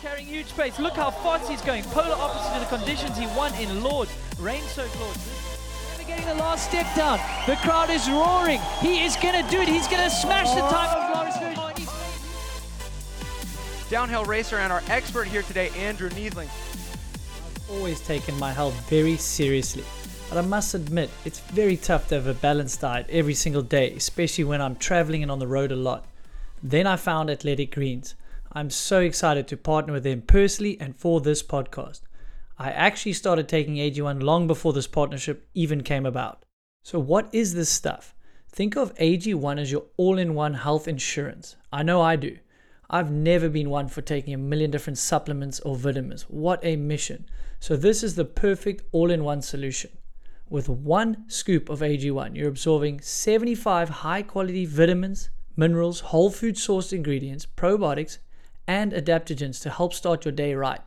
carrying huge pace. Look how fast he's going. Polar opposite to the conditions he won in Lourdes. Rain-soaked Lourdes. Never getting the last step down. The crowd is roaring. He is going to do it. He's going to smash the time of Loris Vergier. Downhill racer and our expert here today, Andrew Neethling. I've always taken my health very seriously. But I must admit, it's very tough to have a balanced diet every single day, especially when I'm traveling and on the road a lot. Then I found Athletic Greens. I'm so excited to partner with them personally and for this podcast. I actually started taking AG1 long before this partnership even came about. So, what is this stuff? Think of AG1 as your all in one health insurance. I know I do. I've never been one for taking a million different supplements or vitamins. What a mission. So, this is the perfect all in one solution. With one scoop of AG1, you're absorbing 75 high quality vitamins, minerals, whole food sourced ingredients, probiotics, and adaptogens to help start your day right.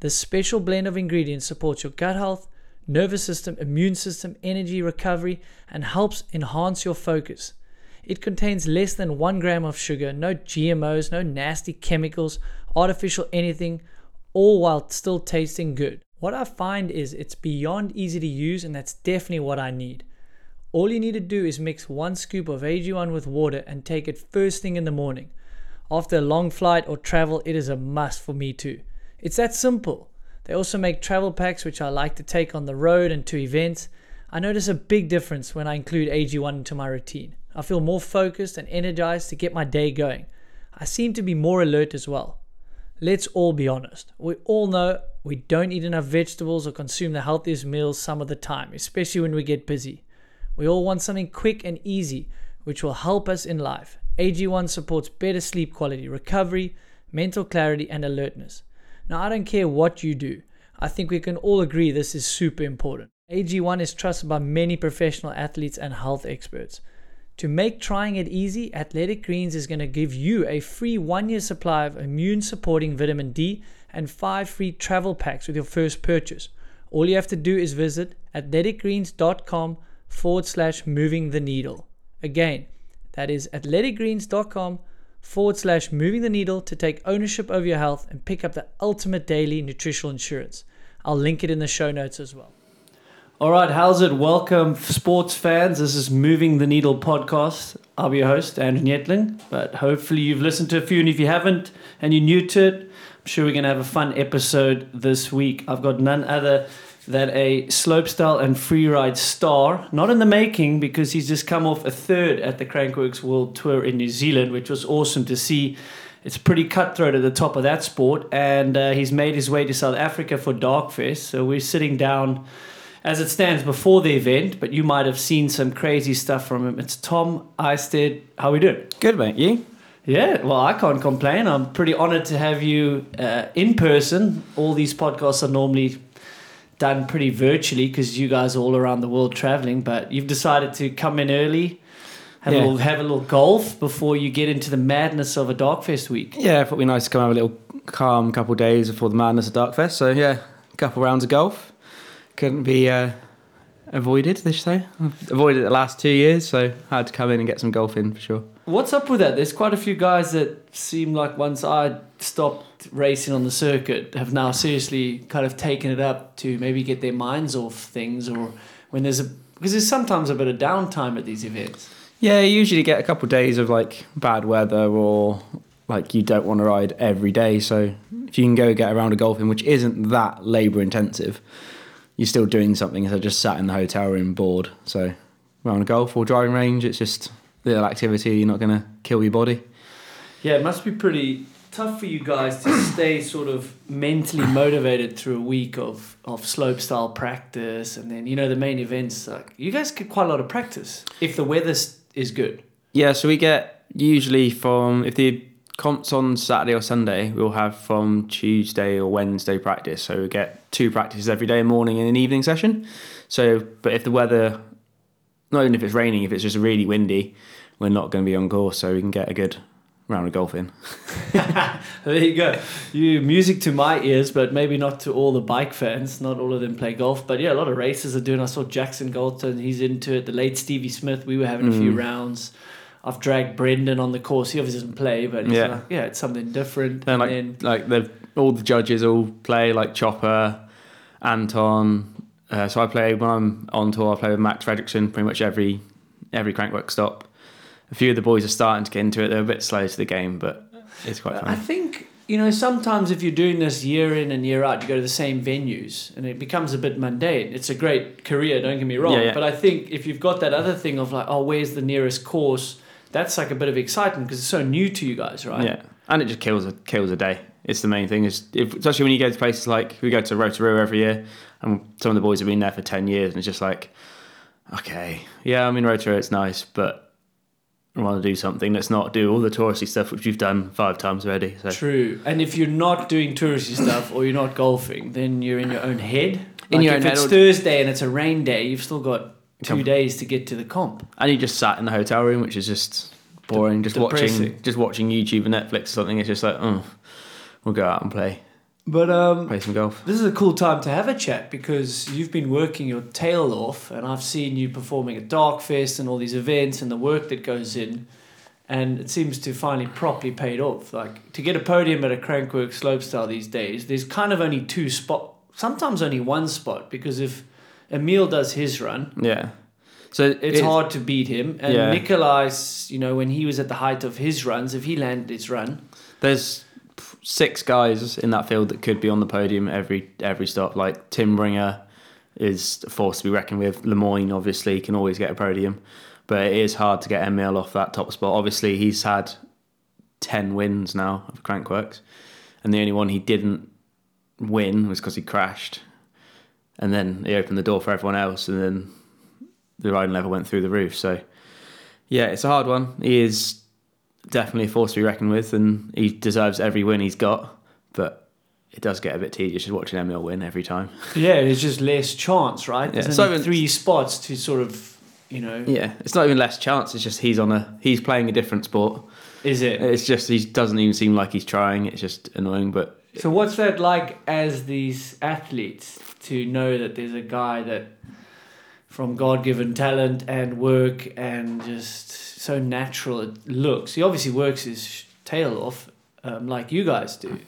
This special blend of ingredients supports your gut health, nervous system, immune system, energy recovery, and helps enhance your focus. It contains less than one gram of sugar, no GMOs, no nasty chemicals, artificial anything, all while still tasting good. What I find is it's beyond easy to use, and that's definitely what I need. All you need to do is mix one scoop of AG1 with water and take it first thing in the morning. After a long flight or travel, it is a must for me too. It's that simple. They also make travel packs, which I like to take on the road and to events. I notice a big difference when I include AG1 into my routine. I feel more focused and energized to get my day going. I seem to be more alert as well. Let's all be honest. We all know we don't eat enough vegetables or consume the healthiest meals some of the time, especially when we get busy. We all want something quick and easy, which will help us in life. AG1 supports better sleep quality, recovery, mental clarity, and alertness. Now, I don't care what you do, I think we can all agree this is super important. AG1 is trusted by many professional athletes and health experts. To make trying it easy, Athletic Greens is going to give you a free one year supply of immune supporting vitamin D and five free travel packs with your first purchase. All you have to do is visit athleticgreens.com forward slash moving the needle. Again, that is athleticgreens.com forward slash moving the needle to take ownership over your health and pick up the ultimate daily nutritional insurance. I'll link it in the show notes as well. All right, how's it? Welcome, sports fans. This is Moving the Needle podcast. I'll be your host, Andrew Neethling. But hopefully, you've listened to a few, and if you haven't and you're new to it, I'm sure we're going to have a fun episode this week. I've got none other than a slopestyle and freeride star, not in the making because he's just come off a third at the Crankworx World Tour in New Zealand, which was awesome to see. It's pretty cutthroat at the top of that sport, and uh, he's made his way to South Africa for Darkfest. So we're sitting down as it stands before the event, but you might have seen some crazy stuff from him. It's Tom Isted. How we doing? Good, mate. You? Yeah, well, I can't complain. I'm pretty honored to have you uh, in person. All these podcasts are normally done pretty virtually because you guys are all around the world traveling, but you've decided to come in early. Have, a Yeah. little, have a little golf before you get into the madness of a Darkfest week. Yeah, I thought it'd be nice to come have a little calm couple of days before the madness of Darkfest. So yeah, a couple rounds of golf couldn't be uh, avoided. They say I've avoided it the last two years, so I had to come in and get some golf in for sure. What's up with that? There's quite a few guys that seem like once I stopped racing on the circuit have now seriously kind of taken it up to maybe get their minds off things or when there's a because there's sometimes a bit of downtime at these events. Yeah, you usually get a couple of days of like bad weather or like you don't want to ride every day. So if you can go get around a round of golfing, which isn't that labour intensive, you're still doing something of just sat in the hotel room bored. So round of golf or driving range, it's just little activity. You're not going to kill your body. Yeah, it must be pretty tough for you guys to stay sort of mentally motivated through a week of, of slope style practice and then you know the main events like you guys get quite a lot of practice if the weather is good. Yeah, so we get usually from if the comps on Saturday or Sunday, we'll have from Tuesday or Wednesday practice. So we get two practices every day, morning and an evening session. So, but if the weather, not even if it's raining, if it's just really windy, we're not going to be on course, so we can get a good round of golf in. There you go. You music to my ears, but maybe not to all the bike fans. Not all of them play golf, but yeah, a lot of racers are doing. I saw Jackson Goldstone; he's into it. The late Stevie Smith, we were having a few Mm. rounds. I've dragged Brendan on the course. He obviously doesn't play, but he's Yeah. like, yeah, it's something different. Then and like then like the all the judges all play like Chopper, Anton. Uh, so I play when I'm on tour. I play with Max Fredriksson pretty much every every Crankworx stop. A few of the boys are starting to get into it. They're a bit slow to the game, but it's quite uh, fun. I think you know sometimes if you're doing this year in and year out, you go to the same venues, and it becomes a bit mundane. It's a great career, don't get me wrong, Yeah, yeah. but I think if you've got that other thing of like, oh, where's the nearest course? That's like a bit of excitement because it's so new to you guys, right? Yeah, and it just kills a kills a day. It's the main thing. Is if, especially when you go to places like we go to Rotorua every year, and some of the boys have been there for ten years, and it's just like, okay, yeah, I'm in Rotorua. It's nice, but I want to do something. Let's not do all the touristy stuff which we've done five times already. So True. And if you're not doing touristy stuff or you're not golfing, then you're in your own head. In Like your if own it's head Thursday and it's a rain day, you've still got two days to get to the comp. and you just sat in the hotel room, which is just boring. Just watching, just watching YouTube and Netflix or something. It's just like, oh, we'll go out and play, But um, play some golf. this is a cool time to have a chat because you've been working your tail off, and I've seen you performing at Darkfest and all these events and the work that goes in. And it seems to finally properly paid off. Like to get a podium at a Crankworx slopestyle these days, there's kind of only two spot, sometimes only one spot because if Emil does his run, Yeah. So it's hard to beat him. And Yeah. Nicholi's, you know, when he was at the height of his runs, if he landed his run, There's six guys in that field that could be on the podium every every stop. Like Tim Bringer is a force to be reckoned with. Lemoine obviously can always get a podium, but it is hard to get Emil off that top spot. Obviously, he's had ten wins now of Crankworx, and the only one he didn't win was because he crashed, and then he opened the door for everyone else, and then the riding level went through the roof. So yeah, it's a hard one. He is definitely a force to be reckoned with, and he deserves every win he's got. But it does get a bit tedious just watching Emil win every time. yeah, there's just less chance, right? Yeah, There's so only even- three spots to sort of, you know, Yeah, it's not even less chance. It's just he's on a he's playing a different sport. is it? It's just he doesn't even seem like he's trying. It's just annoying. But So what's that like as these athletes to know that there's a guy that from God-given talent and work and just so natural it looks. He obviously works his tail off um, like you guys do.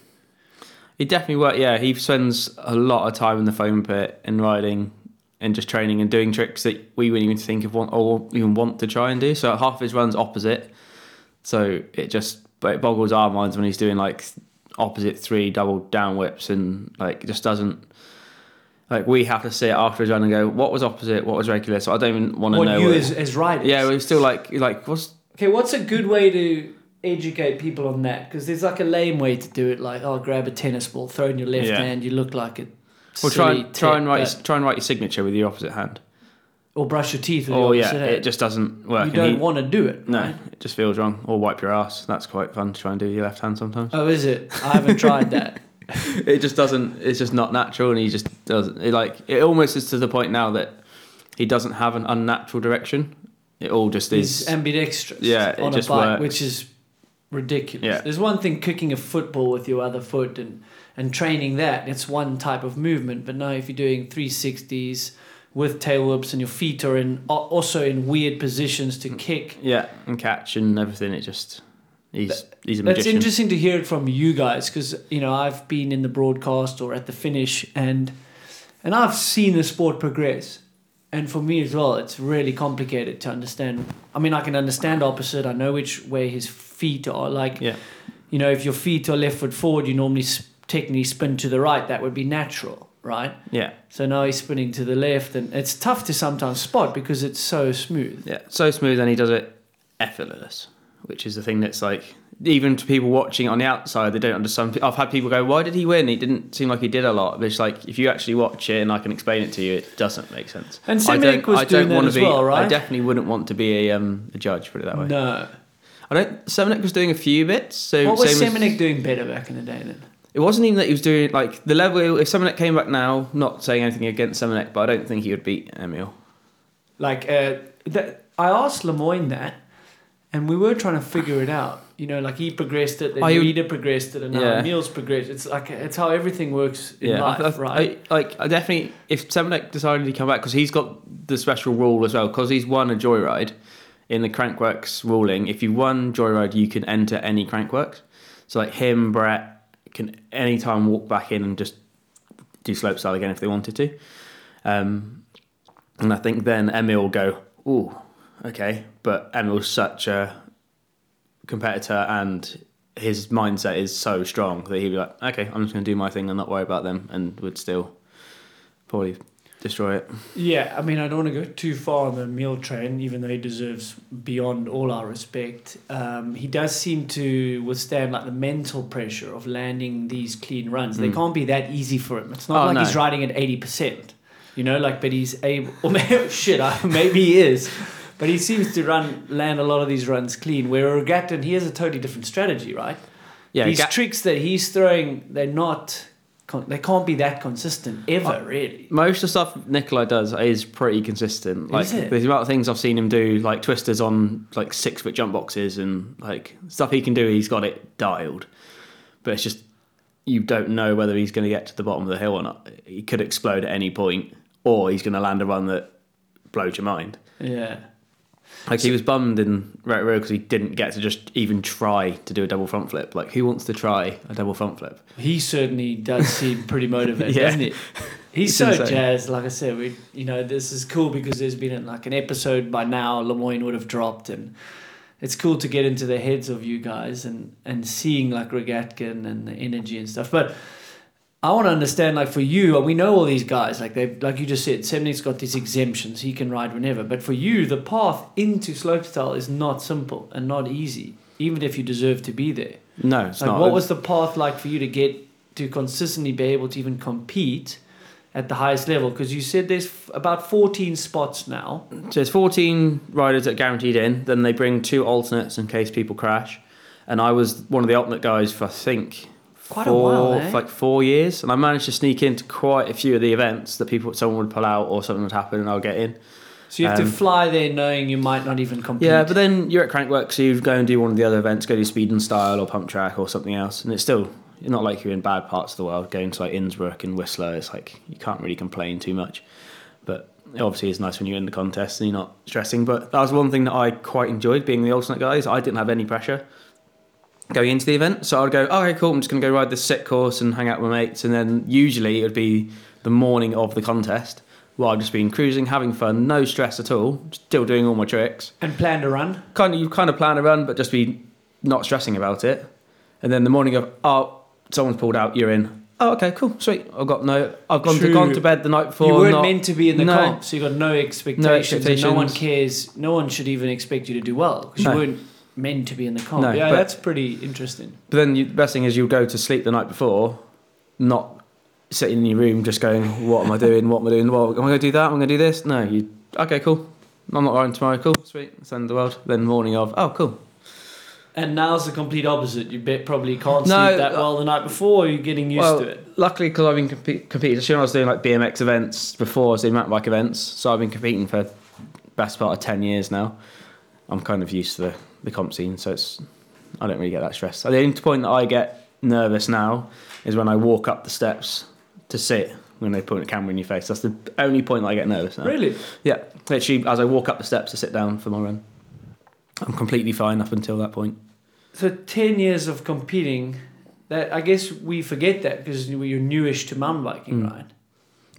he definitely works. Yeah, he spends a lot of time in the foam pit and riding and just training and doing tricks that we wouldn't even think of want or even want to try and do. So half his runs opposite. So it just but it boggles our minds when he's doing like opposite three double down whips and like just doesn't like we have to sit after his run and go what was opposite what was regular so I don't even want to What know you what- as, as riders. yeah we're still like like what's Okay, what's a good way to educate people on that? Because there's like a lame way to do it, like oh, grab a tennis ball, throw it in your left Yeah. hand, you look like a well try and try and write your, try and write your signature with your opposite hand or brush your teeth with oh your yeah opposite hand. it just doesn't work you don't he- want to do it. No, right? it just feels wrong. Or wipe your ass. That's quite fun to try and do with your left hand sometimes. Oh, is it? I haven't tried that. It just doesn't. It's just not natural, and he just doesn't. It like it almost is to the point now that he doesn't have an unnatural direction. It all just He's is. ambidextrous Yeah, it on just a bike, works. which is ridiculous. Yeah. There's one thing kicking a football with your other foot and, and training that. It's one type of movement. But now if you're doing 360s with tail whips and your feet are in also in weird positions to mm. kick. Yeah, and catch and everything. It just he's he's a magician. interesting to hear it from you guys because you know I've been in the broadcast or at the finish and and I've seen the sport progress. And for me as well, it's really complicated to understand. I mean, I can understand opposite. I know which way his feet are. Like, Yeah, you know, if your feet are left foot forward, you normally technically spin to the right. That would be natural, right? yeah, So now he's spinning to the left, and it's tough to sometimes spot because it's so smooth. yeah. So smooth, and he does it effortless, which is the thing that's like even to people watching on the outside, they don't understand. I've had people go, "Why did he win? He didn't seem like he did a lot." But it's like if you actually watch it and I can explain it to you, it doesn't make sense. And I was I doing that as be, well, right? I definitely wouldn't want to be a um a judge. Put it that way. No. I don't. Semenuk was doing a few bits. So What was as- doing better back in the day then? It wasn't even that he was doing like the level. If Semenuk came back now, not saying anything against Semenuk, but I don't think he would beat Emil. Like, uh, I asked Lemoine that, and we were trying to figure it out. You know, like he progressed it, then Oh, Rita progressed it, and now Yeah. Emil's progressed. It's like it's how everything works in Yeah, life, I, I, right? I, like I definitely if Semenuk decided to come back because he's got the special rule as well because he's won a joyride in the Crankworx ruling. If you won joyride, you can enter any Crankworx. So like him, Brett, can anytime walk back in and just do slopestyle again if they wanted to. Um, and I think then Emil will go, ooh, okay. But Emil's such a competitor and his mindset is so strong that he'd be like, okay, I'm just going to do my thing and not worry about them and would still probably destroy it. Yeah, I mean, I don't want to go too far on the meal train, even though he deserves beyond all our respect. Um, he does seem to withstand like the mental pressure of landing these clean runs. They Mm. can't be that easy for him. It's not Oh, like no. he's riding at eighty percent, you know. Like, but he's able. Or maybe, shit, I, maybe he is. But he seems to run land a lot of these runs clean. Where Rogatkin, he has a totally different strategy, right? Yeah, these Ga- tricks that he's throwing, they're not. They can't be that consistent ever, uh, really. most of the stuff Nicholi does is pretty consistent. Like Is it? the amount of things I've seen him do, like twisters on like six foot jump boxes and like stuff he can do, he's got it dialed. But it's just you don't know whether he's going to get to the bottom of the hill or not. He could explode at any point, or he's going to land a run that blows your mind. Yeah. Like he was bummed in Red Road because he didn't get to just even try to do a double front flip. Like who wants to try a double front flip? He certainly does seem pretty motivated, Yeah. doesn't he? He's It's so insane. jazzed. Like I said, we you know this is cool because there's been like an episode by now Lemoine would have dropped, and it's cool to get into the heads of you guys and and seeing like Rogatkin and the energy and stuff. But I want to understand, like for you, and we know all these guys, like they, like you just said, Semenuk's got these exemptions; he can ride whenever. But for you, the path into slopestyle is not simple and not easy, even if you deserve to be there. No, it's Like, not. what was the path like for you to get to consistently be able to even compete at the highest level? Because you said there's f- about 14 spots now. So there's 14 riders that are guaranteed in. Then they bring two alternates in case people crash. And I was one of the alternate guys for I think Quite a while, eh? like four years, and I managed to sneak into quite a few of the events that people someone would pull out or something would happen and I'll get in. So you have Um, to fly there knowing you might not even compete. Yeah, but then you're at Crankworx, so you go and do one of the other events, go do speed and style or pump track or something else, and it's still you're not like you're in bad parts of the world. Going to like Innsbruck and Whistler, it's like you can't really complain too much. But it obviously is nice when you're in the contest and you're not stressing. But that was one thing that I quite enjoyed being the alternate guys. I didn't have any pressure going into the event, so I'd go, oh, okay, cool. I'm just gonna go ride this set course and hang out with my mates, and then usually it would be the morning of the contest. where I've just been cruising, having fun, no stress at all, still doing all my tricks And plan to run. kind of you kind of plan a run, but just be not stressing about it. And then the morning of oh, someone's pulled out, you're in. Oh, okay, cool, sweet. I've got no. I've gone True. to gone to bed the night before. you weren't not- meant to be in the no. comp, so you got no expectations, No and no one cares. No one should even expect you to do well because No. you weren't meant to be in the comp. No, yeah, but- that's pretty interesting. But then you, the best thing is you'll go to sleep the night before, not sitting in your room just going, "What am I doing? What am I doing? Well, am I going to do that? Am I going to do this?" No, you okay, cool. I'm not riding tomorrow. Cool, sweet. It's the end of the world. Then morning of, oh, cool. And now's the complete opposite. You bet probably can't No, sleep that uh, well the night before. Or you're getting used well, to it. luckily, because I've been compete, competing, especially when I was doing like BMX events before, I was doing mountain bike events. So I've been competing for best part of ten years now. I'm kind of used to the, the comp scene, so it's I don't really get that stressed. The only point that I get nervous now is when I walk up the steps to sit when they put a camera in your face. That's the only point that I get nervous now. Really? Yeah, literally as I walk up the steps to sit down for my run. I'm completely fine up until that point. So ten years of competing, that I guess we forget that because you're newish to mountain biking, Mm. right?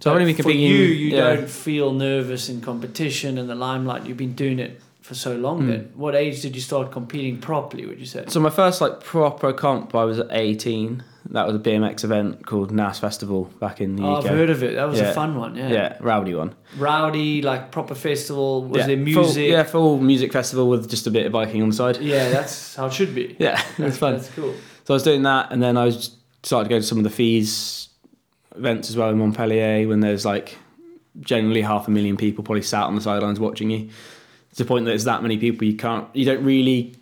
So I've only been for you, you yeah. don't feel nervous in competition and the limelight. You've been doing it for so long. Mm. Then, what age did you start competing properly? Would you say? So my first like proper comp, I was at 18. That was a BMX event called NASS Festival back in the Oh, UK. I've heard of it. That was a fun one. Yeah. yeah. rowdy one. Rowdy, like proper festival. Was yeah. there Full- music? yeah, full music festival with just a bit of biking on the side. Yeah, that's how it should be. Yeah, that's fun. That's cool. So I was doing that, and then I was started to go to some of the FISE events as well in Montpellier when there's like generally half a million people probably sat on the sidelines watching you. To the point that there's that many people, you can't, you don't really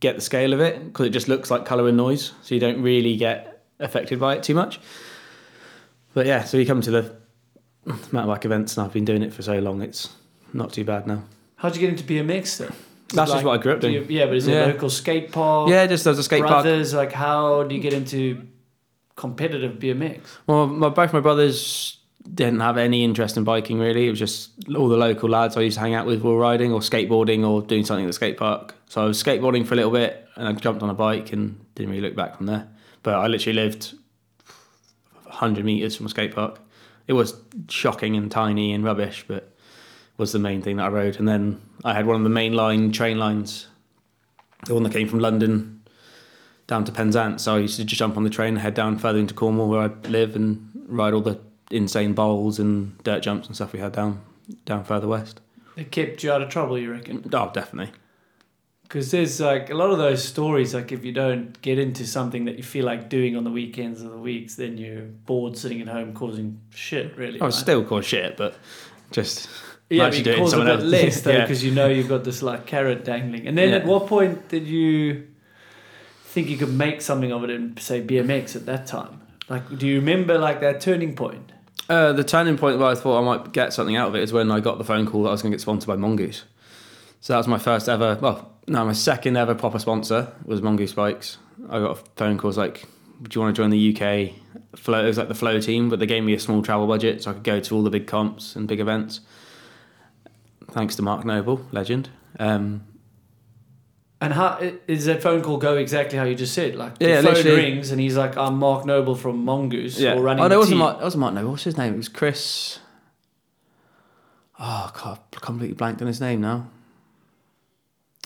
get the scale of it because it just looks like colour and noise, so you don't really get affected by it too much. But yeah, so you come to the mountain bike events, and I've been doing it for so long, it's not too bad now. How'd you get into BMX then? That's just what I grew up do doing. you- yeah, but is it Yeah. a local skate park? Yeah, just there's a skate park. brothers, like how do you get into competitive BMX? Well, my, both my brothers didn't have any interest in biking really. It was just all the local lads I used to hang out with were riding or skateboarding or doing something at the skate park. So I was skateboarding for a little bit and I jumped on a bike and didn't really look back from there. But I literally lived 100 meters from a skate park. It was shocking and tiny and rubbish, but was the main thing that I rode. And then I had one of the main line train lines, the one that came from London down to Penzance. So I used to just jump on the train head down further into Cornwall where I live and ride all the insane bowls and dirt jumps and stuff we had down down further west. It kept you out of trouble, you reckon? Oh, definitely. Because there's like a lot of those stories, like if you don't get into something that you feel like doing on the weekends or the weeks, then you're bored sitting at home causing shit, really. I right? still cause shit, but just yeah, actually but do it it in cause a bit else. less though, Yeah. because you know you've got this like carrot dangling. And then Yeah. at what point did you think you could make something of it in say BMX at that time? Like, do you remember like that turning point? Uh, the turning point where I thought I might get something out of it is when I got the phone call that I was going to get sponsored by Mongoose. So that was my first ever, well, no, my second ever proper sponsor was Mongoose Bikes. I got a phone call, it was like, do you want to join the UK flow? It was like the flow team, but they gave me a small travel budget so I could go to all the big comps and big events. Thanks to Mark Noble, legend. Um, And how i- that phone call go exactly how you just said? Like the Yeah, phone literally. rings and he's like, "I'm Mark Noble from Mongoose." yeah. Or running Oh, the no, it wasn't. Mark, it wasn't Mark Noble. What's his name? It was Chris. Oh, God, I completely blanked on his name now.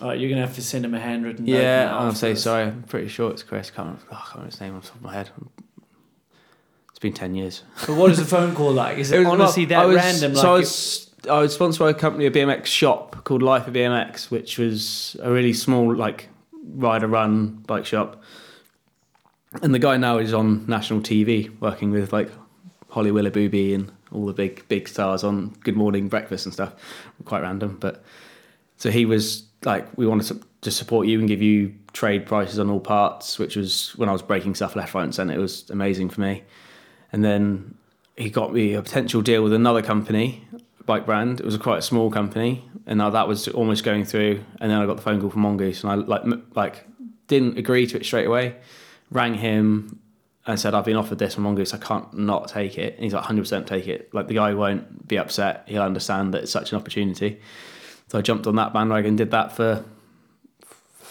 All right, you're gonna have to send him a handwritten note. Yeah, I'll say afterwards. sorry. I'm pretty sure it's Chris. Can't remember, oh, I can't remember his name off the top of my head. It's been ten years. But what is the phone call like? Is it, was- honestly well, that was- random? So like I was, I was sponsored by a company, a BMX shop called Life of BMX, which was a really small, like rider run bike shop. And the guy now is on national TV, working with like Holly Willoughby and all the big big stars on Good Morning Breakfast and stuff. Quite random, but so he was like, we wanted to, support you and give you trade prices on all parts, which was when I was breaking stuff left, right, and centre. It was amazing for me. And then he got me a potential deal with another company, bike brand. It was a quite a small company, and now that was almost going through. And then I got the phone call from Mongoose, and I like like didn't agree to it straight away. Rang him and said, "I've been offered this from Mongoose. I can't not take it." And he's like, "100% take it. Like the guy won't be upset. He'll understand that it's such an opportunity." So I jumped on that bandwagon, did that for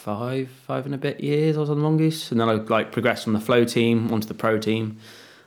five, five and a bit years. I was on Mongoose, and then I like progressed from the flow team onto the pro team.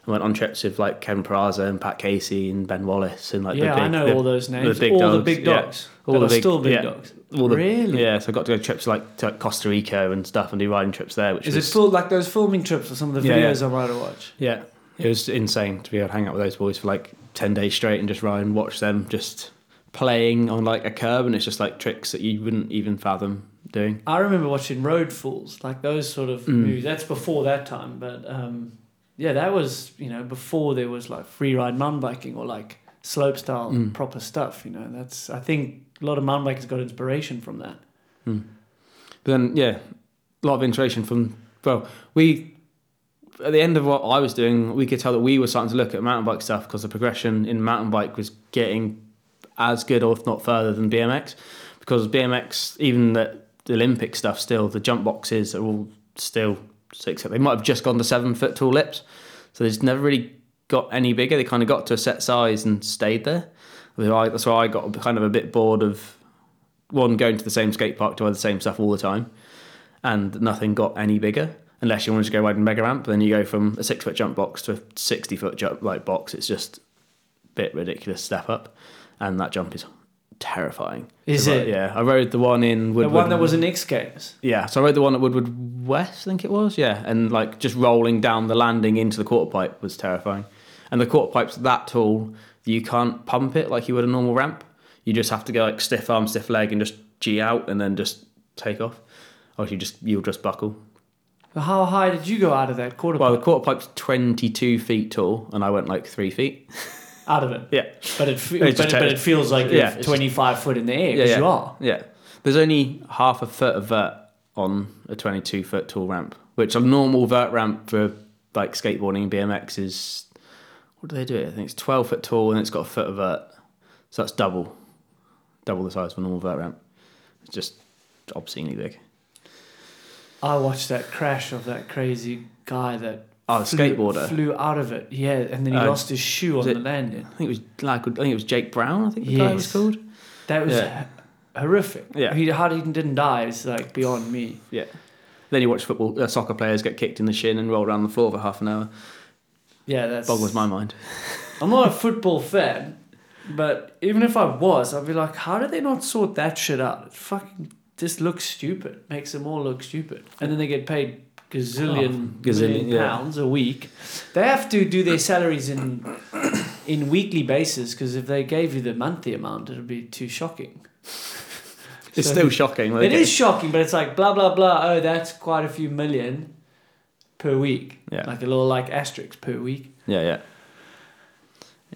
I went on trips with like Ken Peraza and Pat Casey and Ben Wallace and like yeah, the big, I know the, all those names. big all the dogs, big yeah. dogs. all the big, still big yeah, dogs. all the, Really? Yeah, so I got to go trips like to Costa Rica and stuff and do riding trips there, which Is it full like those filming trips or some of the Yeah, yeah. videos I might have watched? yeah, it was insane to be able to hang out with those boys for like ten days straight and just ride and watch them just playing on like a curb, and it's just like tricks that you wouldn't even fathom doing. I remember watching Road Fools, like those sort of Mm. movies. That's before that time, but um, yeah, that was you know before there was like free ride mountain biking or like slope style Mm. proper stuff. You know, that's I think a lot of mountain bikers got inspiration from that. But then, yeah, a lot of inspiration from. Well, we at the end of what I was doing, we could tell that we were starting to look at mountain bike stuff because the progression in mountain bike was getting as good, or if not further, than BMX. Because BMX, even the, the Olympic stuff, still the jump boxes are all still six. They might have just gone to seven foot tall lips, so they've never really got any bigger. They kind of got to a set size and stayed there. That's why I got kind of a bit bored of one going to the same skate park to ride the same stuff all the time, and nothing got any bigger. Unless you wanted to go riding mega ramp, then you go from a six foot jump box to a sixty foot jump like box. It's just a bit ridiculous step up, and that jump is terrifying. Is it? Yeah, I rode the one in Woodward. The one that was in X Games. Yeah, so I rode the one at Woodward West, I think it was. Yeah, and like just rolling down the landing into the quarter pipe was terrifying. And the quarter pipe's that tall you can't pump it like you would a normal ramp. You just have to go like stiff arm, stiff leg, and just g out, and then just take off. Or you just you'll just buckle. How high did you go out of that quarter pipe? Well, the quarter pipe's twenty two feet tall, and I went like three feet. out of it? Yeah, But it, fe- but, but it feels like Yeah, you're it's just- 25 foot in the air yeah, because yeah. you are. Yeah, there's only half a foot of vert on a 22 foot tall ramp, which a normal vert ramp for like skateboarding and BMX is. What do they do? I think it's 12 foot tall and it's got a foot of vert, so that's double, double the size of a normal vert ramp. It's just obscenely big. I watched that crash of that crazy guy that Oh, the flew, skateboarder. flew out of it. Yeah, and then he Uh, lost his shoe on was the landing. I think it was like I think it was Jake Brown. I think the guy was called. That was Yeah. horrific. Yeah. He, how he didn't die is like beyond me. Yeah. Then you watch football, uh, soccer players get kicked in the shin and roll around the floor for half an hour. Yeah, that Boggles my mind. I'm not a football fan, but even if I was, I'd be like, how did they not sort that shit out? It fucking just looks stupid. Makes them all look stupid. And then they get paid gazillion, Oh, gazillion, yeah. pounds a week. They have to do their salaries in in weekly basis because if they gave you the monthly amount, it would be too shocking. It's So- still shocking. It is shocking, but it's like blah blah blah. Oh, that's quite a few million per week. Yeah. Like a little like asterisk per week. Yeah, yeah.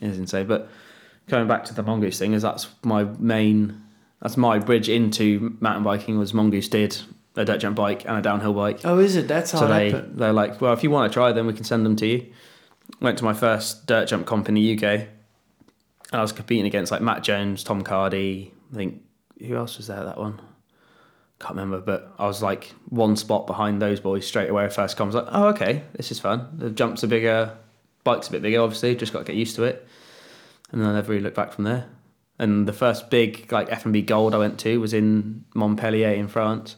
It is insane. But going back to the mongoose thing, is that's my main, that's my bridge into mountain biking. Was mongoose did a dirt jump bike and a downhill bike. Oh, is it? That's how so they happened. they're like, well, if you want to try them, we can send them to you. Went to my first dirt jump comp in the UK, and I was competing against like Matt Jones, Tom Cardy. I think who else was there that one? Can't remember, but I was like one spot behind those boys straight away. First comp, I was like, oh okay, this is fun. The jumps are bigger, bike's a bit bigger. Obviously, just got to get used to it. And then I never really looked back from there. And the first big like FMB Gold I went to was in Montpellier in France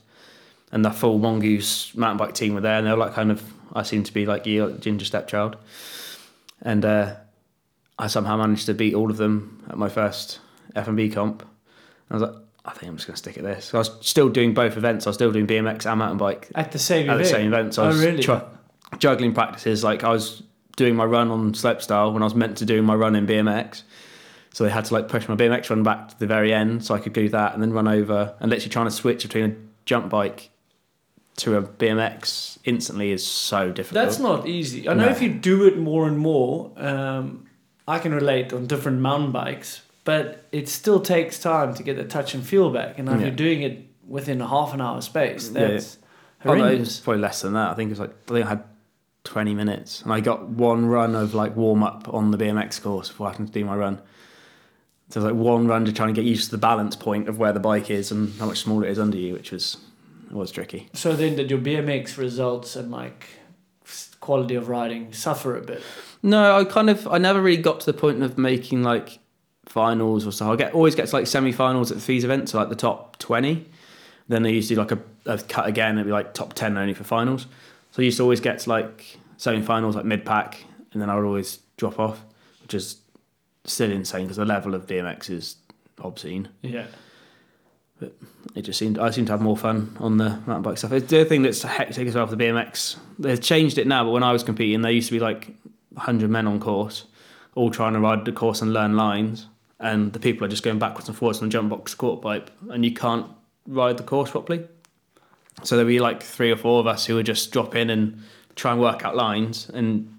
and the full mongoose mountain bike team were there, and they were like kind of I seemed to be like like ginger stepchild, and uh, I somehow managed to beat all of them at my first FMB comp. I was like, I think I'm just gonna stick at this. So I was still doing both events. I was still doing BMX and mountain bike At the same at the event. same event. So I Oh, was really? try- juggling practices. Like I was doing my run on slopestyle when I was meant to do my run in BMX. So they had to like push my BMX run back to the very end so I could do that and then run over and literally trying to switch between a jump bike to a BMX instantly is so difficult. That's not easy. I know No. if you do it more and more, um, I can relate on different mountain bikes, but it still takes time to get the touch and feel back. And if Yeah. you're doing it within a half an hour space, Yeah, that's Oh, no, it was horrendous. probably less than that. I think it was like I think I had twenty minutes, and I got one run of like warm up on the BMX course before I had to do my run. So it was like one run to try and get used to the balance point of where the bike is and how much smaller it is under you, which was was tricky. So then, did your BMX results and like quality of riding suffer a bit? No, I kind of I never really got to the point of making like finals or so. I get always get to like semi-finals at these events, so like the top twenty. Then they used to do like a, a cut again. It'd be like top ten only for finals. So I used to always get to like semi-finals, like mid-pack, and then I would always drop off, which is still insane because the level of BMX is obscene. Yeah. It just seemed I seem to have more fun on the mountain bike stuff. It's the thing that's hectic as well for the BMX. They've changed it now, but when I was competing, there used to be like hundred men on course, all trying to ride the course and learn lines, and the people are just going backwards and forwards on the jump box quarter pipe, and you can't ride the course properly. So there'd be like three or four of us who would just drop in and try and work out lines, and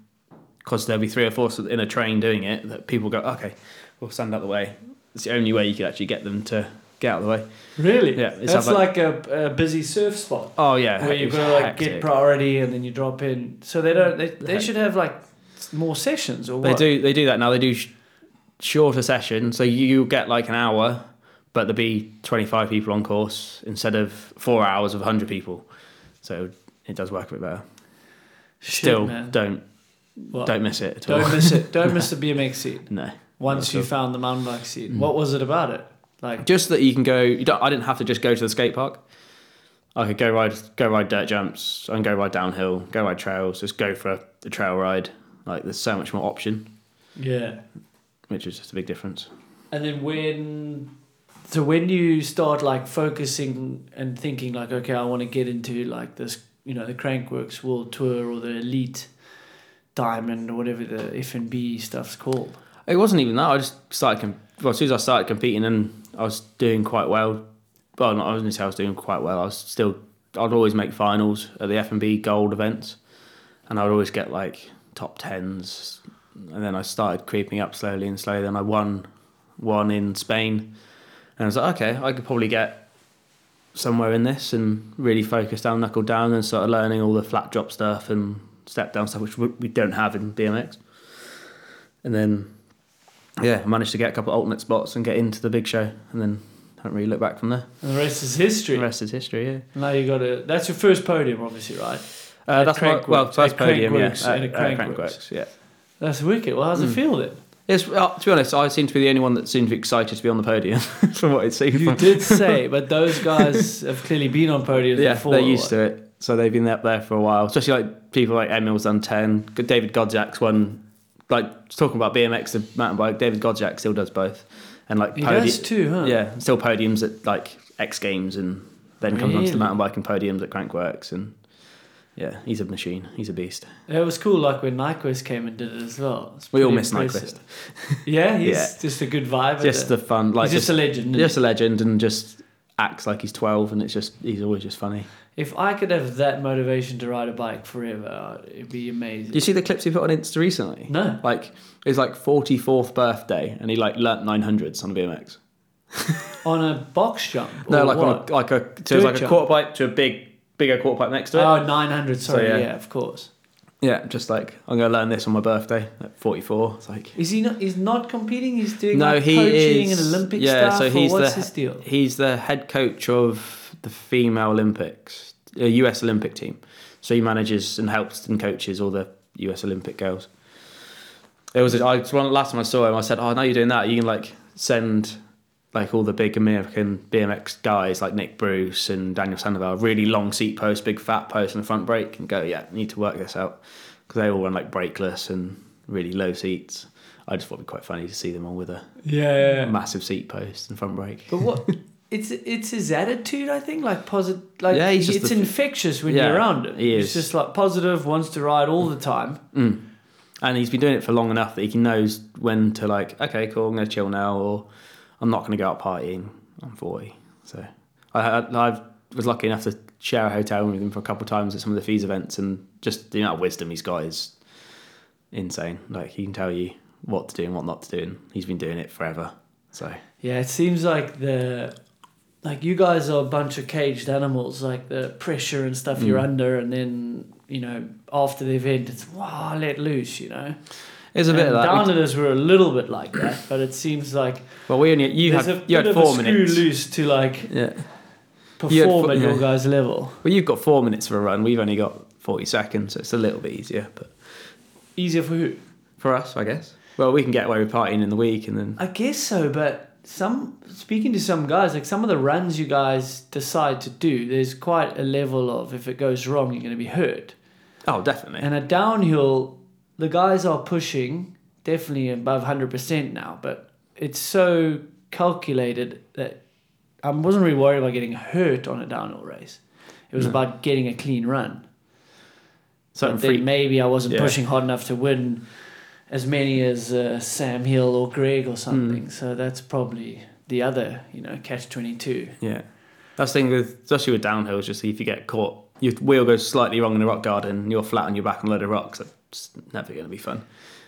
because there'd be three or four in a train doing it, that people go, okay, we'll stand out the way. It's the only way you could actually get them to get out of the way. Really? Yeah, it's That's like, a, a busy surf spot. Oh yeah, where you've got to like hectic. get priority and then you drop in. So they don't. They, they should have like more sessions or They what? do. They do that now. They do sh- shorter sessions, so you get like an hour, but there'll be twenty five people on course instead of four hours of hundred people. So it does work a bit better. Shit, Still, man. don't What? don't miss it at all. Don't miss it. Don't miss the BMX seat. no. Once you found the mountain bike seat, Mm. what was it about it? Like Just that you can go. You don't, I didn't have to just go to the skate park. I could go ride, go ride dirt jumps, and go ride downhill, go ride trails. Just go for a trail ride. Like there's so much more option, yeah. which is just a big difference. And then when, so when you start like focusing and thinking like, okay, I want to get into like this, you know, the Crankworx World Tour or the Elite Diamond or whatever the FMB stuff's called. It wasn't even that. I just started. Com- well, as soon as I started competing, and I was doing quite well. Well, not, I was going to say I was doing quite well. I was still. I'd always make finals at the FMB Gold events, and I'd always get like top tens. And then I started creeping up slowly and slowly. Then I won one in Spain, and I was like, okay, I could probably get somewhere in this, and really focus down, knuckle down, and started learning all the flat drop stuff and step down stuff, which we don't have in BMX. And then yeah, I managed to get a couple of alternate spots and get into the big show, and then haven't really looked back from there. And the rest is history. The rest is history. Yeah. Now you got to. That's your first podium, obviously, right? Uh, At that's my, well, at podium, yeah. At- at at Crankworx. Yeah. That's wicked. Well, how's it feel then? It's, uh, to be honest, I seem to be the only one that seems to be excited to be on the podium from what it seems. You did say, but those guys have clearly been on podiums yeah, before. they're used to it. So they've been up there for a while. Especially like people like Emil's done 10. David Godziek's won, like talking about BMX and mountain bike, David Godziek still does both. And like He does too, huh? Yeah, still podiums at like X Games and then comes onto Really? the mountain bike and podiums at Crankworx. And yeah, he's a machine. He's a beast. It was cool, like when Nyquist came and did it as well. It's We all miss impressive. Yeah, he's Yeah. just a good vibe. Just the fun. Like he's just, a legend. just a legend and just acts like he's 12 and it's just, he's always just funny. If I could have that motivation to ride a bike forever, it'd be amazing. Do you see the clips he put on Insta recently? No. Like it's like forty fourth birthday, and he like learnt nine hundreds on a BMX. on a box jump? No, like what? on a like a so Dirt it's like a quarter pipe to a big bigger quarter pipe next to it. Oh, 900, sorry, yeah. yeah. of course. Yeah, just like I'm gonna learn this on my birthday at forty four. It's like Is he not? He's not competing. He's doing no, like he coaching is and Olympic yeah. stuff. so he's what's the his deal? he's the head coach of the female Olympics, uh, a US Olympic team. So he manages and helps and coaches all the US Olympic girls. It was I one last time I saw him. I said, "Oh, now you're doing that. You can like send like all the big American BMX guys like Nick Bruce and Daniel Sandoval really long seat posts, big fat posts and front brake, and go, yeah, need to work this out because they all run like brakeless and really low seats. I just thought it'd be quite funny to see them all with a Yeah. massive seat post and front brake. But what? It's it's his attitude, I think. Like positive, like Yeah, he's just it's the- infectious when Yeah, you're around him. he He's just like positive, wants to ride all the time. Mm. And he's been doing it for long enough that he can knows when to like, okay, cool, I'm gonna chill now, or I'm not gonna go out partying. I'm 40, so I, I, I was lucky enough to share a hotel room with him for a couple of times at some of the FISE events, and just the amount of wisdom he's got is insane. Like he can tell you what to do and what not to do, and he's been doing it forever. So Yeah, it seems like the like you guys are a bunch of caged animals. Like the pressure and stuff you're Mm. under, and then you know after the event, it's wow, let loose. You know, there's a bit And of that. Down We- we're a little bit like that, but it seems like well, we only you had a you bit had of four a minutes. screw loose to like Yeah. perform You had fo- at your yeah. guys' level. Well, you've got four minutes for a run. We've only got 40 seconds, so it's a little bit easier. But Easier for who? for us, I guess. Well, we can get away with partying in the week, and then I guess so, but some speaking to some guys, like some of the runs you guys decide to do, there's quite a level of if it goes wrong, you're going to be hurt. oh, definitely. And a downhill, the guys are pushing definitely above hundred percent now, but it's so calculated that I wasn't really worried about getting hurt on a downhill race. It was No. about getting a clean run. So then maybe I wasn't Yeah. pushing hard enough to win as many as uh, Sam Hill or Greg or something. Mm. So that's probably the other, you know, catch twenty two. yeah. That's the thing with especially with downhills. Just see if you get caught, your wheel goes slightly wrong in the rock garden, you're flat on your back on a load of rocks. It's never going to be fun.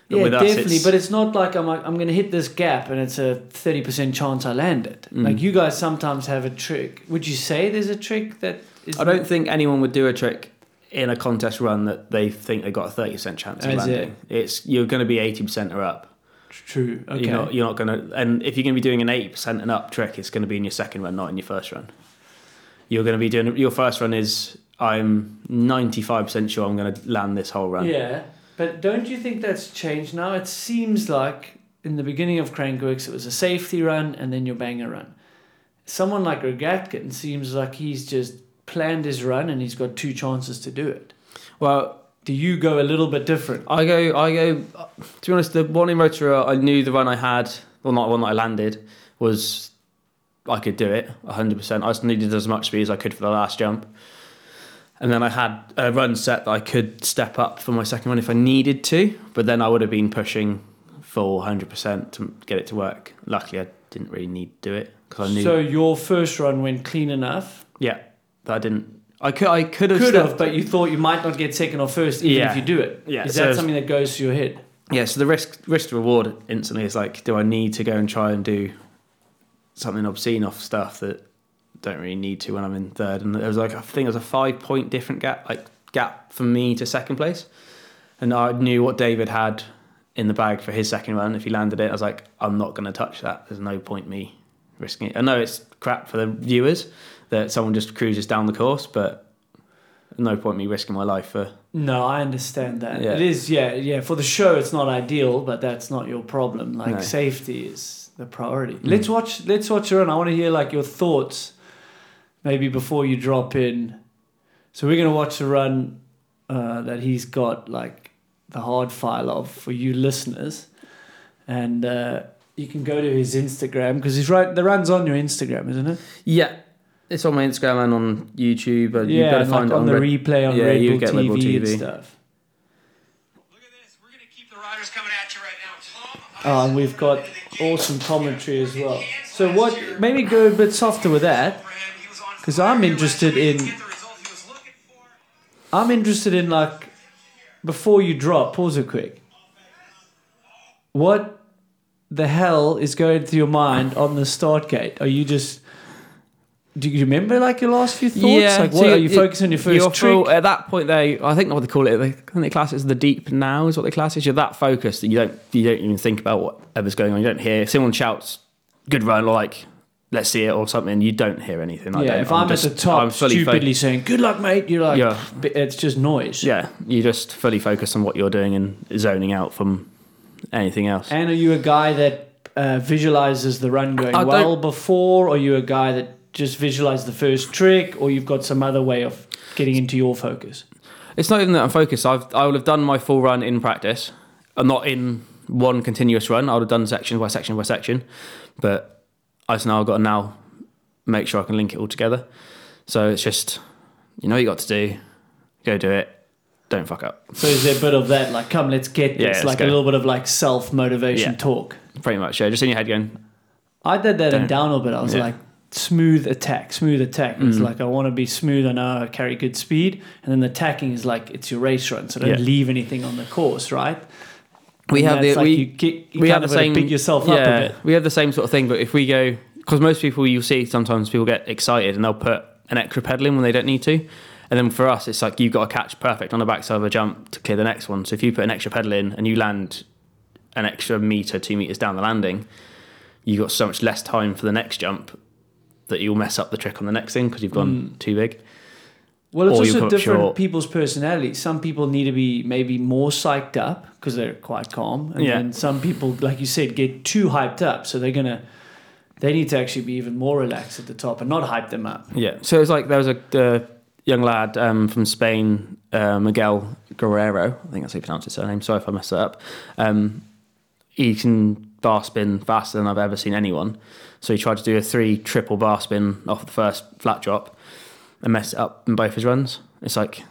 But Yeah, definitely. it's- But it's not like I'm like I'm going to hit this gap and it's a thirty percent chance I land it. Mm. Like you guys sometimes have a trick. Would you say there's a trick that is? I don't think anyone would do a trick in a contest run that they think they got a thirty percent chance of Is it? landing. It's you're going to be eighty percent or up. true. Okay. You're not, you're not going to, and if you're going to be doing an 80% and up trick, it's going to be in your second run, not in your first run. You're going to be doing, your first run is, I'm 95% sure I'm going to land this whole run. Yeah, but don't you think that's changed now? It seems like in the beginning of Crankworx it was a safety run and then your banger run. Someone like Rogatkin seems like he's just planned his run and he's got two chances to do it. Well, Do you go a little bit different? I go, I go, to be honest, the one in Rotorua, I knew the run I had, well, not the one that I landed, was I could do it 100%. I just needed as much speed as I could for the last jump. And then I had a run set that I could step up for my second run if I needed to, but then I would have been pushing full 100% to get it to work. Luckily, I didn't really need to do it because I knew. So your first run went clean enough. yeah, but I didn't. I could, I could have. Could have, but you thought you might not get second or first even Yeah. if you do it. Yeah, Is so- that something that goes to your head? Yeah, so the risk risk to reward instantly is like, do I need to go and try and do something obscene off stuff that don't really need to when I'm in third? And there was like I think there was a five point different gap like gap from me to second place, and I knew what David had in the bag for his second run. If he landed it, I was like, I'm not going to touch that. There's no point me risking it. I know it's crap for the viewers that someone just cruises down the course, but No point me risking my life for. No, I understand that. Yeah. It is, yeah, yeah. For the show, it's not ideal, but that's not your problem. Like No. safety is the priority. Mm. Let's watch. Let's watch your run. I want to hear like your thoughts, maybe before you drop in. So we're gonna watch the run uh, that he's got like the hard file of for you listeners, and uh, you can go to his Instagram because he's right. The run's on your Instagram, isn't it? Yeah, it's on my Instagram and on YouTube. But you yeah, better and, find like it on, on the Red- replay on Yeah, Red Bull get Red Bull TV, and stuff. Look at this. We're going to keep the riders coming at you right now. Tom. Oh, and we've got awesome commentary as well. So what? Maybe go a bit softer with that. Because I'm interested in. I'm interested in like before you drop. Pause it quick. What the hell is going through your mind on the start gate? Are you just? Do you remember like your last few thoughts? like what so are you focusing on your 1st you're trick? full- at that point, they I think what they call it. They, I think they class it as the deep now is what they class it. You're that focused that you don't you don't even think about whatever's going on. You don't hear if someone shouts "good run" or like "let's see it" or something. You don't hear anything. I yeah, don't. if I'm, just- at the top, I'm fully fo- stupidly saying "Good luck, mate," you're like, Yeah. It's just noise. yeah, you just fully focus on what you're doing and zoning out from anything else. And are you a guy that uh, visualizes the run going I don't- well before, or are you a guy that just visualizes the first trick, or you've got some other way of getting into your focus? It's not even that I'm focused. I've I will have done my full run in practice, and not in one continuous run. I would have done section by section by section, but I just now I've got to now make sure I can link it all together. So it's just you know what you got to do, go do it, don't fuck up. So is there a bit of that, like, come, let's get Yeah, this, let's like go. a little bit of like self motivation Yeah. talk? Pretty much, yeah. Just in your head going, I did that in downhill, but I was Yeah. like, smooth attack, smooth attack. It's Mm. like I want to be smooth. I know I carry good speed, and then the attacking is like it's your race run, so don't Yeah. leave anything on the course, right? We have the like we you, get, you we have the same yourself yeah, up a bit. We have the same sort of thing, but if we go because most people you'll see sometimes people get excited and they'll put an extra pedal in when they don't need to. And then for us, it's like you've got to catch perfect on the backside of a jump to clear the next one. So if you put an extra pedal in and you land an extra meter, two meters down the landing, you've got so much less time for the next jump that you'll mess up the trick on the next thing because you've gone mm. too big. Well, it's also different short. people's personalities. Some people need to be maybe more psyched up because they're quite calm, and Yeah. then some people, like you said, get too hyped up, so they're gonna they need to actually be even more relaxed at the top and not hype them up. Yeah. So it was like there was a uh, young lad um, from Spain, uh, Miguel Guerrero. I think that's how you pronounce his surname. Sorry if I messed that up. Um, he can bar spin faster than I've ever seen anyone. So he tried to do a three triple bar spin off the first flat drop and mess it up in both his runs. It's like,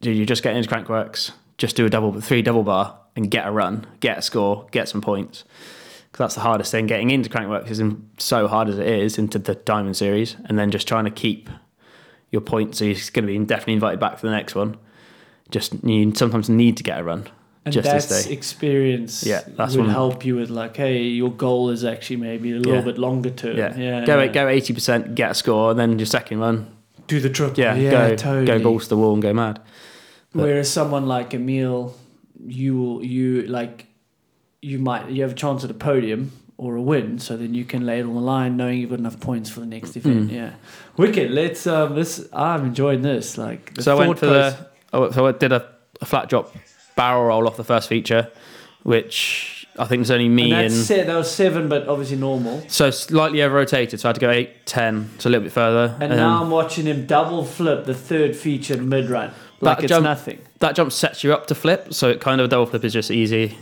dude, you're just getting into Crankworx. Just do a double, three double bar and get a run, get a score, get some points. Because that's the hardest thing. Getting into Crankworx is so hard as it is into the Diamond Series, and then just trying to keep your points. So you're going to be definitely invited back for the next one. Just you sometimes need to get a run And just that's experience. Yeah, that's would one- help you with like, hey, your goal is actually maybe a little Yeah. bit longer term. Yeah, yeah. go yeah. go eighty percent, get a score, and then your second run, do the triple. yeah, Yeah, go totally. go balls to the wall and go mad. But- Whereas someone like Emil, you will you like you might you have a chance at a podium or a win, so then you can lay it on the line knowing you've got enough points for the next event. Mm. Yeah, wicked. Let's um this. I'm enjoying this. Like the so I went for process- the oh, so I did a, a flat drop barrel roll off the first feature, which I think was only me And and, that's se- that was seven, but obviously normal. so slightly over rotated. So I had to go eight, ten, so a little bit further. And Um, now I'm watching him double flip the third feature mid run. Like it's jump- nothing. that jump sets you up to flip, so it kind of double flip is just easy.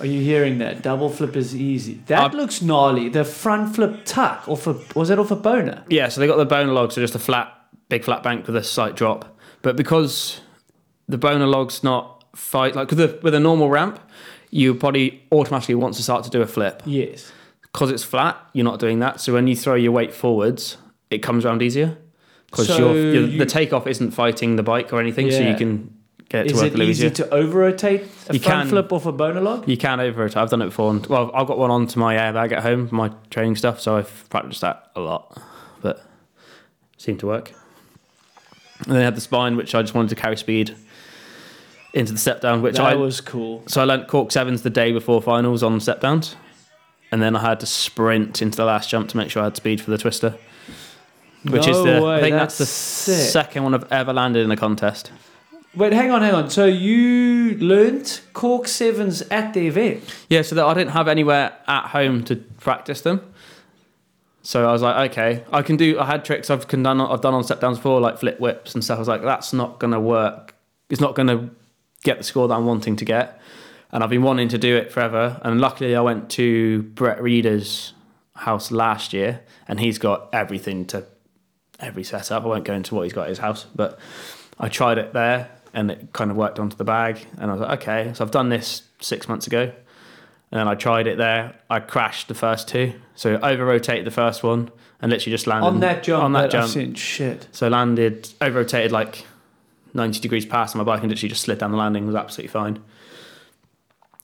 Are you hearing that? Double flip is easy. That I- looks gnarly. The front flip tuck off a was it off a boner? Yeah, so they got the boner log, so just a flat, big flat bank with a slight drop. But because the boner log's not fight like with a with a normal ramp, your body automatically wants to start to do a flip. Yes. Because it's flat, you're not doing that. So when you throw your weight forwards, it comes around easier. Because So you're, you're, you- the takeoff isn't fighting the bike or anything, so you can get it to Is work it a little easy easier. to over rotate a You front can. flip off a boner log? You can over it. I've done it before. And, well, I've got one onto my airbag at home for my training stuff, so I've practiced that a lot. But it seemed to work. And then I had the spine, which I just wanted to carry speed into the step down, which that I was cool. so I learnt cork sevens the day before finals on step downs, and then I had to sprint into the last jump to make sure I had speed for the twister. which is No the way, I think that's, that's the sick. second one I've ever landed in a contest. Wait, hang on, hang on. So you learnt cork sevens at the event? Yeah, so that I didn't have anywhere at home to practice them. So I was like, okay, I can do. I had tricks I've done. I've done on step downs before, like flip whips and stuff. I was like, that's not gonna work. It's not gonna get the score that I'm wanting to get. And I've been wanting to do it forever. And luckily, I went to Brett Reeder's house last year, and he's got everything to every setup. I won't go into what he's got at his house, but I tried it there, and it kind of worked onto the bag. And I was like, okay, so I've done this six months ago. And then I tried it there. I crashed the first two, so over rotated the first one, and literally just landed On that jump, On that I've jump, shit. so landed over rotated like 90 degrees past and my bike and literally just slid down the landing. It was absolutely fine.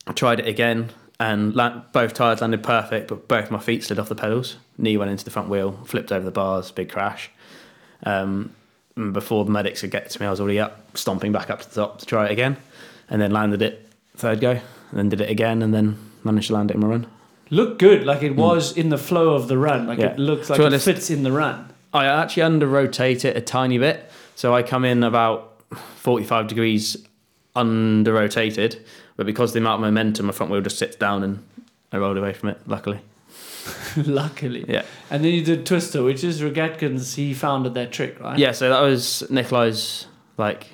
I tried it again and la- both tires landed perfect, but both my feet slid off the pedals. Knee went into the front wheel, flipped over the bars, big crash. Um, before the medics could get to me, I was already up, stomping back up to the top to try it again, and then landed it third go, and then did it again, and then managed to land it in my run. Looked good, like it was in the flow of the run. Like Hmm. Yeah. it looks like So it fits in the run. I actually under rotate it a tiny bit. So I come in about 45 degrees under rotated, but because of the amount of momentum, my front wheel just sits down and I rolled away from it, luckily. Luckily. Yeah. And then you did Twister, which is Rogatkin's, he founded that trick, right? Yeah, so that was Nicholi's like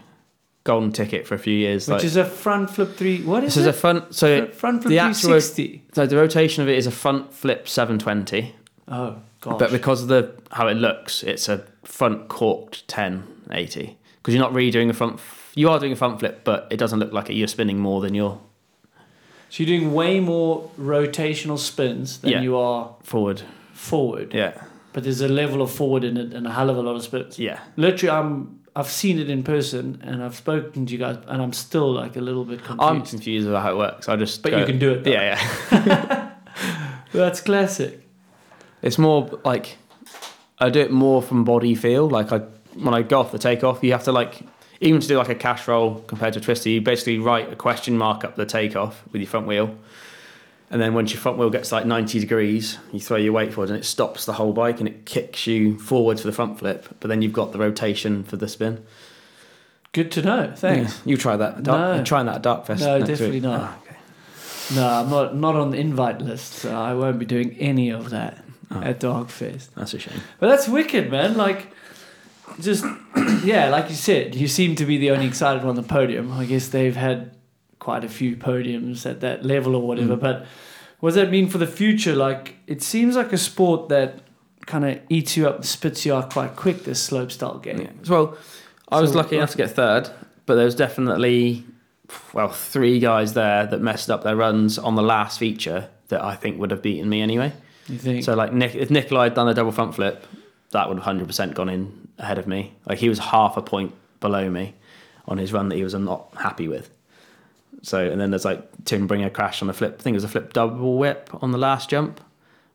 golden ticket for a few years. Which like, is a front flip three. What is this is it? a fun. So, front flip the actual- 360. so the rotation of it is a front flip 720, Oh, gosh. but because of the how it looks, it's a front corked 1080 because you're not really doing a front. You are doing a front flip, but it doesn't look like it. You're spinning more than you're so you're doing way more rotational spins than Yeah. you are forward. forward. Yeah, But there's a level of forward in it and a hell of a lot of spins. yeah. Literally, I'm. I've seen it in person and I've spoken to you guys, and I'm still like a little bit confused. I'm confused about how it works. I just But go- you can do it, though. Yeah, yeah. That's classic. It's more like I do it more from body feel. Like I when I go off the takeoff, you have to like even to do like a cash roll compared to a twister, you basically write a question mark up the takeoff with your front wheel. And then once your front wheel gets like 90 degrees, you throw your weight forward and it stops the whole bike and it kicks you forward for the front flip. But then you've got the rotation for the spin. Good to know. Thanks. You try that. Dark, No. Trying that at Darkfest. No, definitely week. not. Ah, okay. No, I'm not not on the invite list, so I won't be doing any of that at Darkfest. That's a shame. But that's wicked, man. Like, just yeah, like you said, you seem to be the only excited one on the podium. I guess they've had quite a few podiums at that level or whatever. Mm. But what does that mean for the future? Like, it seems like a sport that kind of eats you up, spits you out quite quick. This slopestyle game. Yeah. Well, I was So, lucky enough to get third, but there was definitely, well, three guys there that messed up their runs on the last feature that I think would have beaten me anyway. You think? So, like, Nick, if Nicholi had done a double front flip, that would have 100% gone in ahead of me. Like, he was half a point below me on his run that he was not happy with. So, and then there's like Tim Bringer crash on the flip. I think it was a flip double whip on the last jump,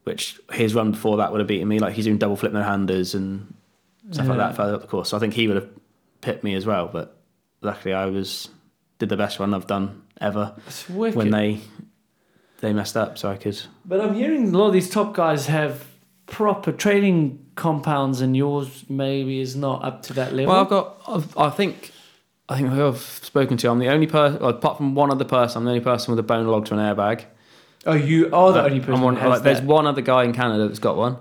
which his run before that would have beaten me. Like, he's doing double flip no handers and stuff like that further up the course. So I think he would have pipped me as well. But luckily, I was did the best run I've done ever when they they messed up. So I could. But I'm hearing a lot of these top guys have proper training compounds, and yours maybe is not up to that level. Well, I've got. I've, I think. I think who I've spoken to. I'm the only person, apart from one other person, I'm the only person with a bone log to an airbag. oh, you are the Uh, only person. One, who has like, there's one other guy in Canada that's got one.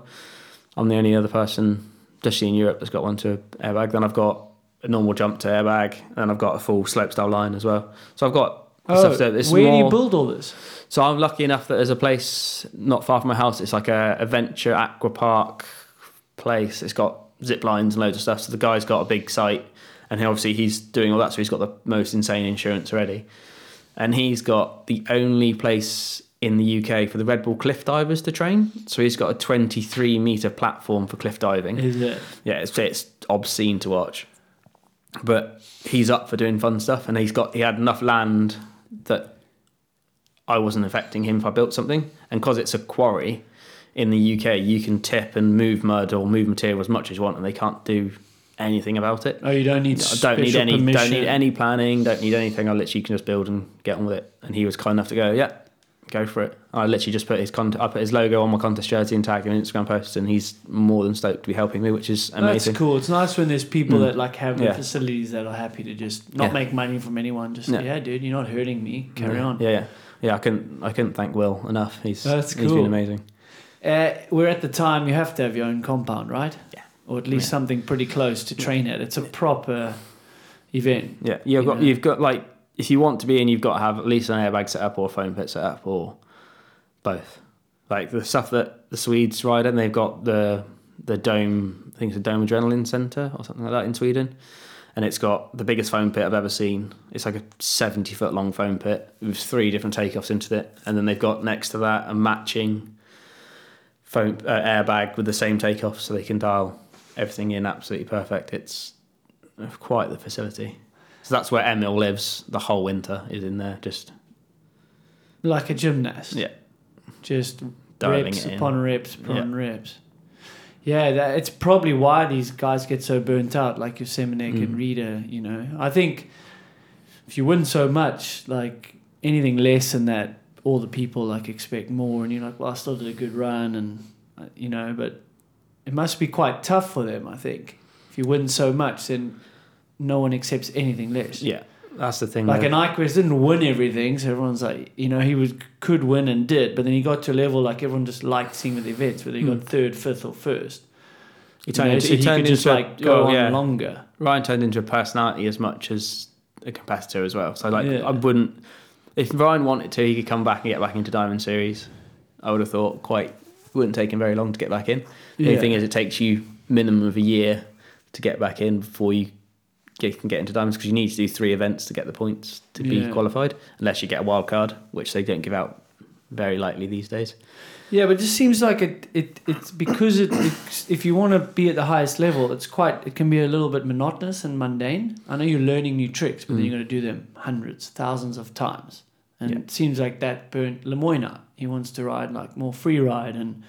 I'm the only other person, just in Europe, that's got one to airbag. Then I've got a normal jump to airbag, and I've got a full slopestyle line as well. So I've got Oh, it's where do you build all this? So I'm lucky enough that there's a place not far from my house. It's like a adventure aqua park place. It's got zip lines and loads of stuff. So the guy's got a big site, and he, obviously he's doing all that. So he's got the most insane insurance already, and he's got the only place in the UK for the Red Bull cliff divers to train. So he's got a 23 meter platform for cliff diving. Is it? Yeah, it's, it's obscene to watch. But he's up for doing fun stuff, and he's got he had enough land that I wasn't affecting him if I built something, and because it's a quarry in the UK, you can tip and move mud or move material as much as you want, and they can't do anything about it. Oh, you don't need. I don't need any Permission. don't need any planning, don't need anything. I literally can just build and get on with it. And he was kind enough to go, yeah, go for it. I literally just put his con- I put his logo on my contest jersey and tagged him in Instagram posts, and he's more than stoked to be helping me, which is amazing. That's cool. It's nice when there's people Mm. that like have the Yeah. facilities that are happy to just not Yeah. make money from anyone. Just Yeah. yeah, dude, you're not hurting me. Carry on. Yeah, yeah, yeah. I couldn't I couldn't thank Will enough. He's That's he's cool. been amazing. Uh, we're at the time you have to have your own compound, right? Yeah. Or at least something pretty close to train at. It's a proper event. Yeah, you've got Yeah. you've got like if you want to be in, you've got to have at least an airbag set up or a foam pit set up or both. Like the stuff that the Swedes ride in, they've got the the dome. I think it's a dome adrenaline center or something like that in Sweden, and it's got the biggest foam pit I've ever seen. It's like a seventy foot long foam pit with three different takeoffs into it, and then they've got next to that a matching foam uh, airbag with the same takeoff, so they can dial everything in absolutely perfect. It's quite the facility. So that's where Emil lives the whole winter, is in there, just Like a gymnast. yeah, Just Dialing reps it in. upon reps upon Yeah. reps. Yeah, that, it's probably why these guys get so burnt out, like your Semenuk and Mm. Reeder, you know. I think if you win so much, like anything less than that, all the people like expect more, and you're like, well, I still did a good run, and uh, you know, but it must be quite tough for them. I think if you win so much, then no one accepts anything less. yeah. That's the thing. Like though. an Nyquist didn't win everything, so everyone's like, you know, he was could win and did, but then he got to a level like everyone just liked seeing with the events whether he got Mm. third, fifth, or first. he You turned know, into, so he he turned could just like go oh, on yeah. longer. Ryan turned into a personality as much as a competitor as well. So like Yeah. I wouldn't if Ryan wanted to, he could come back and get back into Diamond Series. I would have thought quite wouldn't take him very long to get back in. The only thing is, it takes you minimum of a year to get back in before you can get into diamonds because you need to do three events to get the points to be Yeah. qualified, unless you get a wild card, which they don't give out very lightly these days. Yeah, but it just seems like it, it it's because it it's, if you want to be at the highest level, it's quite it can be a little bit monotonous and mundane. I know you're learning new tricks, but then Mm. you're going to do them hundreds, thousands of times, and Yeah. it seems like that burnt Lemoine. He wants to ride like more free ride, and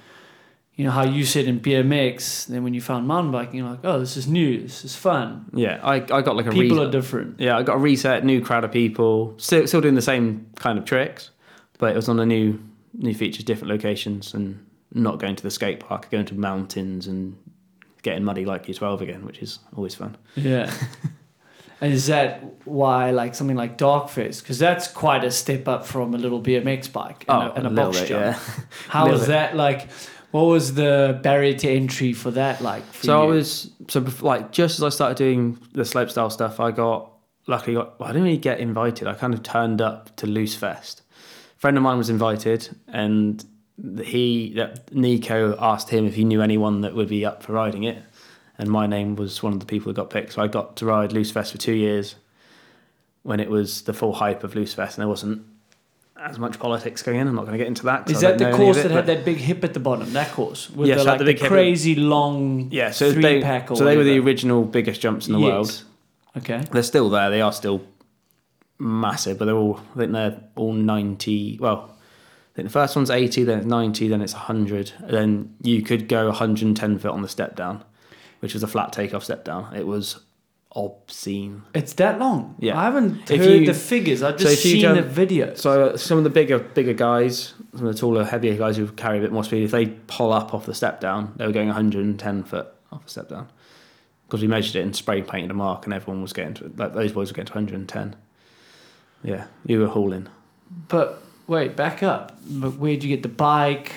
you know how you said in BMX. Then when you found mountain biking, you're like, oh, this is new, this is fun. Yeah, I, I got like a People reset. are different. yeah, I got a reset, new crowd of people, still still doing the same kind of tricks, but it was on a new new features, different locations, and not going to the skate park, going to mountains and getting muddy like U12 again, which is always fun. Yeah. and is that why, like something like Darkfest? Because that's quite a step up from a little BMX bike and, oh, a, and a, little box bit, jump. yeah. How was that like? What was the barrier to entry for that like? For So I was so like just as I started doing the slopestyle stuff, I got luckily got well, I didn't really get invited. I kind of turned up to Loose Fest. A friend of mine was invited, and he that Nico asked him if he knew anyone that would be up for riding it, and my name was one of the people that got picked. So I got to ride Loose Fest for two years when it was the full hype of Loose Fest, and there wasn't as much politics going in. I'm not going to get into that. Is that the course it, that had that big hip at the bottom? That course with Yes, the, like the big crazy long Yeah, so three they pack so they were the original biggest jumps in the world. Okay. They're still there. They are still massive, but they're all. I think they're all ninety. Well, I think the first one's eighty, then it's ninety, then it's hundred. Then you could go one hundred and ten foot on the step down, which was a flat takeoff step down. It was obscene. It's that long. Yeah. I haven't If heard you- the figures. I've just you seen jump- the videos. So uh, some of the bigger bigger guys, some of the taller, heavier guys who carry a bit more speed, if they pull up off the step down, they were going one hundred and ten foot off the step down. Because we measured it and spray painted a mark, and everyone was getting to like those boys were getting to 110. Yeah, you were hauling. But wait, back up. But where did you get the bike?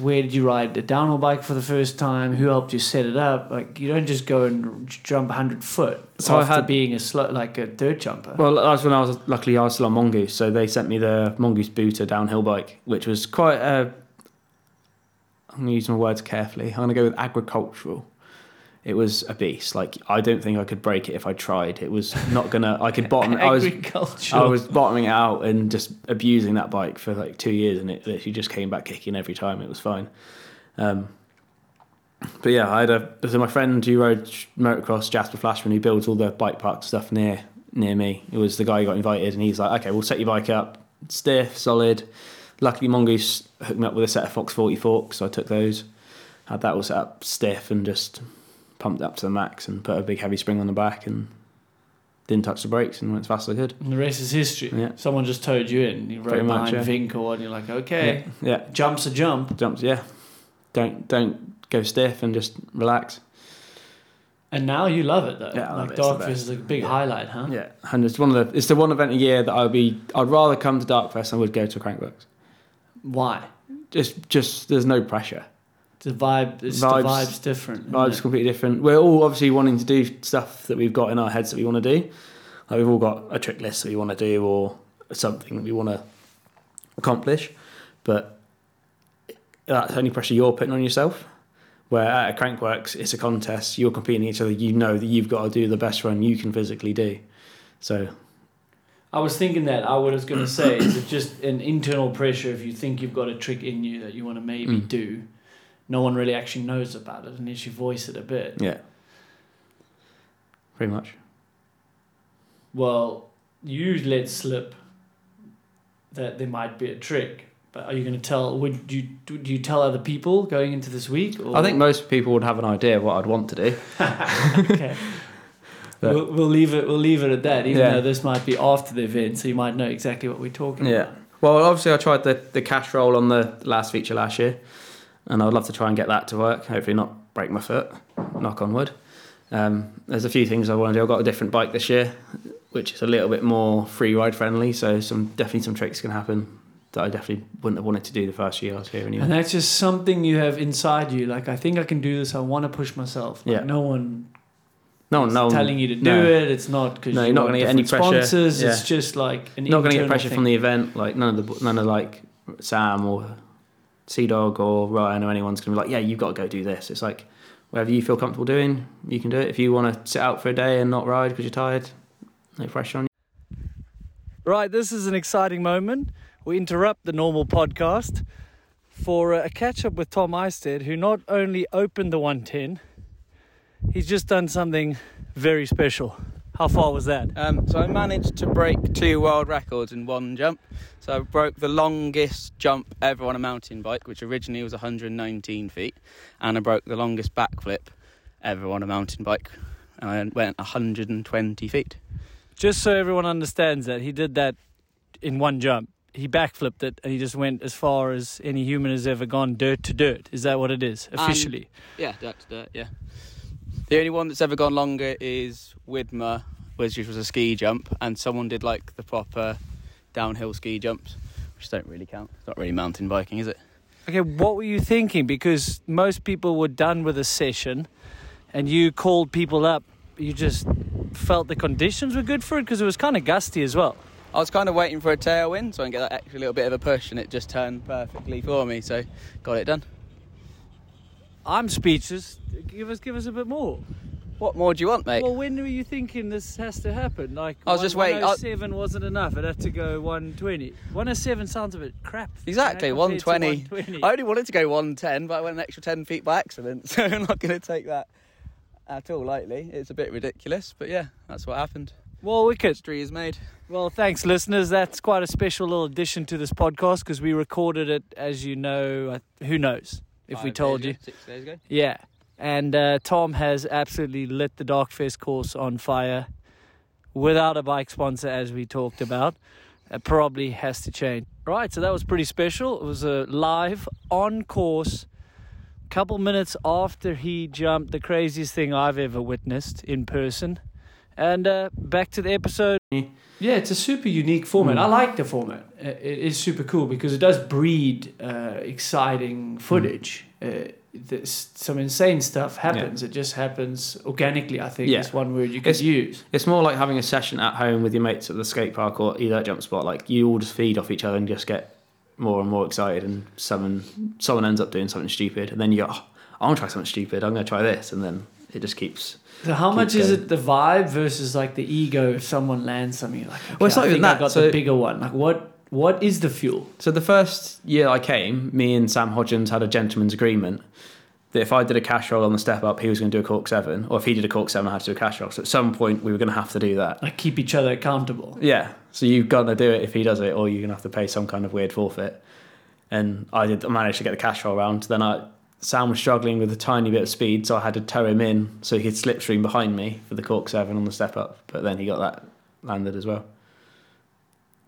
Where did you ride the downhill bike for the first time? Who helped you set it up? Like you don't just go and jump hundred foot So I had- being a slow, like a third jumper. Well, that was when I was luckily I was still on Mongoose, so they sent me the Mongoose Boot'r downhill bike, which was quite a. I'm going to use my words carefully. I'm going to go with agricultural. It was a beast. Like I don't think I could break it if I tried. It was not gonna. I could bottom. I was. I was bottoming it out and just abusing that bike for like two years, and it literally just came back kicking every time. It was fine. Um, but yeah, I had a so my friend who rode motocross, Jasper Flashman, who builds all the bike park stuff near near me. It was the guy who got invited, and he's like, "Okay, we'll set your bike up, stiff, solid." Luckily, Mongoose hooked me up with a set of Fox Forty forks, so I took those. Had that all set up stiff and just pumped it up to the max and put a big heavy spring on the back and didn't touch the brakes and went as fast as I could. And the rest is history. Yeah. Someone just towed you in. You rode behind yeah. Vink or and you're like, okay, Yeah, yeah. jump's a jump. jumps. Yeah, don't don't go stiff and just relax. And now you love it though. Yeah, I like it. It's the Darkfest is a big Yeah. highlight, huh? Yeah, and it's one of the it's the one event a year that I'd be I'd rather come to Darkfest than I would go to Crankworx. Why? Just just there's no pressure. The vibe, it's Vibes- the vibe's different. Vibes completely different. We're all obviously wanting to do stuff that we've got in our heads that we want to do. Like we've all got a trick list that we want to do or something that we want to accomplish, but that's only pressure you're putting on yourself. Where at a Crankworx, it's a contest. You're competing each other. You know that you've got to do the best run you can physically do. So I was thinking that I was going to say, is it just an internal pressure if you think you've got a trick in you that you want to maybe Mm. do? No one really actually knows about it unless you voice it a bit. yeah, pretty much. Well, you let slip that there might be a trick, but are you going to tell? Would you do you tell other people going into this week? Or? I think most people would have an idea of what I'd want to do. okay. We'll, we'll leave it. We'll leave it at that. Even Yeah. though this might be after the event, so you might know exactly what we're talking Yeah. about. Well, obviously, I tried the, the cash roll on the last feature last year, and I'd love to try and get that to work. Hopefully, not break my foot. Knock on wood. Um, there's a few things I want to do. I've got a different bike this year, which is a little bit more free ride friendly. So some definitely some tricks can happen that I definitely wouldn't have wanted to do the first year I was here And that's just something you have inside you. Like I think I can do this. I want to push myself. Like, Yeah. No one No, no, telling you to do no. it. It's not because No, you you're not gonna get any pressure. Sponsors. Yeah. It's just like an not going to get pressure thing. from the event. Like none of the none of like Sam or Sea Dog or Ryan or anyone's going to be like, yeah, you've got to go do this. It's like whatever you feel comfortable doing, you can do it. If you want to sit out for a day and not ride because you're tired, no pressure on you. Right, this is an exciting moment. We interrupt the normal podcast for a catch up with Tom Isted, who not only opened the 110, he's just done something very special. How far was that? Um, so I managed to break two world records in one jump. So I broke the longest jump ever on a mountain bike, which originally was 119 feet, and I broke the longest backflip ever on a mountain bike, and I went 120 feet. Just so everyone understands that, he did that in one jump. He backflipped it and he just went as far as any human has ever gone dirt to dirt. Is that what it is, officially? Yeah, dirt to dirt. Yeah. The only one that's ever gone longer is Widmer, which was a ski jump, and someone did like the proper downhill ski jumps, which don't really count. It's not really mountain biking, is it? Okay, what were you thinking? Because most people were done with a session and you called people up. You just felt the conditions were good for it because it was kind of gusty as well. I was kind of waiting for a tailwind so I can get that extra little bit of a push, and it just turned perfectly for me. So got it done. I'm speechless. Give us, give us a bit more. What more do you want, mate? Well, when were you thinking this has to happen? Like, I was just waiting- I- 107 wasn't enough. It had to go 120. 107 sounds a bit crap. exactly, you know, 120. 120. I only wanted to go 110, but I went an extra 10 feet by accident, so I'm not going to take that at all lightly. It's a bit ridiculous, but yeah, that's what happened. Well, wicked. History is made. Well, thanks, listeners. That's quite a special little addition to this podcast because we recorded it, as you know. Who knows if we told you? ago, Six days ago. Yeah. And uh, Tom has absolutely lit the dark Darkfest course on fire without a bike sponsor, as we talked about. It probably has to change. Right, so that was pretty special. It was a live on course, couple minutes after he jumped, the craziest thing I've ever witnessed in person. And uh, back to the episode. Yeah, it's a super unique format. Mm. I like the format. It is super cool because it does breed uh, exciting footage. Uh, this, some insane stuff happens. It just happens organically. I think Yeah. is one word you could It's- use. It's more like having a session at home with your mates at the skate park or either jump spot. Like you all just feed off each other and just get more and more excited, and someone someone ends up doing something stupid, and then you go, oh, I want to try something stupid. I'm going to try this, and then it just keeps. So how much is it the vibe versus like the ego if someone lands something like okay, Well, it's not I even think I that, got so- the bigger one. Like what what is the fuel? So the first year I came, me and Sam Hodgins had a gentleman's agreement that if I did a cash roll on the step up, he was going to do a cork seven, or if he did a cork seven, I had to do a cash roll. So at some point, we were going to have to do that. Like keep each other accountable. Yeah. So you've got to do it if he does it, or you're going to have to pay some kind of weird forfeit. And I did I managed to get the cash roll round. Then I Sam was struggling with a tiny bit of speed, so I had to tow him in so he could slipstream behind me for the cork seven on the step up. But then he got that landed as well.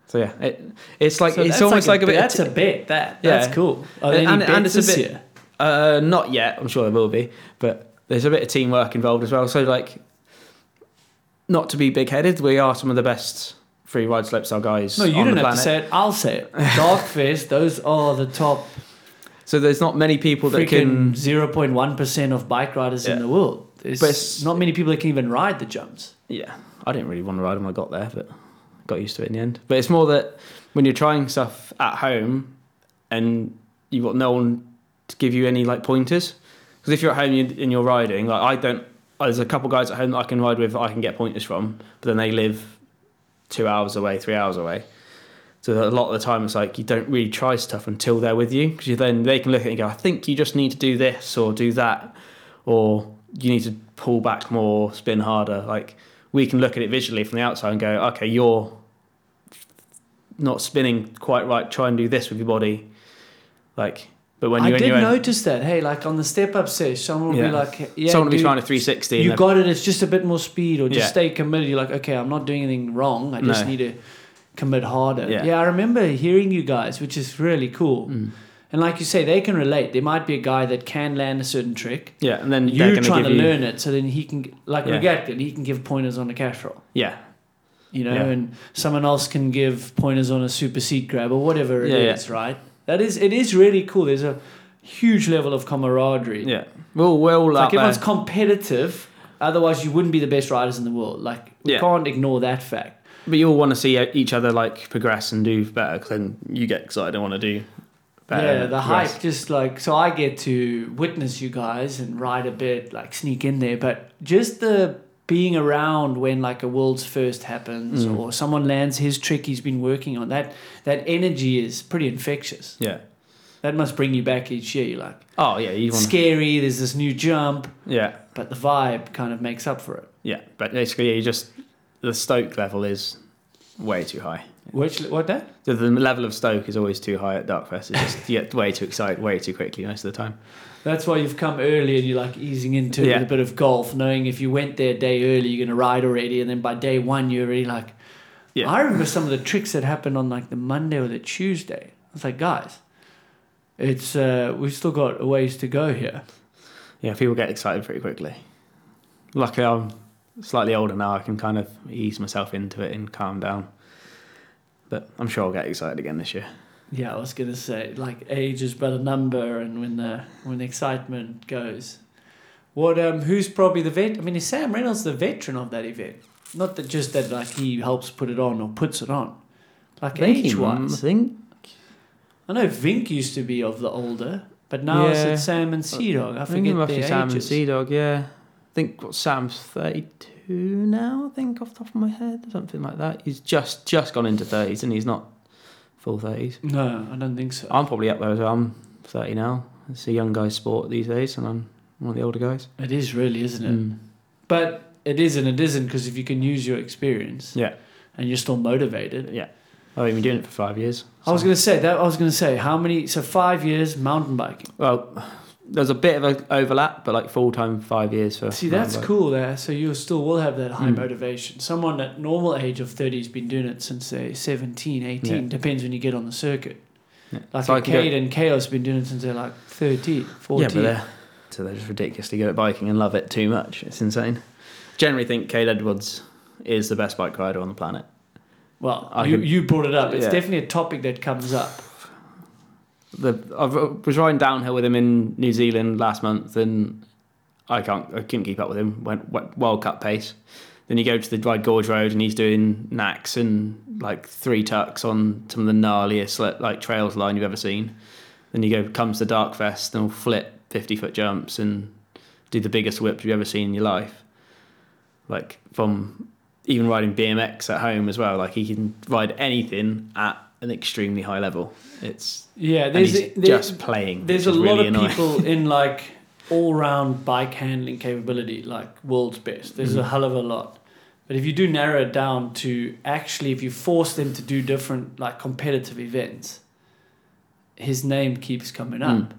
So yeah, it, it's like So it's almost like, a bit. That's a bit. That Yeah. that's cool. Are And- and- and it's a bit- Uh, not yet. I'm sure there will be, but there's a bit of teamwork involved as well. So like, not to be big-headed, we are some of the best free ride slopestyle guys. No, you on don't have to say it. I'll say it. Darkfest. Those are the top So there's not many people that can. zero point one percent of bike riders in the world. There's But it's- not many people that can even ride the jumps. Yeah, I didn't really want to ride them when I got there, but got used to it in the end. But it's more that when you're trying stuff at home and you've got no one to give you any like pointers, because if you're at home and you're- and you're riding, like I don't. There's a couple guys at home that I can ride with, I can get pointers from, but then they live two hours away, three hours away. So a lot of the time, it's like you don't really try stuff until they're with you, because then they can look at it and go, "I think you just need to do this or do that, or you need to pull back more, spin harder." Like we can look at it visually from the outside and go, "Okay, you're not spinning quite right. Try and do this with your body." Like, but when you're in did own, notice that. Hey, like on the step up sesh, someone will be like, "Yeah, someone will be trying a 360. and You got it. It's just a bit more speed, or just Yeah. stay committed. You're like, okay, I'm not doing anything wrong. I just No. need to commit harder. Yeah. Yeah. I remember hearing you guys, which is really cool. Mm. And like you say, they can relate. There might be a guy that can land a certain trick. yeah, and then You're trying to you- learn it, so then he can, like Yeah. Rogatkin, he can give pointers on a cash roll. Yeah, you know, Yeah. and someone else can give pointers on a super seat grab or whatever it is, Yeah, yeah. right? That is, it is really cool. There's a huge level of camaraderie. yeah. Well, we're all It's like everyone's there. competitive. Otherwise, you wouldn't be the best riders in the world. Like we Yeah. can't ignore that fact. But you all want to see each other like progress and do better, then you get excited and want to do better. yeah, the hype. Just like so, I get to witness you guys and ride a bit, like sneak in there. But just the being around when like a world's first happens Mm. or someone lands his trick he's been working on that that energy is pretty infectious. Yeah. That must bring you back each year. You're like Oh yeah, you want. scary. There's this new jump, Yeah, but the vibe kind of makes up for it. yeah. But basically, yeah, you just the stoke level is way too high. Which what that? So the level of stoke is always too high at Darkfest. It's just you get way too excited way too quickly most of the time. That's why you've come early and you're like easing into Yeah. a bit of golf, knowing if you went there a day early, you're gonna ride already, and then by day one you're already like. Yeah. I remember some of the tricks that happened on like the Monday or the Tuesday. I was like, guys, it's uh, we've still got a ways to go here. Yeah, people get excited pretty quickly. Luckily, I'm slightly older now. I can kind of ease myself into it and calm down. But I'm sure I'll get excited again this year. Yeah, I was gonna say like age is but a number, and when the when the excitement goes, what um who's probably the vet? I mean, is Sam Reynolds the veteran of that event? Not that just that like he helps put it on or puts it on, like age I think. I know Vink used to be of the older, but now it's Yeah. at Sam and Sea Dog. I I think it must be Sam and. Sea Dog. Yeah, think what Sam's thirty-two now. I think off the top of my head, something like that. He's just just gone into thirties, and he's not full thirties. No, I don't think so. I'm probably up there as well. I'm thirty now. It's a young guy's sport these days, and I'm one of the older guys. It is really, isn't it? Mm. But it is and it isn't because if you can use your experience Yeah, and you're still motivated. yeah. I've been doing it for five years. I was gonna say that. I was gonna say how many? So five years mountain biking. Well, there's a bit of an overlap, but like full time five years for. See, that's bike. cool there. So you still will have that high Mm. motivation. Someone at normal age of 30 has been doing it since they're 17, 18. Yeah. Depends when you get on the circuit. Yeah. Like So I a can go- Kade and Chaos have been doing it since they're like 13, 14. Yeah, but they're, so they're just ridiculously good at biking and love it too much. It's insane. Generally, think Kade Edwards is the best bike rider on the planet. well, I you, can- you brought it up. It's Yeah. definitely a topic that comes up. The I uh, was riding downhill with him in New Zealand last month, and I can't, I couldn't keep up with him. Went, went World Cup pace. Then you go to the Ride Gorge Road, and he's doing knacks and like three tucks on some of the gnarliest like, trails line you've ever seen. Then you go comes to Darkfest and will flip fifty foot jumps and do the biggest whips you've ever seen in your life. Like from even riding BMX at home as well. Like he can ride anything at an extremely high level. It's Yeah, there's, he's there- just playing. there's a lot really of annoying. people in like all round bike handling capability, like world's best. There's a Mhm. hell of a lot. But if you do narrow it down to actually, if you force them to do different like competitive events, his name keeps coming up. Mm.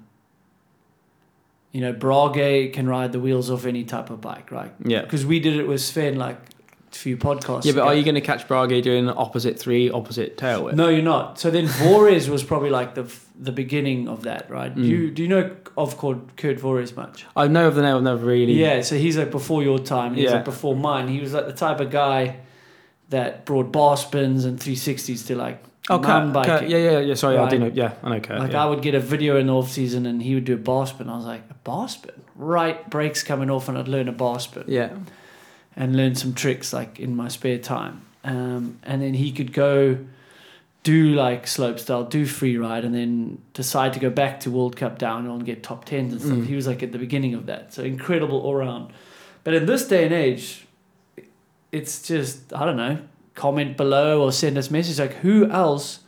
you know, Brage can ride the wheels off any type of bike, right? Yeah. Because we did it with Sven like few podcasts. Yeah, but ago. are you going to catch Brage doing opposite three, opposite tail whip? No, you're not. So then Voreis was probably like the the beginning of that, right? Do Mm. you do you know of Kurt Kurt Voreis much? I know of the name, I've never really. Yeah, so he's like before your time. He's Yeah. like before mine. He was like the type of guy that brought bar spins and 360s to like Oh, Kurt, Kurt, yeah, yeah, yeah. Sorry, I Right. do know. Yeah, I know Kurt. Like yeah. I would get a video in the off season and he would do a bar spin. I was like, a bar spin? Right, brakes coming off and I'd learn a bar spin yeah, and learn some tricks like in my spare time. Um, and then he could go do like slopestyle, do free ride, and then decide to go back to World Cup downhill and get top tens and stuff. Mm. He was like at the beginning of that, so incredible all round. But in this day and age, it's just I don't know. Comment below or send us message like who else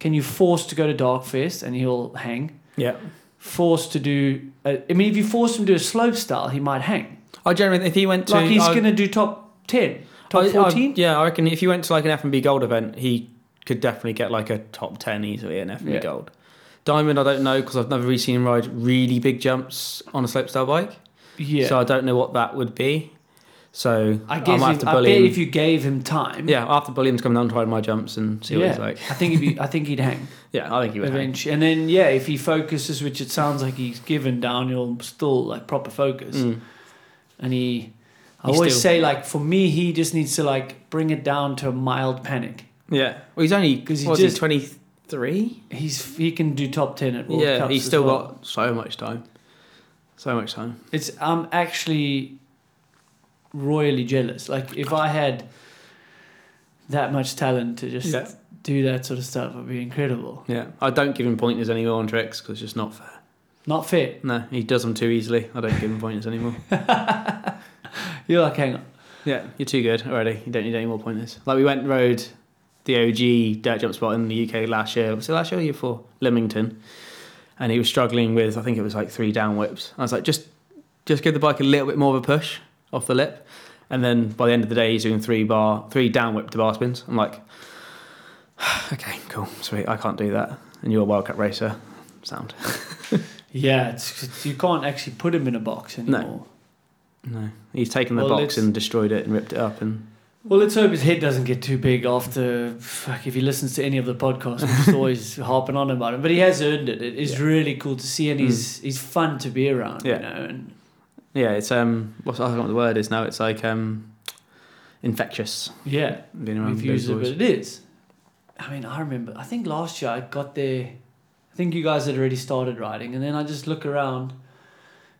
can you force to go to Darkfest and he'll hang. yeah. Forced to do. A, I mean, if you force him to do a slope style, he might hang. I generally, think if he went to, Like he's I- gonna do top ten, top I- I- fourteen. yeah, I reckon if you went to like an FMB Gold event, he could definitely get like a top ten easily in FMB Gold. Diamond, I don't know because I've never really seen him ride really big jumps on a slopestyle bike, Yeah. so I don't know what that would be. So I guess might if, I bet him. if you gave him time, yeah, to to come down to ride my jumps and see what he's like. I think he'd be, I think he'd hang Yeah, I think he would. hang. eventually. And then yeah, if he focuses, which it sounds like he's given down, he'll still like proper focus. Mm. And he, I He's always still- say like for me, he just needs to like bring it down to a mild panic. Yeah, well, he's only 'Cause because he's just- twenty three. He's he can do top ten at World Yeah, Cups he's as still well. got so much time. So much time. It's I'm actually royally jealous. Like if I had that much talent to just Yeah. do that sort of stuff, it'd be incredible. Yeah, I don't give him pointers anymore on tricks because it's just not fair. Not fit. No, he does them too easily. I don't give him pointers anymore. You're like, hang on. Yeah, you're too good already. You don't need any more pointers. Like we went and rode the OG dirt jump spot in the UK last year. Was it last year or year before? Leamington. And he was struggling with I think it was like three down whips. I was like, just just give the bike a little bit more of a push off the lip. And then by the end of the day he's doing three bar three down whip to bar spins. I'm like Okay, cool, sweet, I can't do that. And you're a World Cup racer. Sound. Yeah, it's, it's- you can't actually put him in a box anymore. No. He's taken the Well, box and destroyed it and ripped it up and Well, let's hope his head doesn't get too big after. Fuck, if he listens to any of the podcasts, we're just always harping on about him. But he has earned it. It is Yeah. really cool to see, and he's he's fun to be around. Yeah. You know, and Yeah, it's um what's I don't know what the word is now, it's like um infectious. yeah, Being around we've used it, but it is. I mean, I remember. I think last year I got there. I think you guys had already started riding, and then I just look around,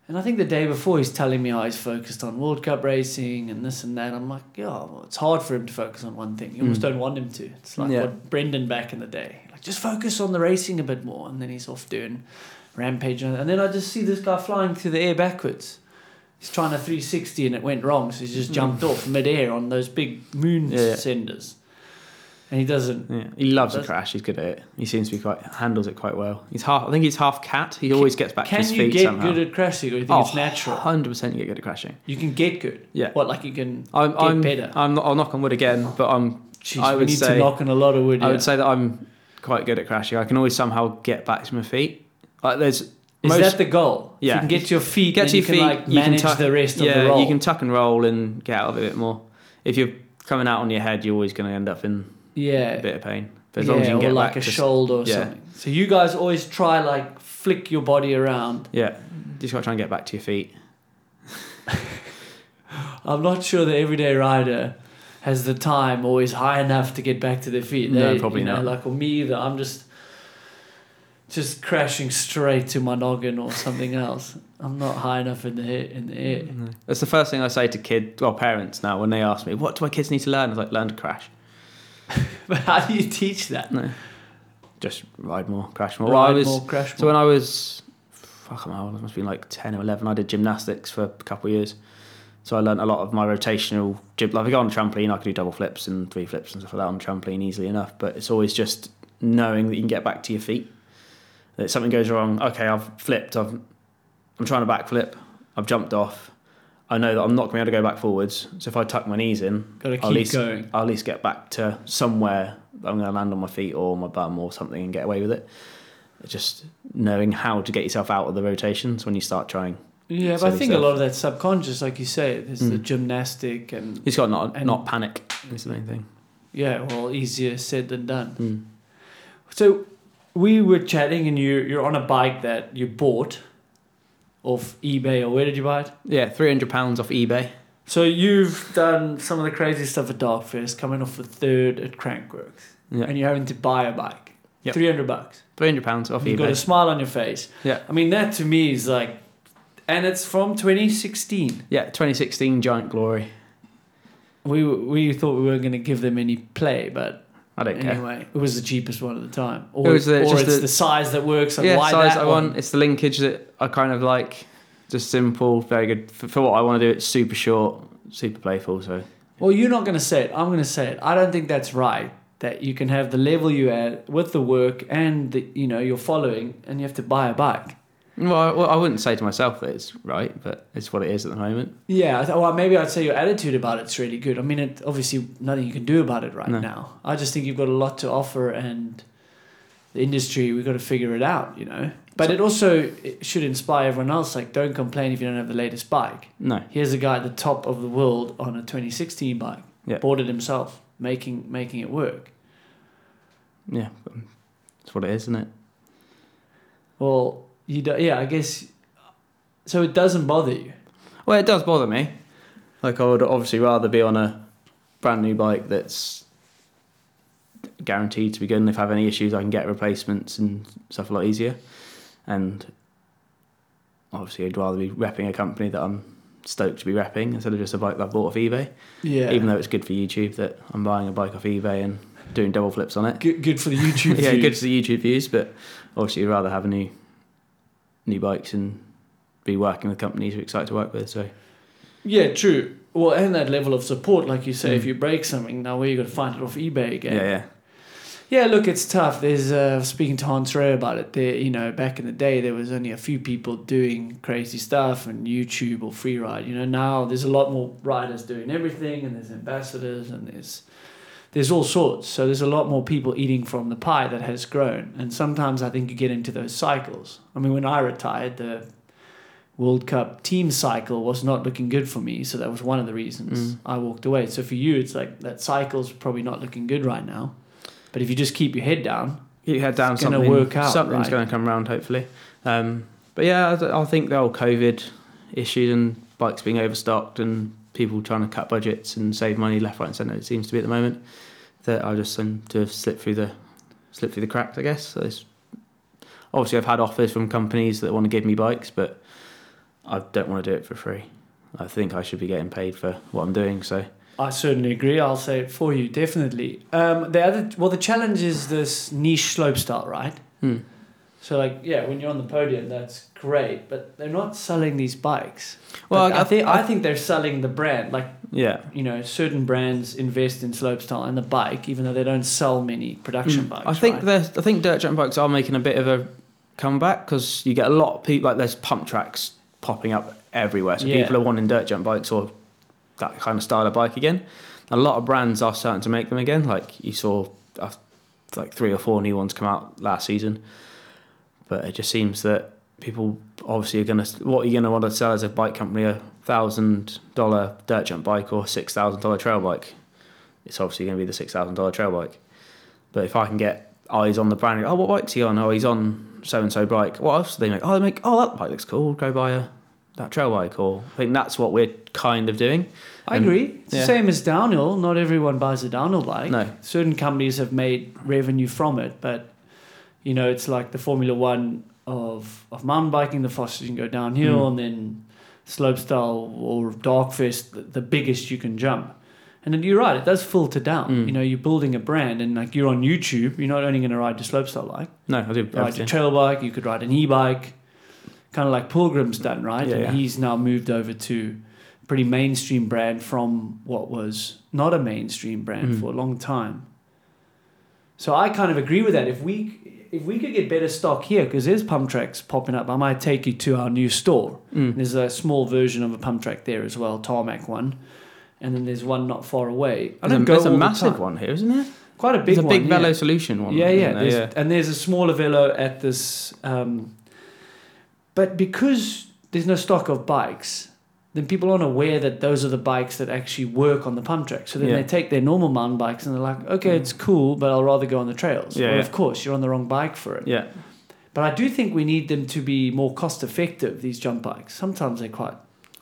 and I think the day before he's telling me how he's focused on World Cup racing and this and that. I'm like, yeah, well, it's hard for him to focus on one thing. You almost Mm. don't want him to. It's like Yeah. what Brendan back in the day, like just focus on the racing a bit more, and then he's off doing rampage, and and then I just see this guy flying through the air backwards. He's trying a 360 and it went wrong, so he's just jumped off midair on those big moon Mm. Yeah. senders. And he doesn't. Yeah, he loves a crash. He's good at it. He seems to be quite handles it quite well. He's half. I think he's half cat. He always gets back to Can his you feet get somehow. good at crashing, or you think oh, it's natural? Hundred percent, you get good at crashing. You can get good. Yeah. What, like you can I'm. get I'm. better? I'm. I'll knock on wood again, but I'm. Jeez, I we would need say- to knock on a lot of wood. I yeah. would say that I'm quite good at crashing. I can always somehow get back to my feet. Like there's. Is most, that the goal? Yeah. you can get to your feet, get to you your can feet? like you can manage tuck, the rest yeah, of the roll. you can tuck and roll and get out of it a bit more. If you're coming out on your head, you're always going to end up in yeah. a bit of pain. But as yeah, long as you can or get like a to shoulder or yeah. something. So you guys always try like flick your body around. Yeah, just got to try and get back to your feet. I'm not sure the everyday rider has the time always high enough to get back to their feet. No, probably you know, not. Like or me either. I'm just just crashing straight to my noggin or something else. I'm not high enough in the air, in the air. That's the first thing I say to kids, well, parents now, when they ask me, what do my kids need to learn? I was like, learn to crash. But how do you teach that? No. Just ride more, crash more. Well, I was, more, crash so when I was, fuck, I'm old, I must have been like 10 or 11, I did gymnastics for a couple of years. So I learnt a lot of my rotational, gym- like if I go on a trampoline, I can do double flips and three flips and stuff like that on the trampoline easily enough. But it's always just knowing that you can get back to your feet. That something goes wrong, okay, I've flipped, I've, I'm trying to backflip, I've jumped off. I know that I'm not going to be able to go back forwards. So if I tuck my knees in, Gotta I'll at keep least, going. I'll at least get back to somewhere that I'm going to land on my feet or my bum or something and get away with it. Just knowing how to get yourself out of the rotations when you start trying. Yeah, but I think a lot of that's subconscious, like you say. There's the Mm. gymnastic and just got not And- not panic. Is the main thing. yeah, well, easier said than done. Mm. So we were chatting, and you you're on a bike that you bought off eBay, or where did you buy it? Yeah, three hundred pounds off eBay. So you've done some of the crazy stuff at Darkfest, coming off the third at Crankworx, Yeah, and you're having to buy a bike, Yep. three hundred bucks. three hundred pounds off eBay. You've got a smile on your face. Yeah. I mean that to me is like, and it's from 2016. Yeah, 2016 Giant Glory. We we thought we weren't going to give them any play, but I don't care. anyway, it was the cheapest one at the time. Or, It was the- or just it's the- the, size that works. Yeah, why size I one? want. It's the linkage that I kind of like. Just simple, very good for, for what I want to do. It's super short, super playful. So Well, you're not going to say it. I'm going to say it. I don't think that's right. That you can have the level you at with the work and the you know your following, and you have to buy a bike. Well, I, well, I wouldn't say to myself that it's right, but it's what it is at the moment. Yeah, I th- well, maybe I'd say your attitude about it's really good. I mean, it, obviously, nothing you can do about it right No. now. I just think you've got a lot to offer, and the industry, we've got to figure it out, you know. But it also it should inspire everyone else. Like, don't complain if you don't have the latest bike. No, Here's a guy at the top of the world on a 2016 bike. Yeah. Bought it himself, making making it work. yeah, that's what it is, isn't it? Well, you do, yeah, I guess. So it doesn't bother you. Well, it does bother me. Like I would obviously rather be on a brand new bike that's guaranteed to be good, and if I have any issues, I can get replacements and stuff a lot easier. And obviously, I'd rather be repping a company that I'm stoked to be repping instead of just a bike that I bought off eBay. Yeah. Even though it's good for YouTube that I'm buying a bike off eBay and doing double flips on it. good, good for the YouTube. yeah, views. good for the YouTube views, but obviously, you'd rather have a new new bikes and be working with companies you're excited to work with. So Yeah, true. Well, and that level of support, like you say, if Mm. you break something, now where you going to find it off eBay again. yeah, yeah. Yeah, look, it's tough. There's uh, speaking to Hans Rey about it. There, you know, back in the day, there was only a few people doing crazy stuff and YouTube or free ride. You know, now there's a lot more riders doing everything, and there's ambassadors, and there's there's all sorts. So there's a lot more people eating from the pie that has grown. And sometimes I think you get into those cycles. I mean, when I retired, the World Cup team cycle was not looking good for me, so that was one of the reasons Mm. I walked away. So for you, it's like that cycle's probably not looking good right now. But if you just keep your head down, Keep your head down. It's gonna work out, Something's right? going to come around, hopefully. Um, but yeah, I, I think the whole COVID issues and bikes being overstocked and people trying to cut budgets and save money left, right, and centre. It seems to be at the moment that I just seem to have slipped through the slipped through the cracks. I guess. So it's, obviously, I've had offers from companies that want to give me bikes, but I don't want to do it for free. I think I should be getting paid for what I'm doing. So I certainly agree. I'll say it for you, definitely. Um, the other, well, the challenge is this niche slope style, right? hmm. So, like, yeah, when you're on the podium, that's great, but they're not selling these bikes. well, But I, think I think they're selling the brand. Like, yeah. you know, certain brands invest in slopestyle and the bike, even though they don't sell many production Mm. bikes. I think right? I think dirt jump bikes are making a bit of a comeback because you get a lot of people like there's pump tracks popping up everywhere, so Yeah. people are wanting dirt jump bikes or that kind of style of bike again. A lot of brands are starting to make them again. Like you saw, like three or four new ones come out last season, but it just seems that people obviously are going to what are you going to want to sell as a bike company a thousand dollar dirt jump bike or six thousand dollar trail bike. It's obviously going to be the six thousand dollar trail bike. But if I can get oh, eyes on the brand, oh, what bike's he on? Oh, he's on so and so bike. What else do they make? Oh, they make. Oh, that bike looks cool. Go buy a that trail bike. Or I think that's what we're kind of doing. I And- agree. It's yeah. the same as downhill. Not everyone buys a downhill bike. No. Certain companies have made revenue from it, but you know, it's like the Formula One of of mountain biking. The fastest you can go downhill, Mm. and then slopestyle or darkfest, the, the biggest you can jump. And then you're right; it does filter down. Mm. You know, you're building a brand, and like you're on YouTube, you're not only going to ride your slopestyle bike. No, I do You ride your trail bike. You could ride an e-bike, kind of like Pilgrim's done, right? Yeah, and yeah. he's now moved over to a pretty mainstream brand from what was not a mainstream brand Mhm. for a long time. So I kind of agree with that. If we if we could get better stock here, because there's pump tracks popping up, I might take you to our new store. Mm. There's a small version of a pump track there as well, tarmac one, and then there's one not far away. I There's, a, don't go there's a all the massive one here, isn't there? quite a big There's a one. big yeah. Velo Solution one. Yeah, yeah, there? there's, and there's a smaller Velo at this. Um, but because there's no stock of bikes, then people aren't aware that those are the bikes that actually work on the pump track. So then Yeah. they take their normal mountain bikes and they're like, okay, mm. it's cool, but I'll rather go on the trails. Yeah, well, yeah. of course, you're on the wrong bike for it. Yeah. But I do think we need them to be more cost effective, these jump bikes. Sometimes they're quite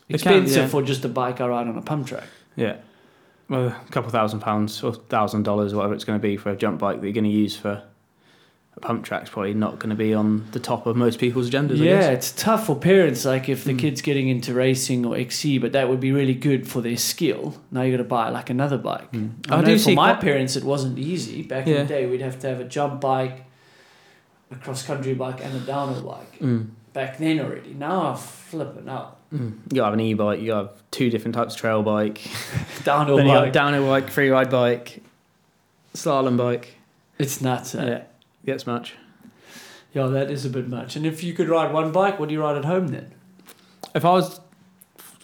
They can, expensive yeah. for just a bike I ride on a pump track. Yeah. Well, a couple thousand pounds or thousand dollars, whatever it's going to be for a jump bike that you're going to use for pump track's probably not going to be on the top of most people's agendas. I Yeah, it's tough for parents. Like if the Mm. kid's getting into racing or XC, but that would be really good for their skill. Now you got to buy like another bike. Mm. I, I know do for my quite- parents it wasn't easy. Back in the day, we'd have to have a jump bike, a cross country bike, and a downhill bike. Mm. Back then already. Now I'm flipping out. Mm. You have an e-bike. You have two different types of trail bike. Downhill then you got bike. downhill bike, free ride bike, slalom bike. it's nuts. eh? Yeah, gets much. Yeah, that is a bit much. And if you could ride one bike, what do you ride at home then? If I was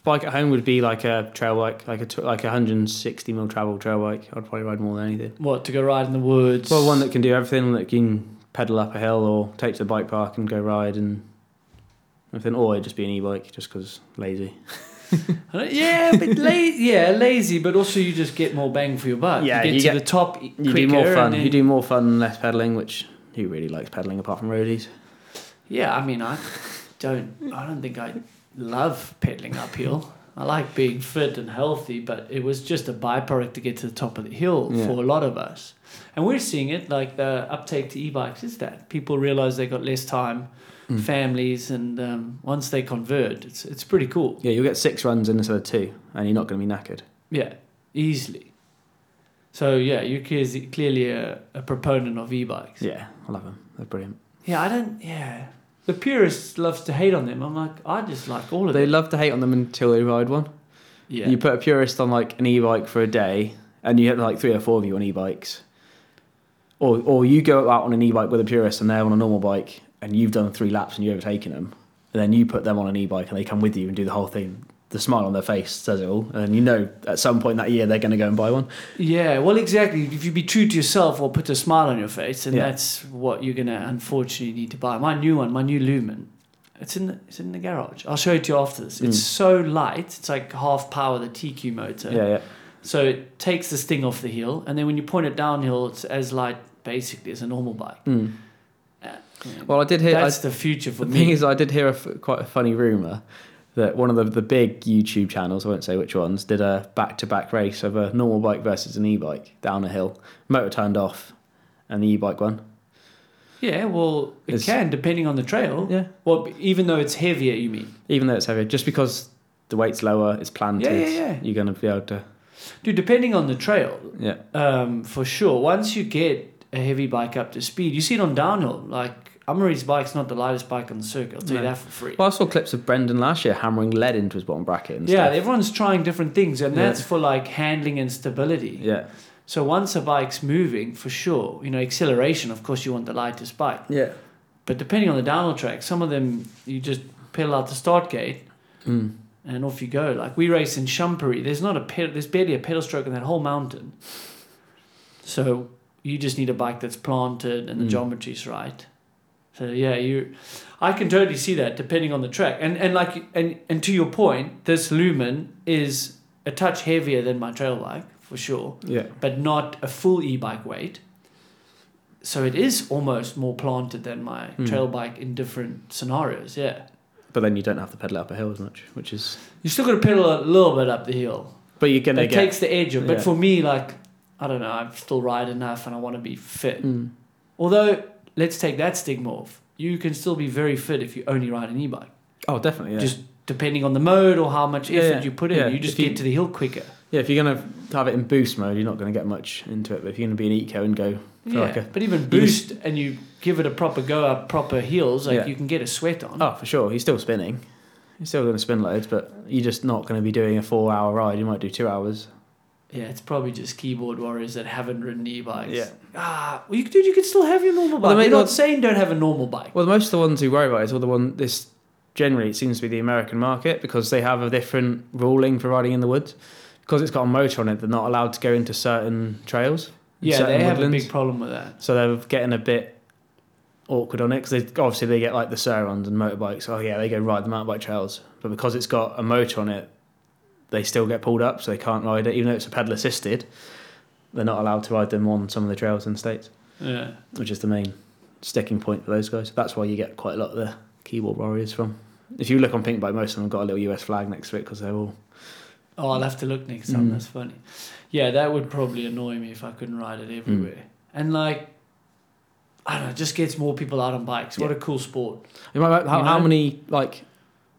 bike at home, would be like a trail bike, like a like a 160 mil travel trail bike. I'd probably ride more than anything. What to go ride in the woods? Well, one that can do everything, that can pedal up a hill or take to the bike park and go ride and everything, or it'd just be an e-bike just because lazy. Yeah, but la- yeah, lazy, but also you just get more bang for your buck. Yeah, you get you to get- the top e- You do more fun. then- You do more fun, and less pedaling, which who really likes pedaling apart from roadies? Yeah, I mean, I don't. I don't think I love pedaling uphill. I like being fit and healthy, but it was just a byproduct to get to the top of the hill Yeah. for a lot of us. And we're seeing it like the uptake to e-bikes is that people realize they got less time, Mm. families, and um, once they convert, it's it's pretty cool. Yeah, you'll get six runs instead of two, and you're not going to be knackered. Yeah, easily. So yeah, you're clearly clearly a, a proponent of e-bikes. Yeah, I love them. They're brilliant. Yeah, I don't. Yeah, the purist loves to hate on them. I'm like, I just like all of They them. They love to hate on them until they ride one. Yeah, You put a purist on like an e-bike for a day, and you have like three or four of you on e-bikes, or or you go out on an e-bike with a purist and they're on a normal bike, and you've done three laps and you've overtaken them, and then you put them on an e-bike and they come with you and do the whole thing. The smile on their face says it all, and you know at some point that year they're going to go and buy one. Yeah, well, exactly. If you be true to yourself or put a smile on your face, then Yeah. that's what you're gonna unfortunately need to buy. My new one, my new Lumen, it's in the it's in the garage. I'll show it to you after this. It's Mm. so light. It's like half power the TQ motor. Yeah, yeah. So it takes the sting off the heel, and then when you point it downhill, it's as light basically as a normal bike. Mm. Well, I did hear. I, that's the future for the me. thing is, I did hear a f- quite a funny rumor that one of the, the big YouTube channels, I won't say which ones, did a back to back race of a normal bike versus an e bike down a hill. Motor turned off, and the e bike won. yeah, well, it It's- can depending on the trail. Yeah. Well, even though it's heavier, you mean? Even though it's heavier, just because the weight's lower, it's planted. Yeah, yeah, yeah. You're going to be able to. Dude, depending on the trail, Yeah. um, for sure. Once you get a heavy bike up to speed, you see it on downhill. Like Amaury's bike's not the lightest bike on the circuit. I'll tell you that for free. Well, I saw clips of Brendan last year hammering lead into his bottom bracket and yeah, stuff. everyone's trying different things, and Yeah. that's for like handling and stability. Yeah. So once a bike's moving, for sure, you know, acceleration. Of course, you want the lightest bike, Yeah. but depending on the downhill track, some of them you just pedal out the start gate Mm. and off you go. Like we race in Champéry, there's not a pedal, there's barely a pedal stroke in that whole mountain. So you just need a bike that's planted and the Mm. geometry's right. So yeah, you, I can totally see that depending on the track. And and like and and to your point, this Lumen is a touch heavier than my trail bike for sure, Yeah. but not a full e-bike weight. So it is almost more planted than my Mm. trail bike in different scenarios. Yeah, But then you don't have to pedal up a hill as much, which is. you still got to pedal a little bit up the hill. But you're to It get. takes the edge of. But Yeah. for me, like I don't know, I still ride enough, and I want to be fit. Mm. Although let's take that stigma off. You can still be very fit if you only ride an e-bike. Oh, definitely. Yeah. Just depending on the mode or how much effort yeah. you put in, Yeah, you just if you- get to the hill quicker. Yeah, if you're gonna have it in boost mode, you're not gonna get much into it. But if you're gonna be an eco and go for Yeah, like a but even boost and you give it a proper go up, proper heels, like Yeah. you can get a sweat on. oh for sure, he's still spinning. He's still gonna spin loads, but you're just not gonna be doing a four hour ride. You might do two hours. Yeah, it's probably just keyboard warriors that haven't ridden e-bikes. Yeah. Ah, well, you, dude, you can still have your normal bike. they We're not saying don't have a normal bike. Well, most of the ones who worry about it is all the one this generally it seems to be the American market because they have a different ruling for riding in the woods. Because it's got a motor on it, they're not allowed to go into certain trails. Yeah, certain they have a big problem with that. So they're getting a bit awkward on it because obviously they get like the Sur-Rons and motorbikes. Oh yeah, they go ride the mountain bike trails, but because it's got a motor on it, they still get pulled up, so they can't ride it. Even though it's a pedal assisted, they're not allowed to ride them on some of the trails in the states, Yeah. which is the main sticking point for those guys. That's why you get quite a lot of the keyboard warriors from. If you look on Pinkbike, most of them have got a little US flag next to it because they're all Oh, I'll have to look next time. Mm. That's funny. Yeah, that would probably annoy me if I couldn't ride it everywhere. Mm. And like, I don't know, it just gets more people out on bikes. What Yeah. a cool sport. How, You how many like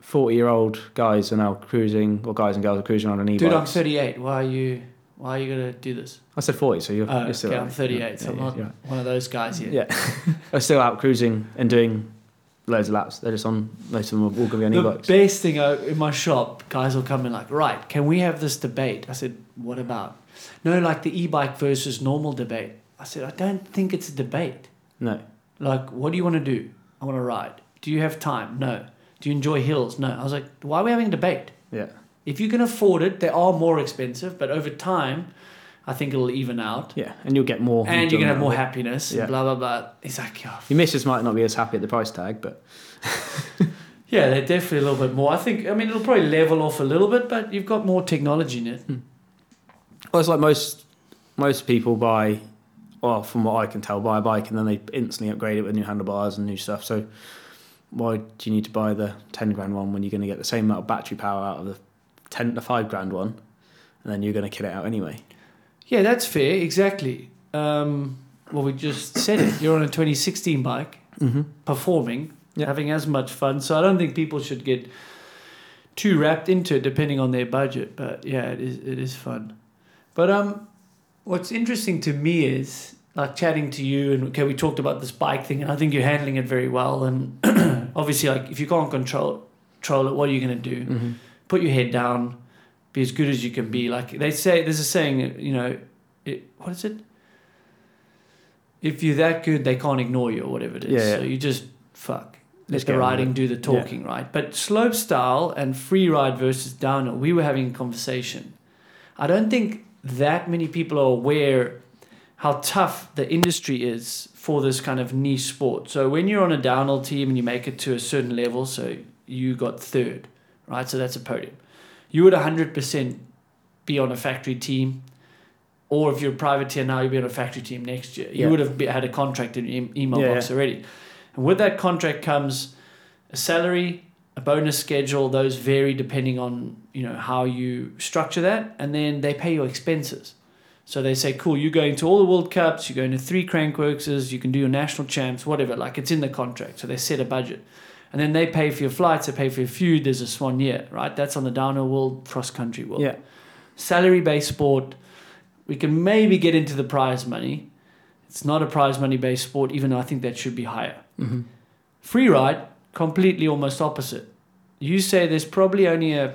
forty-year-old guys are now cruising, or guys and girls are cruising on an e-bike? Dude, I'm 38. Why are you? Why are you gonna do this? I said forty, so you're, Oh, you're still. okay, out. I'm 38, so Yeah, I'm not one of those guys yet. Yeah, are still out cruising and doing loads of laps. They're just on. Most of them are all to be on The e-bikes. best thing uh, in my shop, guys will come in like, right, can we have this debate? I said, what about? No, like the e-bike versus normal debate. I said, I don't think it's a debate. No, Like, what do you want to do? I want to ride. Do you have time? No. Do you enjoy hills? No. I was like, why are we having a debate? yeah, If you can afford it, they are more expensive, but over time, I think it'll even out. yeah, and you'll get more. And you can have more happiness Yeah. and blah, blah, blah. It's like, oh, Your missus might not be as happy at the price tag, but yeah, they're definitely a little bit more. I think, I mean, it'll probably level off a little bit, but you've got more technology in it. Hmm. well, it's like most most people buy. Well, from what I can tell, buy a bike and then they instantly upgrade it with new handlebars and new stuff. So why do you need to buy the ten grand one when you're going to get the same amount of battery power out of the ten to five grand one, and then you're going to kit it out anyway? Yeah, that's fair. Exactly. Um, well, we just said it. You're on a 2016 bike, Mm-hmm. performing, Yeah. having as much fun. So I don't think people should get too wrapped into it, depending on their budget. But yeah, it is it is fun. But um, what's interesting to me is like chatting to you and okay, we talked about this bike thing, and I think you're handling it very well. And obviously, like if you can't control control it, what are you going to do? Mm-hmm. put your head down, be as good as you can be. Like they say, there's a saying, you know, it, what is it? If you're that good, they can't ignore you or whatever it is. Yeah, yeah. So you just fuck. Let the riding do the talking, right? But slope style and free ride versus downhill, we were having a conversation. I don't think that many people are aware how tough the industry is for this kind of niche sport. So when you're on a downhill team and you make it to a certain level, so you got third, right? So that's a podium. You would 100% be on a factory team. Or if you're a privateer now, you'll be on a factory team next year. You Yeah. would have be, had a contract in your email Yeah, box yeah. already. And with that contract comes a salary, a bonus schedule. Those vary depending on you know how you structure that, and then they pay your expenses. So they say, cool, you're going to all the World Cups, you're going to three Crankworxes, you can do your national champs, whatever. Like it's in the contract. So they set a budget. And then they pay for your flights, they pay for your food. There's a swan year, right? That's on the downhill world, cross country world. Yeah, Salary based sport, we can maybe get into the prize money. It's not a prize money based sport, even though I think that should be higher. mm-hmm. Free ride, completely almost opposite. You say there's probably only a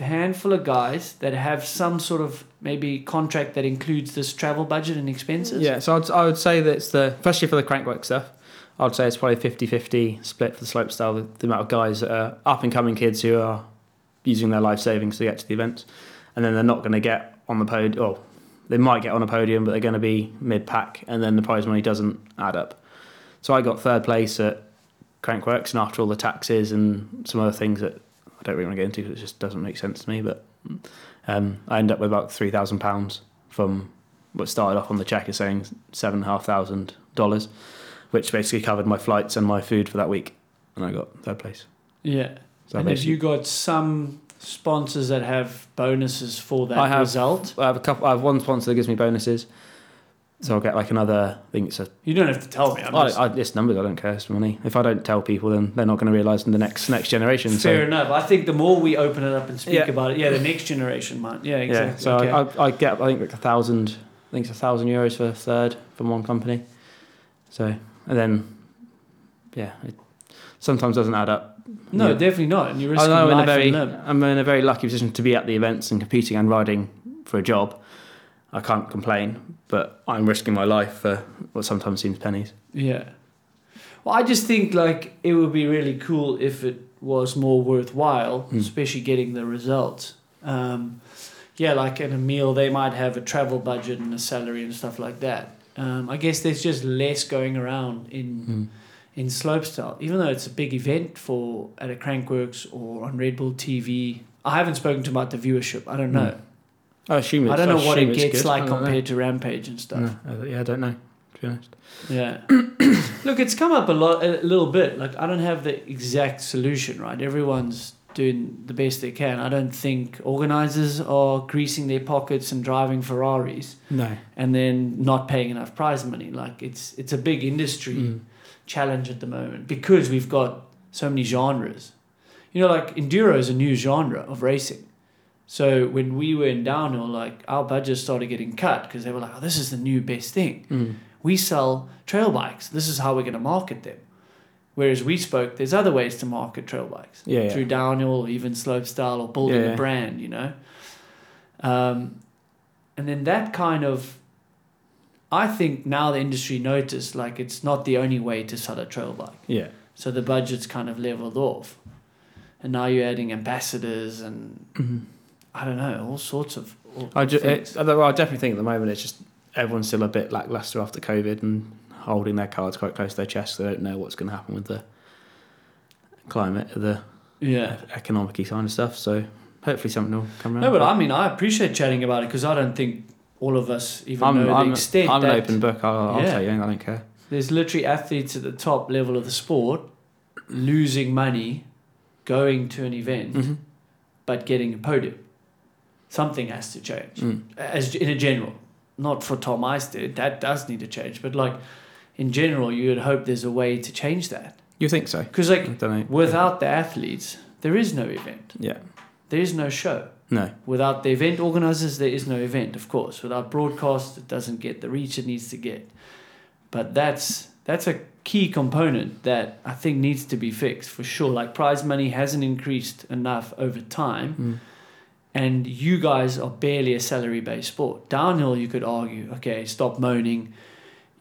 handful of guys that have some sort of maybe contract that includes this travel budget and expenses. yeah. So I'd, I would say that's the especially for the Crankworx stuff. I'd say it's probably 50-50 split for the slope style. The, the amount of guys that are up and coming kids who are using their life savings to get to the event. and then they're not going to get on the podium. Or they might get on a podium, but they're going to be mid pack, and then the prize money doesn't add up. So I got third place at Crankworx, and after all the taxes and some other things that I don't really want to get into because it just doesn't make sense to me, but um, I ended up with about three thousand pounds from what started off on the check as saying seven and a half thousand dollars, which basically covered my flights and my food for that week, and I got third place. Yeah. So and have you got some sponsors that have bonuses for that I have- result? I have a couple. I have one sponsor that gives me bonuses, so I'll get like another. I think it's a. You don't have to tell me. I'm I, just, I, it's numbers. I don't care. It's money. If I don't tell people, then they're not going to realise in the next next generation. fair so enough. I think the more we open it up and speak Yeah. about it, yeah, the next generation might. Yeah, exactly. yeah. So okay. I, I, I get I think like a thousand. I think it's a thousand euros for a third from one company. So and then, yeah, it sometimes doesn't add up. no, Yeah. definitely not. And you're risking in a life very, and limb. I'm in a very lucky position to be at the events and competing and riding for a job. I can't complain, but I'm risking my life for what sometimes seems pennies. Yeah. Well, I just think like it would be really cool if it was more worthwhile, Mm. especially getting the results. Um, yeah, like in a meal, they might have a travel budget and a salary and stuff like that. Um, I guess there's just less going around in Mm. in slopestyle, even though it's a big event for at a Crankworx or on Red Bull TV. I haven't spoken to about the viewership. I don't know. I assume it's, I don't know what it gets good. like I don't know. compared to Rampage and stuff. No, uh, yeah, I don't know. To be honest. Yeah. Look, it's come up a lot, a little bit. Like I don't have the exact solution, right? Everyone's doing the best they can. I don't think organizers are greasing their pockets and driving Ferraris No. and then not paying enough prize money. Like it's it's a big industry Mm. challenge at the moment because we've got so many genres. You know, like enduro is a new genre of racing. So when we were in downhill, like our budgets started getting cut because they were like, "Oh, this is the new best thing." Mm. We sell trail bikes. This is how we're going to market them. Whereas we spoke, there's other ways to market trail bikes Yeah, yeah. through downhill or even slope style or building Yeah, a brand. You know, um, and then that kind of, I think now the industry noticed like it's not the only way to sell a trail bike. Yeah. So the budget's kind of leveled off. And now you're adding ambassadors and Mhm. I don't know, all sorts of. all I, ju- it, I definitely think at the moment it's just everyone's still a bit lackluster after COVID and holding their cards quite close to their chest. They don't know what's going to happen with the climate, the yeah. economic kind of stuff. So hopefully something will come around. No, but I mean, I appreciate chatting about it because I don't think all of us even I'm, know I'm, the extent I'm an open book. I'll, I'll Yeah. tell you, I don't care. there's literally athletes at the top level of the sport losing money going to an event hmm but getting a podium. Something has to change. Mm. as in a general, not for Tom Isted, that does need to change. But like in general, you would hope there's a way to change that You think so? because like without the athletes, there is no event. Yeah. There is no show. No. Without the event organizers, there is no event. Of course, without broadcast, it doesn't get the reach it needs to get. But that's that's a key component that I think needs to be fixed for sure. Like prize money hasn't increased enough over time Mm. And you guys are barely a salary based sport. Downhill, you could argue, okay, stop moaning,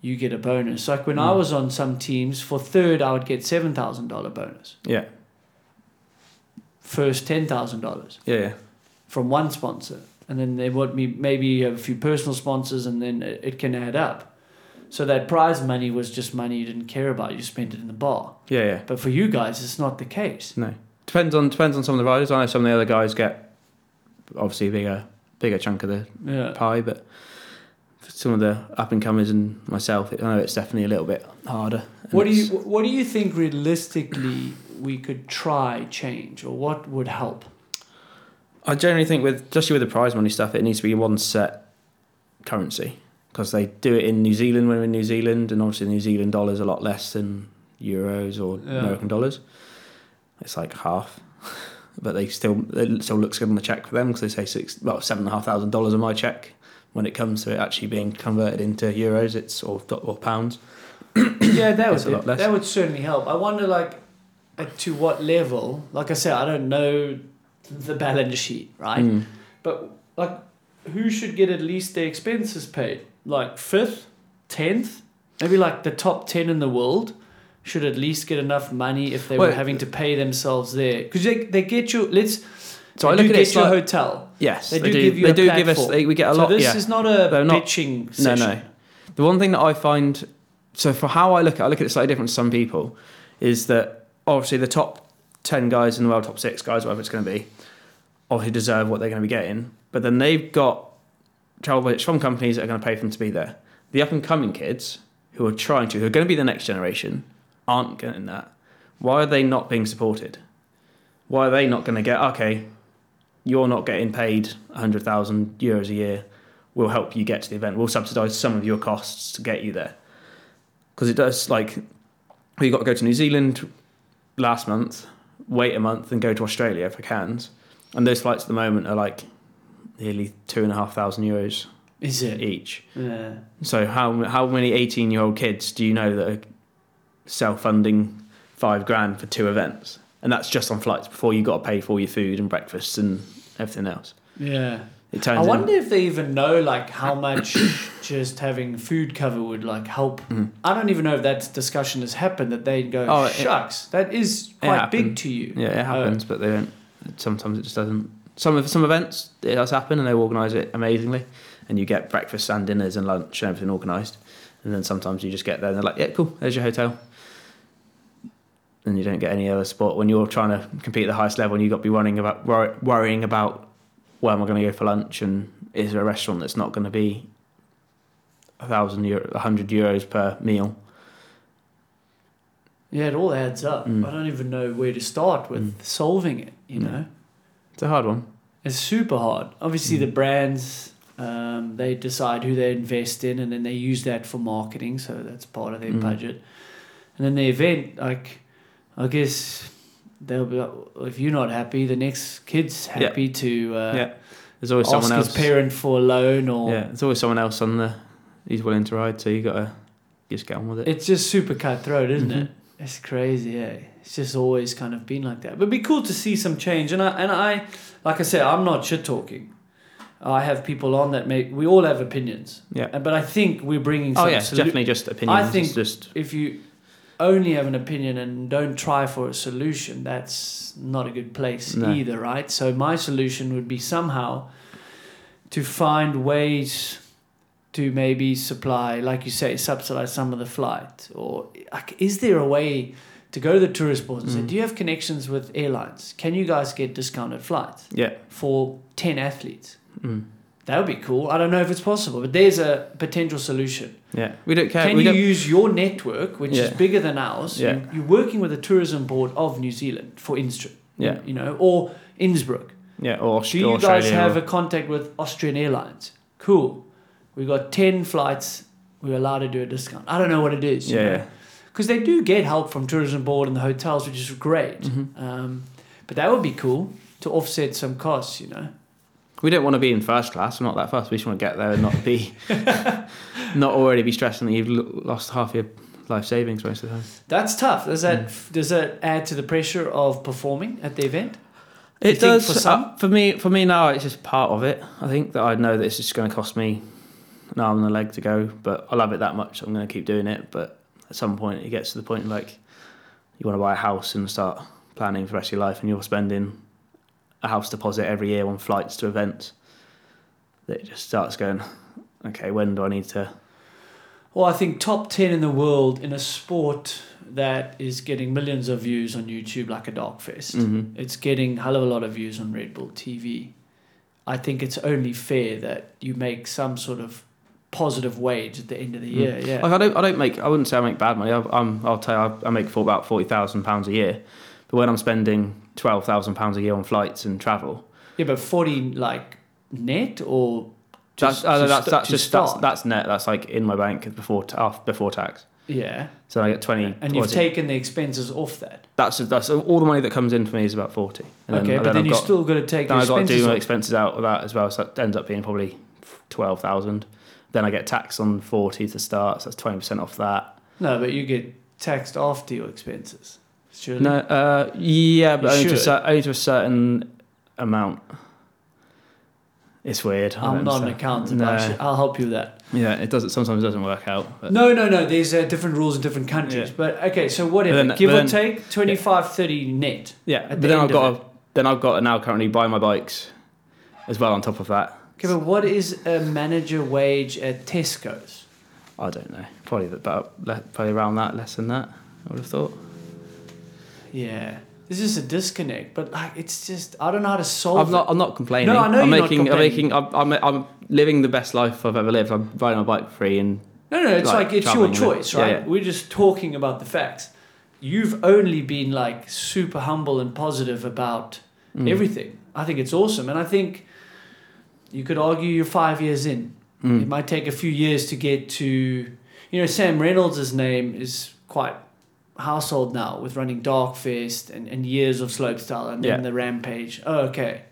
you get a bonus. Like when I Mm. was on some teams, for third, I would get $7,000 bonus. Yeah. First, $10,000 Yeah. Yeah. from one sponsor. And then they want me, maybe you have a few personal sponsors, and then it, it can add up. So that prize money was just money you didn't care about. You spent it in the bar. Yeah. Yeah. But for you guys, it's not the case. No. Depends on depends on some of the riders. I know some of the other guys get obviously a bigger bigger chunk of the Yeah. pie, but for some of the up and comers and myself, I know it's definitely a little bit harder. What do you What do you think realistically we could try change, or what would help? I generally think with especially with the prize money stuff, it needs to be one set currency because they do it in New Zealand when we're in New Zealand, and obviously New Zealand dollars a lot less than euros or Yeah. American dollars. It's like half, but they still it still looks good on the check for them because they say six well seven and a half thousand dollars on my check. When it comes to it actually being converted into euros, it's or or pounds. yeah, that It's a lot would less. that would certainly help. I wonder, like, at, to what level? Like I said, I don't know the balance sheet, right? Mm. But like, who should get at least their expenses paid? Like fifth, tenth, maybe like the top ten in the world should at least get enough money if they were having to pay themselves there because they, they get you. Let's So I look do at get it you a like- hotel. Yes, They do give you They do give us. They, we get a so lot. this yeah. is not a They're not- bitching No, session. no. The one thing that I find, so for how I look at, I look at it slightly different to some people, is that obviously the top ten guys in the world, top six guys, whatever it's going to be, obviously deserve what they're going to be getting. But then they've got travel budgets from companies that are going to pay for them to be there. The up and coming kids who are trying to, who are going to be the next generation, aren't getting that. Why are they not being supported? Why are they not going to get okay? You're not getting paid hundred thousand euros a year we'll help you get to the event. We'll subsidise some of your costs to get you there. Because it does, like, we got to go to New Zealand last month, wait a month, and go to Australia for Cairns. And those flights at the moment are like nearly two and a half thousand euros Is it? each. Yeah. So how how many eighteen year old kids do you know that are self funding five grand for two events? And that's just on flights before you got to pay for all your food and breakfast and everything else. Yeah. It turns I in- wonder if they even know like how much just having food cover would like help. Mhm. I don't even know if that discussion has happened that they'd go, Oh, it- shucks, that is quite big to you. Yeah, it Uh, happens, but they don't. Sometimes it just doesn't some of some events it does happen, and they organise it amazingly, and you get breakfast and dinners and lunch and everything organised. And then sometimes you just get there and they're like, yeah, cool, there's your hotel. And you don't get any other support when you're trying to compete at the highest level, and you've got to be running about wor- worrying about where am I going to go for lunch, and is there a restaurant that's not going to be a thousand euro, a hundred euros per meal? Yeah, it all adds up. Mm. I don't even know where to start with solving it. You Mm. know, It's a hard one. it's super hard. Obviously, Mm. the brands um, they decide who they invest in, and then they use that for marketing. So that's part of their Mm. budget. And then the event, like, I guess they'll be. Like, if you're not happy, the next kid's Yeah. happy to uh, yeah, there's always someone else. parent for a loan or. Yeah, there's always someone else on the he's willing to ride, so you gotta just get on with it. It's just super cutthroat, isn't Mhm. it? It's crazy, yeah. It's just always kind of been like that. But it'd be cool to see some change. And I, and I, like I said, I'm not shit talking. I have people on that make. We all have opinions. Yeah. But I think we're bringing. Oh Some yeah, solu- definitely just opinions. I think it's just if you only have an opinion and don't try for a solution, that's not a good place No. either, right? So my solution would be somehow to find ways to maybe supply, like you say, subsidize some of the flight, or like, is there a way to go to the tourist boards and say, Mm. do you have connections with airlines? Can you guys get discounted flights yeah. for ten athletes? Mm. That would be cool. I don't know if it's possible, but there's a potential solution. Yeah, we don't care. Can we you use your network, which is bigger than ours? Yeah. You, you're working with the tourism board of New Zealand, for instance. Yeah. You know, or Innsbruck. yeah, or Do you Australia guys have or- a contact with Austrian Airlines? Cool. We got ten flights. We're allowed to do a discount. I don't know what it is. Yeah, yeah. Because they do get help from tourism board and the hotels, which is great. Mhm. Um, but that would be cool to offset some costs. You know. We don't want to be in first class. We're not that fast. We just want to get there and not be, not already be stressing that you've lost half your life savings most of the time. That's tough. Does that Mm. does that add to the pressure of performing at the event? It You does for for some? for me. For me now, it's just part of it. I think that I know that it's just going to cost me an arm and a leg to go, but I love it that much. I'm going to keep doing it. But at some point, it gets to the point like you want to buy a house and start planning for the rest of your life, and you're spending a house deposit every year on flights to events. That it just starts going. Okay, when do I need to? Well, I think top 10 in the world in a sport that is getting millions of views on YouTube, like a Darkfest. Mhm. It's getting a hell of a lot of views on Red Bull TV. I think it's only fair that you make some sort of positive wage at the end of the Mm. year. Yeah. Like I don't, I don't make. I wouldn't say I make bad money. I, I'm, I'll tell you, I, I make for about forty thousand pounds a year. But when I'm spending twelve thousand pounds a year on flights and travel, Yeah, but 40 like net or that's just uh, to that's that's to just that's, that's net. That's like in my bank before ta- before tax. yeah. So I get twenty. And you've taken the expenses off that. that's that's all the money that comes in for me is about forty. And okay, but then I've you got, still got to take then I've got to expenses do my expenses out of that as well. So that ends up being probably twelve thousand. Then I get tax on forty to start. So that's twenty percent off that. No, but you get taxed after your expenses. Surely. No, uh, yeah, but only to, a cer- only to a certain amount. It's weird. I'm not an accountant. No. Should- I'll help you with that. Yeah, it doesn't. Sometimes it doesn't work out. But No, no, no. There's uh, different rules in different countries. Yeah. But okay, so whatever. Then- Give or then- take 25, 30 net. yeah, but the then I've got to, then I've got to now currently buy my bikes as well on top of that. Okay, but what is a manager wage at Tesco's? I don't know. Probably about probably around that, less than that. I would have thought. Yeah. There's just a disconnect, but like it's just I don't know how to solve I'm not. it. I'm not complaining. No, I know I'm you're not making. I'm making. I'm, I'm. I'm living the best life I've ever lived. I'm riding my bike free and No, no, it's like like, it's your choice, yeah, right? yeah. We're just talking about the facts. You've only been like super humble and positive about Mm. everything. I think it's awesome, and I think you could argue you're five years in. Mm. It might take a few years to get to, you know, Sam Reynolds' name is quite household now with running Darkfest and, and years of slopestyle and then Yeah. the Rampage. Oh, okay.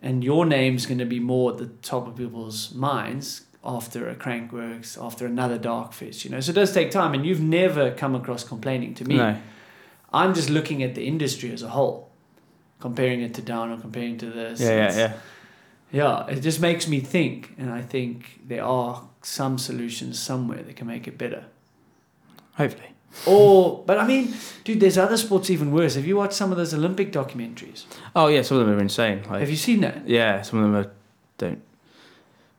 And your name's going to be more at the top of people's minds after a Crankworx, after another Darkfest, you know. So it does take time, and you've never come across complaining to me. No. I'm just looking at the industry as a whole, comparing it to down or comparing to this. Yeah, yeah, yeah. yeah, it just makes me think, and I think there are some solutions somewhere that can make it better. Hopefully. Or, but I mean, dude, there's other sports even worse. Have you watched some of those Olympic documentaries? Oh yeah, some of them are insane. Like, Have you seen that? yeah, some of them are don't.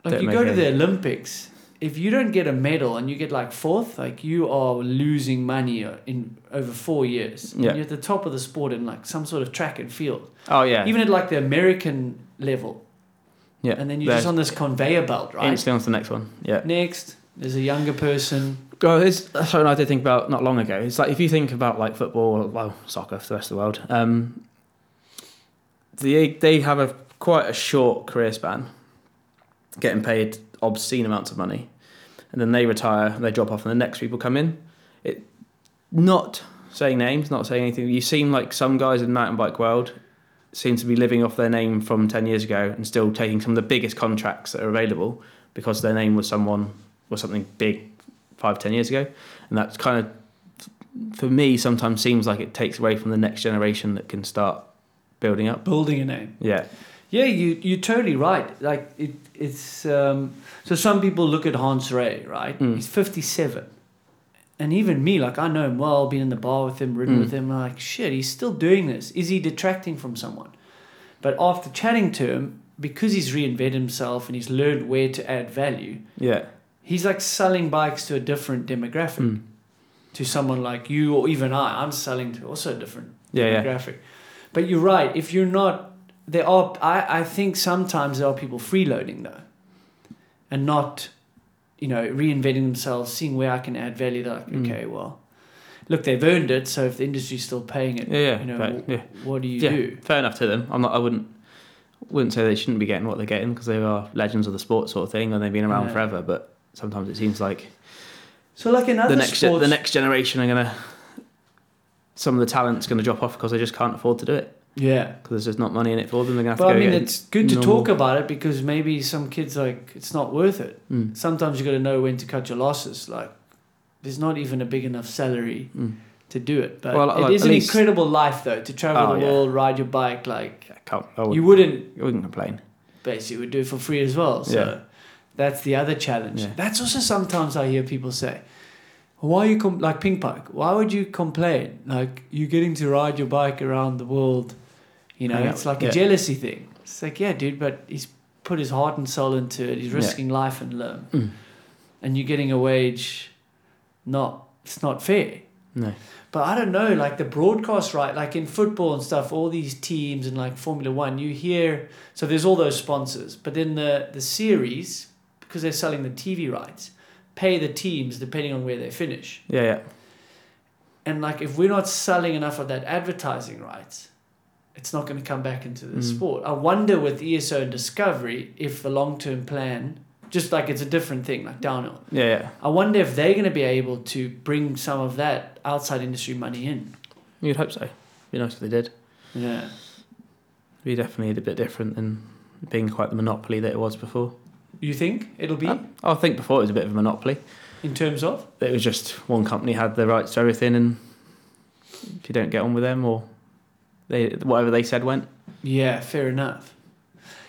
Like Don't you go to any- the Olympics, if you don't get a medal and you get like fourth, like you are losing money in over four years. And Yeah. You're at the top of the sport in like some sort of track and field, Oh yeah, even at like the American level. yeah. And then you're There's just on this conveyor belt, right? instantly on to the next one. Yeah. Next, there's a younger person. Well, it's something I did think about not long ago. It's like if you think about like football, well, soccer for the rest of the world, um, they they have a quite a short career span, getting paid obscene amounts of money, and then they retire, and they drop off, and the next people come in. It not saying names, not saying anything. You seem like some guys in the mountain bike world seem to be living off their name from ten years ago and still taking some of the biggest contracts that are available because their name was someone was something big five ten years ago, and that's kind of for me sometimes seems like it takes away from the next generation that can start building up. building a name. Yeah, Yeah, you you're totally right. Like it, it's um, so some people look at Hans Rey, right? Mm. He's 57, and even me, like I know him well, been in the bar with him, ridden Mm. with him. Like shit, he's still doing this. Is he detracting from someone? But after chatting to him, because he's reinvented himself and he's learned where to add value, yeah, he's like selling bikes to a different demographic. Mm. To someone like you or even I, I'm selling to also a different yeah, yeah. demographic. But you're right. If you're not, there are. I, I think sometimes there are people freeloading though, and not, you know, reinventing themselves, seeing where I can add value. They're like, Mm. okay, well, look, they've earned it. So if the industry's still paying it, Yeah, yeah, you know, right, yeah. what do you yeah, do? fair enough to them. I'm not. I wouldn't. Wouldn't say they shouldn't be getting what they're getting because they are legends of the sport, sort of thing, and they've been around Yeah. forever. But sometimes it seems like So like in other the next sports, the next generation are gonna. Some of the talent's gonna drop off because they just can't afford to do it yeah. because there's just not money in it for them. They're gonna have But to I mean, it's good to normal- talk about it because maybe some kids like it's not worth it. Mm, Sometimes you got to know when to cut your losses. Like, there's not even a big enough salary mm. to do it. But Well, it like, is an least- incredible life though to travel Oh, the yeah. world, ride your bike. Like Yeah, can't, I wouldn't, you wouldn't I wouldn't complain. basically would do it for free as well. So Yeah. That's the other challenge. Yeah. That's also sometimes I hear people say, "Why are you com- like ping pong? Why would you complain? Like you're getting to ride your bike around the world. You know, out, it's like yeah. a jealousy thing. It's like, yeah, dude, but he's put his heart and soul into it. He's Yeah. risking life and limb, Mm. and you're getting a wage. Not, it's not fair. No. But I don't know, like the broadcast right, like in football and stuff, all these teams and like Formula One, you hear so there's all those sponsors, but then the the series, because they're selling the TV rights, pay the teams depending on where they finish. Yeah, yeah. And like if we're not selling enough of that advertising rights, it's not going to come back into the Mm. sport. I wonder with ESO and Discovery if the long term plan, just like it's a different thing, like downhill. Yeah, yeah. I wonder if they're going to be able to bring some of that outside industry money in. You'd hope so. Be nice if they did. Yeah. Be definitely a bit different than being quite the monopoly that it was before. You think it'll be I, I think before it was a bit of a monopoly. in terms of? It was just one company had the rights to everything, and if you don't get on with them or they whatever they said went. Yeah, fair enough.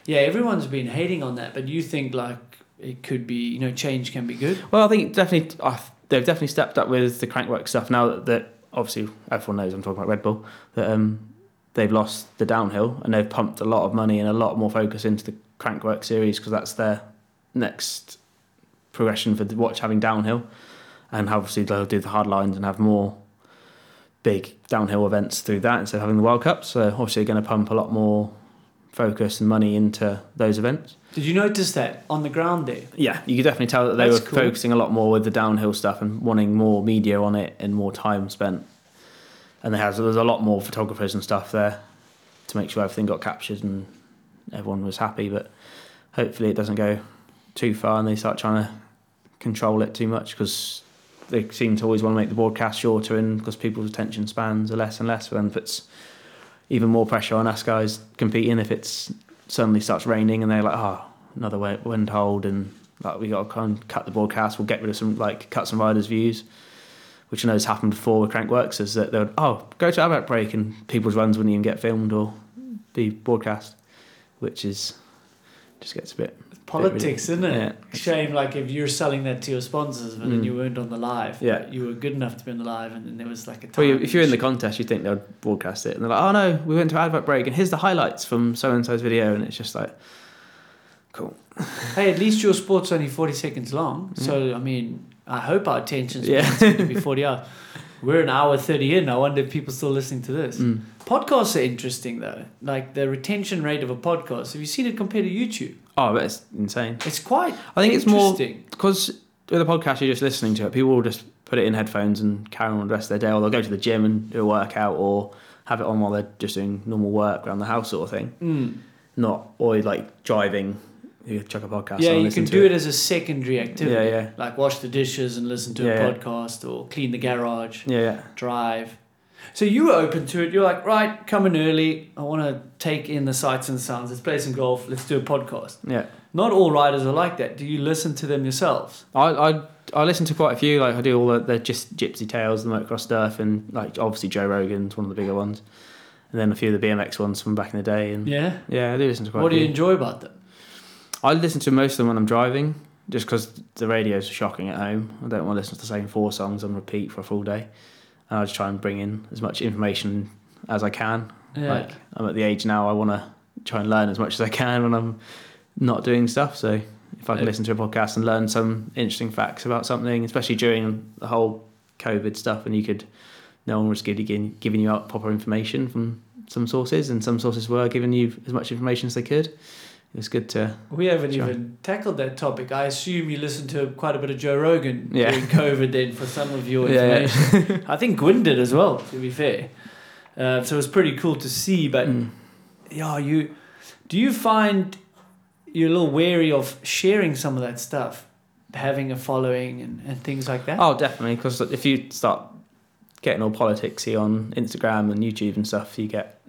Yeah, everyone's been hating on that, but you think like it could be, you know, change can be good. Well, I think definitely uh, they've definitely stepped up with the Crankworx stuff now that, that obviously everyone knows I'm talking about Red Bull that um, they've lost the downhill and they've pumped a lot of money and a lot more focus into the Crankworx series because that's their next progression for the watch having downhill and obviously they'll do the hard lines and have more big downhill events through that instead of having the World Cup so obviously they're going to pump a lot more focus and money into those events Did you notice that on the ground there? yeah, you could definitely tell that they That's were cool. focusing a lot more with the downhill stuff and wanting more media on it and more time spent. And they had so there's a lot more photographers and stuff there to make sure everything got captured and everyone was happy. But hopefully it doesn't go too far and they start trying to control it too much because they seem to always want to make the broadcast shorter and because people's attention spans are less and less. Then puts even more pressure on us guys competing if it's suddenly starts raining and they're like, oh, another wind hold and like we got to kind of cut the broadcast. We'll get rid of some like cut some riders' views, which I know has happened before with Crankworx. Is that they would oh go to our break and people's runs wouldn't even get filmed or be broadcast, which is just gets a bit politics, isn't it? Yeah. Shame, like if you're selling that to your sponsors, but then Mm. you weren't on the live. Yeah. you were good enough to be on the live, and then there was like a time. Well, if you're in the contest, you think they'll broadcast it, and they're like, "Oh no, we went to advert break, and here's the highlights from so and so's video," and it's just like, cool. Hey, at least your sport's only 40 seconds long. So, I mean, I hope our attention Yeah. going to be 40 hours. We're an hour 30 in. I wonder if people still listening to this. Mm. Podcasts are interesting, though. Like the retention rate of a podcast. Have you seen it compared to YouTube? Oh, but it's insane. It's quite I think it's more because with a podcast, you're just listening to it. People will just put it in headphones and carry on the rest of their day, or they'll go to the gym and do a workout, or have it on while they're just doing normal work around the house, sort of thing. Mm. Not or like driving. You chuck a podcast. Yeah, on you can do it as a secondary activity. Yeah, yeah. Like wash the dishes and listen to Yeah, a podcast or clean the garage, Yeah, yeah. drive. So you were open to it. You're like, right, coming early. I want to take in the sights and sounds. Let's play some golf. Let's do a podcast. Yeah. Not all riders are like that. Do you listen to them yourselves? I I I listen to quite a few. Like I do all the, the just Gypsy Tales, the motocross stuff, and like obviously Joe Rogan's one of the bigger ones, and then a few of the BMX ones from back in the day. And yeah, Yeah. I do listen to quite. What do you enjoy about them? I listen to most of them when I'm driving, just because the radio's shocking at home. I don't want to listen to the same four songs on repeat for a full day. And I just try and bring in as much information as I can. Yeah. Like I'm at the age now, I want to try and learn as much as I can when I'm not doing stuff. So if I can listen to a podcast and learn some interesting facts about something, especially during the whole COVID stuff, and you could, no one was giving giving you out proper information from some sources, and some sources were giving you as much information as they could. It was good to We haven't Sure. even tackled that topic. I assume you listened to quite a bit of Joe Rogan Yeah. during COVID then for some of your Yeah, yeah. information. I think Gwyn did as well, to be fair. Uh, so it was pretty cool to see. But Mm. yeah, you do you find you're a little wary of sharing some of that stuff, having a following and, and things like that? Oh, definitely. Because if you start getting all politicsy on Instagram and YouTube and stuff, you get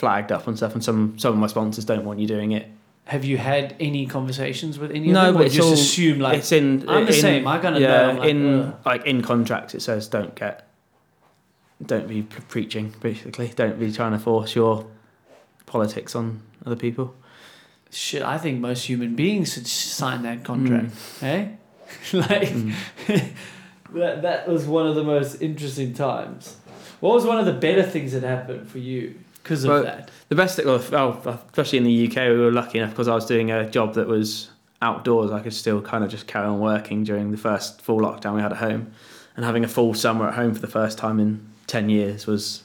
flagged up and stuff. And some some of my sponsors don't want you doing it. Have you had any conversations with any No, of them? but it's just all- assume like it's in. I'm the in- same, I kinda yeah, know, like, in ugh. like in contracts, it says don't get, don't be pre- preaching. Basically, don't be trying to force your politics on other people. shit, I think most human beings should sign that contract. Mm. Hey? like that that was one of the most interesting times. What was one of the better things that happened for you because of that? The best thing, well, well, especially in the UK, we were lucky enough because I was doing a job that was outdoors. I could still kind of just carry on working during the first full lockdown we had at home, and having a full summer at home for the first time in ten years was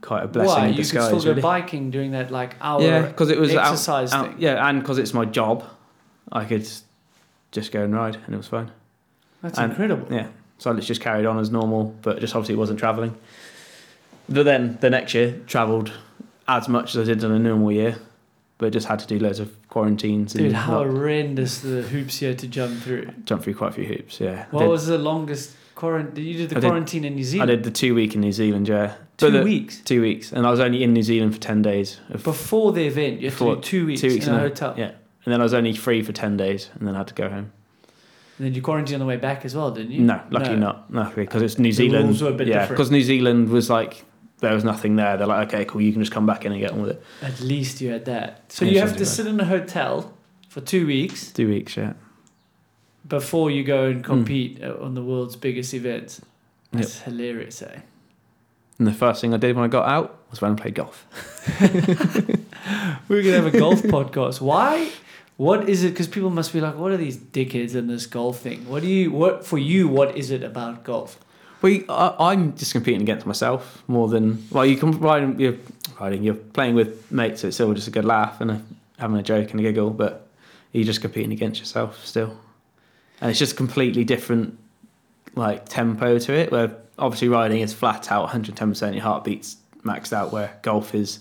quite a blessing Why in you could disguise. still go really. biking doing that like hour yeah, because it was out- exercise out- thing. yeah, and because it's my job, I could just go and ride, and it was fine. That's and- incredible. Yeah, so I just carried on as normal, but just obviously wasn't travelling. But then the next year, travelled as much as I did in a normal year, but just had to do loads of quarantines and Dude, how horrendous the hoops you had to jump through. jump through quite a few hoops. Yeah, What Did- was the longest quarantine? Did you did the I did- quarantine in New Zealand. I did the two week in New Zealand. Yeah, two the- weeks two weeks, and I was only in New Zealand for ten days. Of, before the event. You had to do two weeks, two weeks in a in a- hotel. yeah, and then I was only free for ten days, and then I had to go home. And then you quarantined on the way back as well, didn't you? No, luckily not. No, because it's New The Zealand. rules were a bit yeah, different. because New Zealand was like there was nothing there. They're like, okay, cool, you can just come back in and get on with it. At least you had that. So Yeah, you have to sit in a hotel for two weeks Two weeks, yeah. before you go Hmm. and compete uh on the world's biggest event. That's hilarious, eh? And the first thing I did when I got out was when and played golf. We're gonna have a golf podcast. Why? What is it? Because people must be like, "What are these dickheads in this golf thing?" What do you? What for you? What is it about golf? Well, I, I'm just competing against myself more than well. You can riding, you're riding, you're playing with mates. So it's still just a good laugh and a, having a joke and a giggle, but you're just competing against yourself still, and it's just completely different, like tempo to it. Where obviously riding is flat out, 110 percent, your heartbeat's maxed out. Where golf is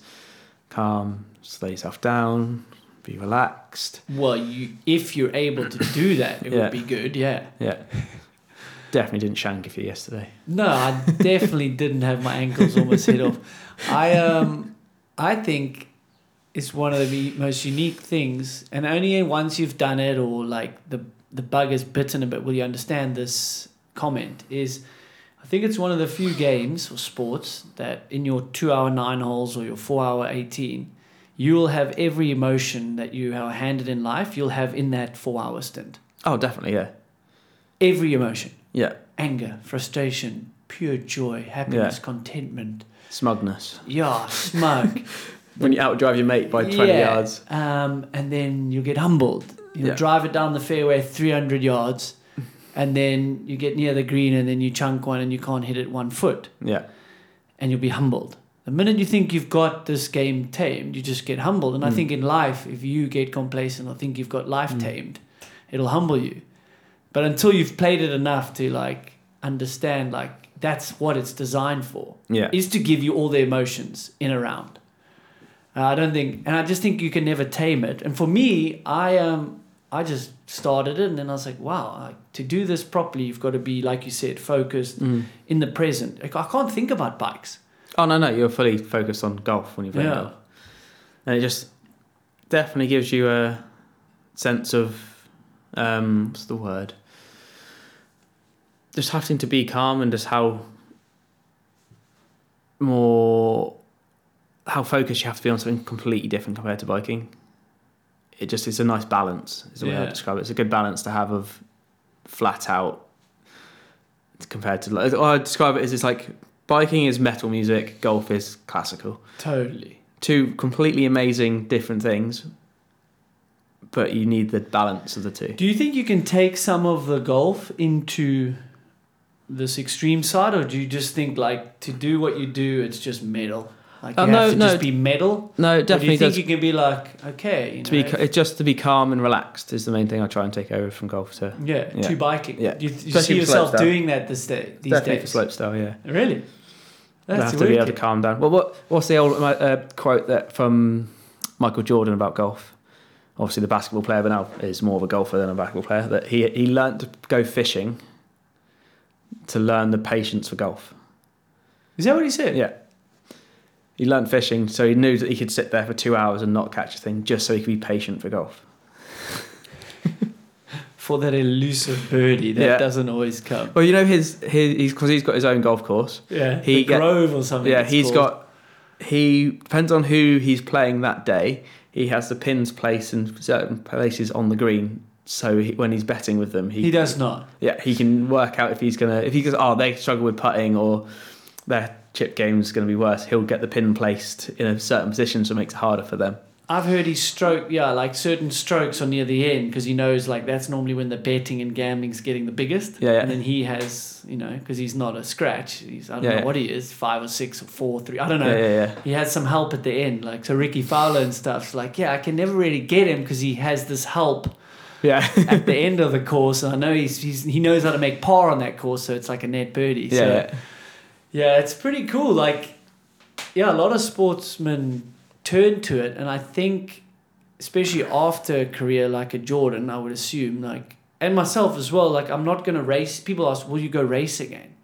calm, slow yourself down, be relaxed. Well, you if you're able to do that, it Yeah. would be good. Yeah. Yeah, definitely didn't shank if you yesterday. No, I definitely didn't have my ankles almost hit off. I um, I think it's one of the most unique things, and only once you've done it or like the the bug is bitten a bit will you understand this comment. Is I think it's one of the few games or sports that in your two hour nine holes or your four hour eighteen, you'll have every emotion that you are handed in life, you'll have in that four hour stint. Oh, definitely, yeah. Every emotion Yeah. anger, frustration, pure joy, happiness, contentment. Smugness. Yeah, smug. When you outdrive your mate by 20 Yeah, yards. Um, and then you get humbled. You Yeah. drive it down the fairway 300 yards, and then you get near the green, and then you chunk one and you can't hit it one foot, Yeah. and you'll be humbled. The minute you think you've got this game tamed, you just get humbled. And I Mm. think in life, if you get complacent or think you've got life Mm. tamed, it'll humble you. But until you've played it enough to like understand, like that's what it's designed for Yeah. is to give you all the emotions in a round. Uh, I don't think, and I just think you can never tame it. And for me, I um, I just started it, and then I was like, wow, like, to do this properly, you've got to be, like you said, focused Mm. in the present. Like, I can't think about bikes. Oh, no, no. You're fully focused on golf when you're playing Yeah. golf. And it just definitely gives you a sense of, um, what's the word? Just having to be calm and just how more, how focused you have to be on something completely different compared to biking. It just, it's a nice balance, is the way I describe it. It's a good balance to have of flat out compared to, like, I describe it as it's like biking is metal music, golf is classical Totally. two completely amazing different things, but you need the balance of the two. Do you think you can take some of the golf into this extreme side, or do you just think like to do what you do, it's just metal? Like you Uh, have no, to no. just be metal. No, it Or do you definitely think does. you can be like, okay, you to be, know, it's just to be calm and relaxed is the main thing I try and take over from golf to. Yeah, Yeah. to biking. Yeah. You, you see yourself doing that this day, these definitely days. for slopestyle, yeah. Really? That's have to be able to calm down. Well, what what's the old uh, quote that from Michael Jordan about golf? Obviously, the basketball player, but now is more of a golfer than a basketball player. That he he learned to go fishing to learn the patience for golf. Is that what he said? Yeah. He learned fishing, so he knew that he could sit there for two hours and not catch a thing, just so he could be patient for golf. For that elusive birdie that Yeah. doesn't always come. Well, you know his his he's because he's got his own golf course. Yeah. He get- Grove or something. yeah, he's called. got he depends on who he's playing that day. He has the pins placed in certain places on the green, so he, when he's betting with them, he, He does not. yeah he can work out if he's gonna if he goes oh they struggle with putting or their chip game's gonna be worse. He'll get the pin placed in a certain position, so it makes it harder for them. I've heard he stroke, yeah, like certain strokes are near the end because he knows like that's normally when the betting and gambling's getting the biggest. Yeah, yeah. And then he has, you know, because he's not a scratch. He's I don't Yeah, know what he is, five or six or four, three. I don't know. Yeah, yeah, yeah. He has some help at the end, like so Rickie Fowler and stuff's like, yeah, I can never really get him because he has this help Yeah, at the end of the course. And I know he's, he's he knows how to make par on that course, so it's like a net birdie. yeah, so, yeah. yeah, it's pretty cool. Like, yeah, a lot of sportsmen turn to it, and I think, especially after a career like a Jordan, I would assume, like, and myself as well. Like, I'm not gonna race. People ask, "Will you go race again?"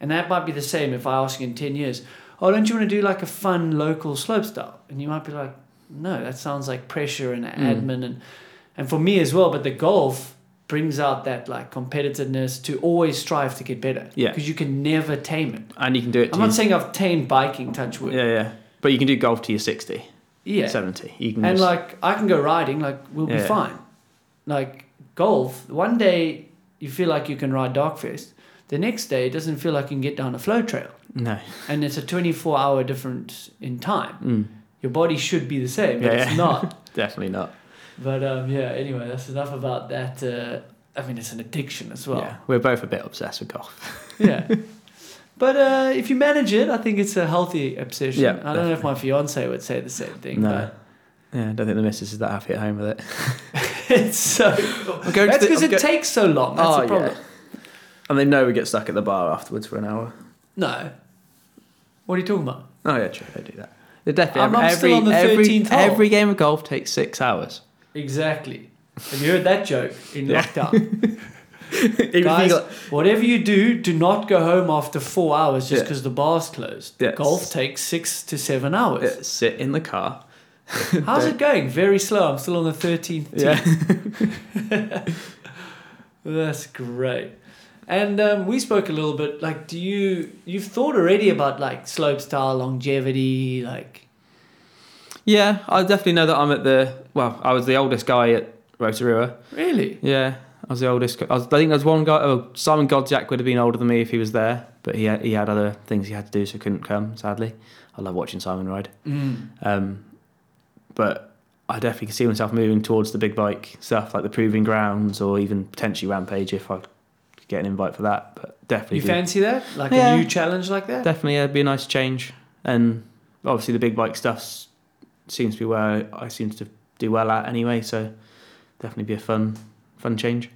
And that might be the same if I ask you in ten years, "Oh, don't you want to do like a fun local slopestyle?" And you might be like, "No, that sounds like pressure and hmm. admin and." And for me as well, but the golf brings out that like competitiveness to always strive to get better. Yeah. Because you can never tame it. and you can do it. I'm not your- saying I've tamed biking, touch wood. yeah, yeah, but you can do golf to your sixty. Yeah. 70. You can And just- like I can go riding, like we'll be fine. Like golf, one day you feel like you can ride Darkfest. The next day it doesn't feel like you can get down a flow trail. no. And it's a 24 hour difference in time. Mm, Your body should be the same, but Yeah, it's yeah. not. definitely not. But um, yeah, anyway, that's enough about that. Uh, I mean, it's an addiction as well. Yeah, we're both a bit obsessed with golf. Yeah. But uh, if you manage it, I think it's a healthy obsession. Yeah, I don't know if my fiance would say the same thing. No. Yeah, I don't think the missus is that happy at home with it. It's so. going That's because it go- takes so long. That's Oh, the problem. yeah. And they know we get stuck at the bar afterwards for an hour. No. What are you talking about? Oh yeah, true. They do that. They definitely I'm- I'm every still on the every 13th hole. every game of golf takes six hours. Exactly. Have you heard that joke in Yeah. lockdown? Even if you Guys, got- whatever you do, do not go home after four hours just Yeah. because the bar's closed. Golf takes six to seven hours. Yeah, sit in the car. How's it going? Very slow. I'm still on the 13th tee. Yeah. That's great. And um, we spoke a little bit. Like, do you you've thought already about like slope style longevity? Like, Yeah, I definitely know that I'm at the. Well, I was the oldest guy at Rotorua. Really? Yeah, I was the oldest. I, was, I think there's one guy. Oh, Simon Godziek would have been older than me if he was there, but he had, he had other things he had to do, so couldn't come. Sadly, I love watching Simon ride. Mm. Um, but I definitely can see myself moving towards the big bike stuff, like the Proving Grounds, or even potentially Rampage if I could get an invite for that. But definitely, You do- fancy that? Like Yeah. a new challenge like that? definitely, yeah, it'd be a nice change. And obviously, the big bike stuff s- seems to be where I seem to do well at anyway. So definitely be a fun, fun change.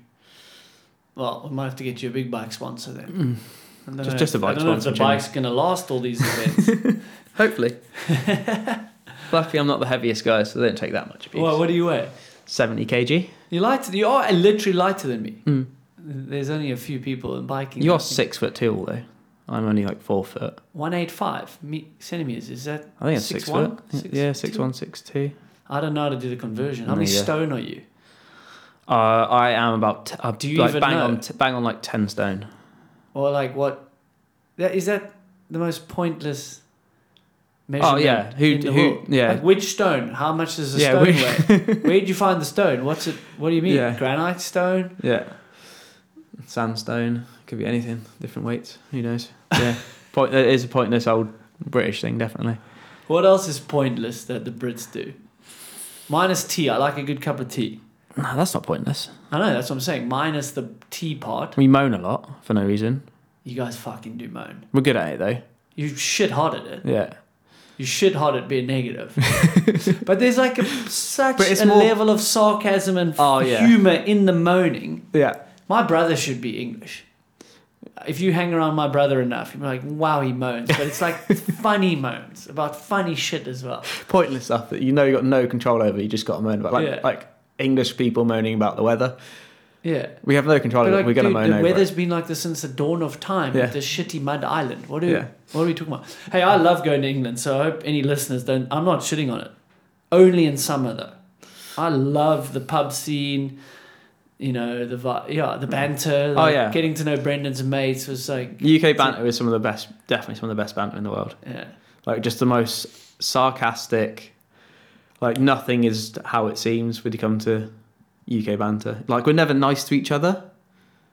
Well, we might have to get you a big bike sponsor then. Don't Just- know just a bike I don't know if the bike's going to last all these events. Hopefully. Luckily, I'm not the heaviest guy, so they don't take that much abuse. well, what do you weigh? 70 kg. You're lighter. You are literally lighter than me. Mm. There's only a few people in biking. You're six foot two, though. I'm only like four foot. One eight five me- centimeters. Is that? I think it's six, Six one? foot. Six yeah, six two? one, six two. I don't know how to do the conversion. How many yeah. stone are you? Uh, I am about. T- uh, Do you like even bang know? on? T- bang on like ten stone. Or like what? That is that the most pointless measurement Oh yeah, who? Who? world? Yeah, Like which stone? How much does a Yeah, stone which- weigh? Where did you find the stone? What's it? What do you mean? Yeah. Granite stone? yeah. Sandstone could be anything. Different weights. Who knows? Yeah. Point. It is a pointless old British thing, definitely. What else is pointless that the Brits do? Minus tea. I like a good cup of tea. No, that's not pointless. I know that's what I'm saying. Minus the tea part. We moan a lot for no reason. You guys fucking do moan. We're good at it though. You shit hot at it. Yeah. You shit hot at being negative. but there's like a, such a more- level of sarcasm and Oh, yeah. humor in the moaning. Yeah. My brother should be English. If you hang around my brother enough, you'll be like, wow, he moans. But it's like funny moans about funny shit as well. Pointless stuff that you know you got no control over. You just got to moan about, like Yeah. like English people moaning about the weather. Yeah. We have no control But over like, it. We're gonna moan the over weather's it. been like this since the dawn of time Yeah. with this shitty mud island. What, do, Yeah. what are we talking about? Hey, I love going to England, so I hope any listeners don't. I'm not shitting on it. Only in summer, though. I love the pub scene. You know the yeah the hmm. banter. Oh, yeah. getting to know Brendan's mates was like UK banter is some of the best, definitely some of the best banter in the world. yeah Like just the most sarcastic. Like nothing is how it seems when you come to UK banter. Like we're never nice to each other.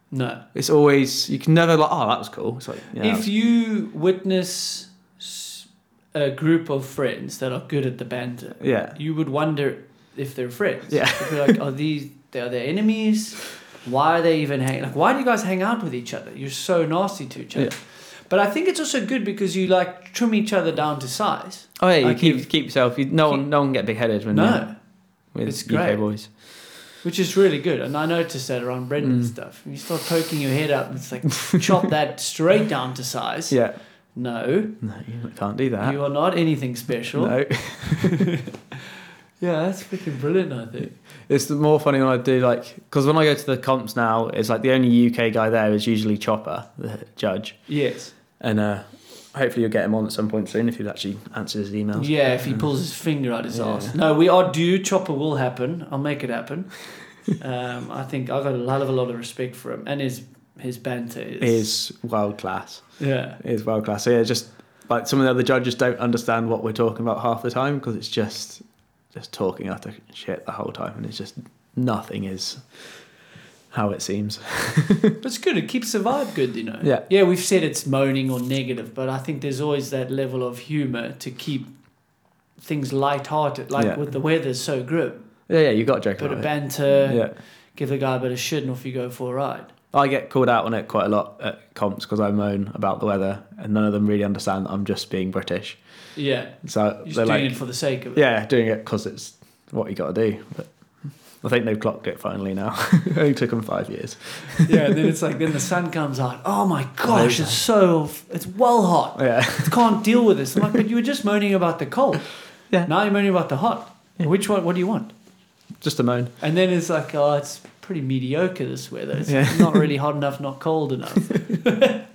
no. It's always you can never like oh that was cool. It's like yeah, if you witness a group of friends that are good at the banter, yeah. you would wonder if they're friends. Yeah. You'd be like, are these are their enemies? Why are they even hanging? Like, why do you guys hang out with each other? You're so nasty to each other. Yeah. But I think it's also good because you like trim each other down to size. Oh yeah, you keep you- keep yourself. You, no keep- one no one get big headed when No, with it's UK great. boys. which is really good. And I noticed that around Brendan Mm. stuff. You start poking your head up, and it's like chop that straight down to size. Yeah, No, no, you can't do that. you are not anything special. no, Yeah, that's freaking brilliant. I think. it's the more funny when I do like because when I go to the comps now, it's like the only UK guy there is usually Chopper, the judge, Yes. and uh, hopefully you'll get him on at some point soon if he actually answers his emails. Yeah, if he pulls his finger out his Yeah. ass. No, we are due. Chopper will happen. I'll make it happen. um, I think I've got a hell of a lot of respect for him, and his his banter is. is world class. Yeah. It is world class. So yeah, just like some of the other judges don't understand what we're talking about half the time because it's just just talking utter shit the whole time, and it's just nothing is how it seems. But it's good. It keeps the vibe good, you know. Yeah. Yeah, we've said it's moaning or negative, but I think there's always that level of humor to keep things light-hearted. Like Yeah. with the weather's so grim, Yeah, yeah, you got to joke bit of banter, Yeah, give the guy a bit of shit, and off you go for a ride. I get called out on it quite a lot at comps because I moan about the weather, and none of them really understand that I'm just being British. Yeah, So you're they're just doing like, it for the sake of it. yeah, doing it because it's what you got to do. But I think they've clocked it finally now. it only took them five years. yeah. And then it's like then the sun comes out. Oh my gosh, it's so it's well hot. Yeah, can't deal with this. I'm like, but you were just moaning about the cold. Yeah. Now you're moaning about the hot. Yeah. Which one? What do you want? just a moan. And then it's like, oh, it's pretty mediocre this weather. It's Yeah. not really hot enough, not cold enough. well,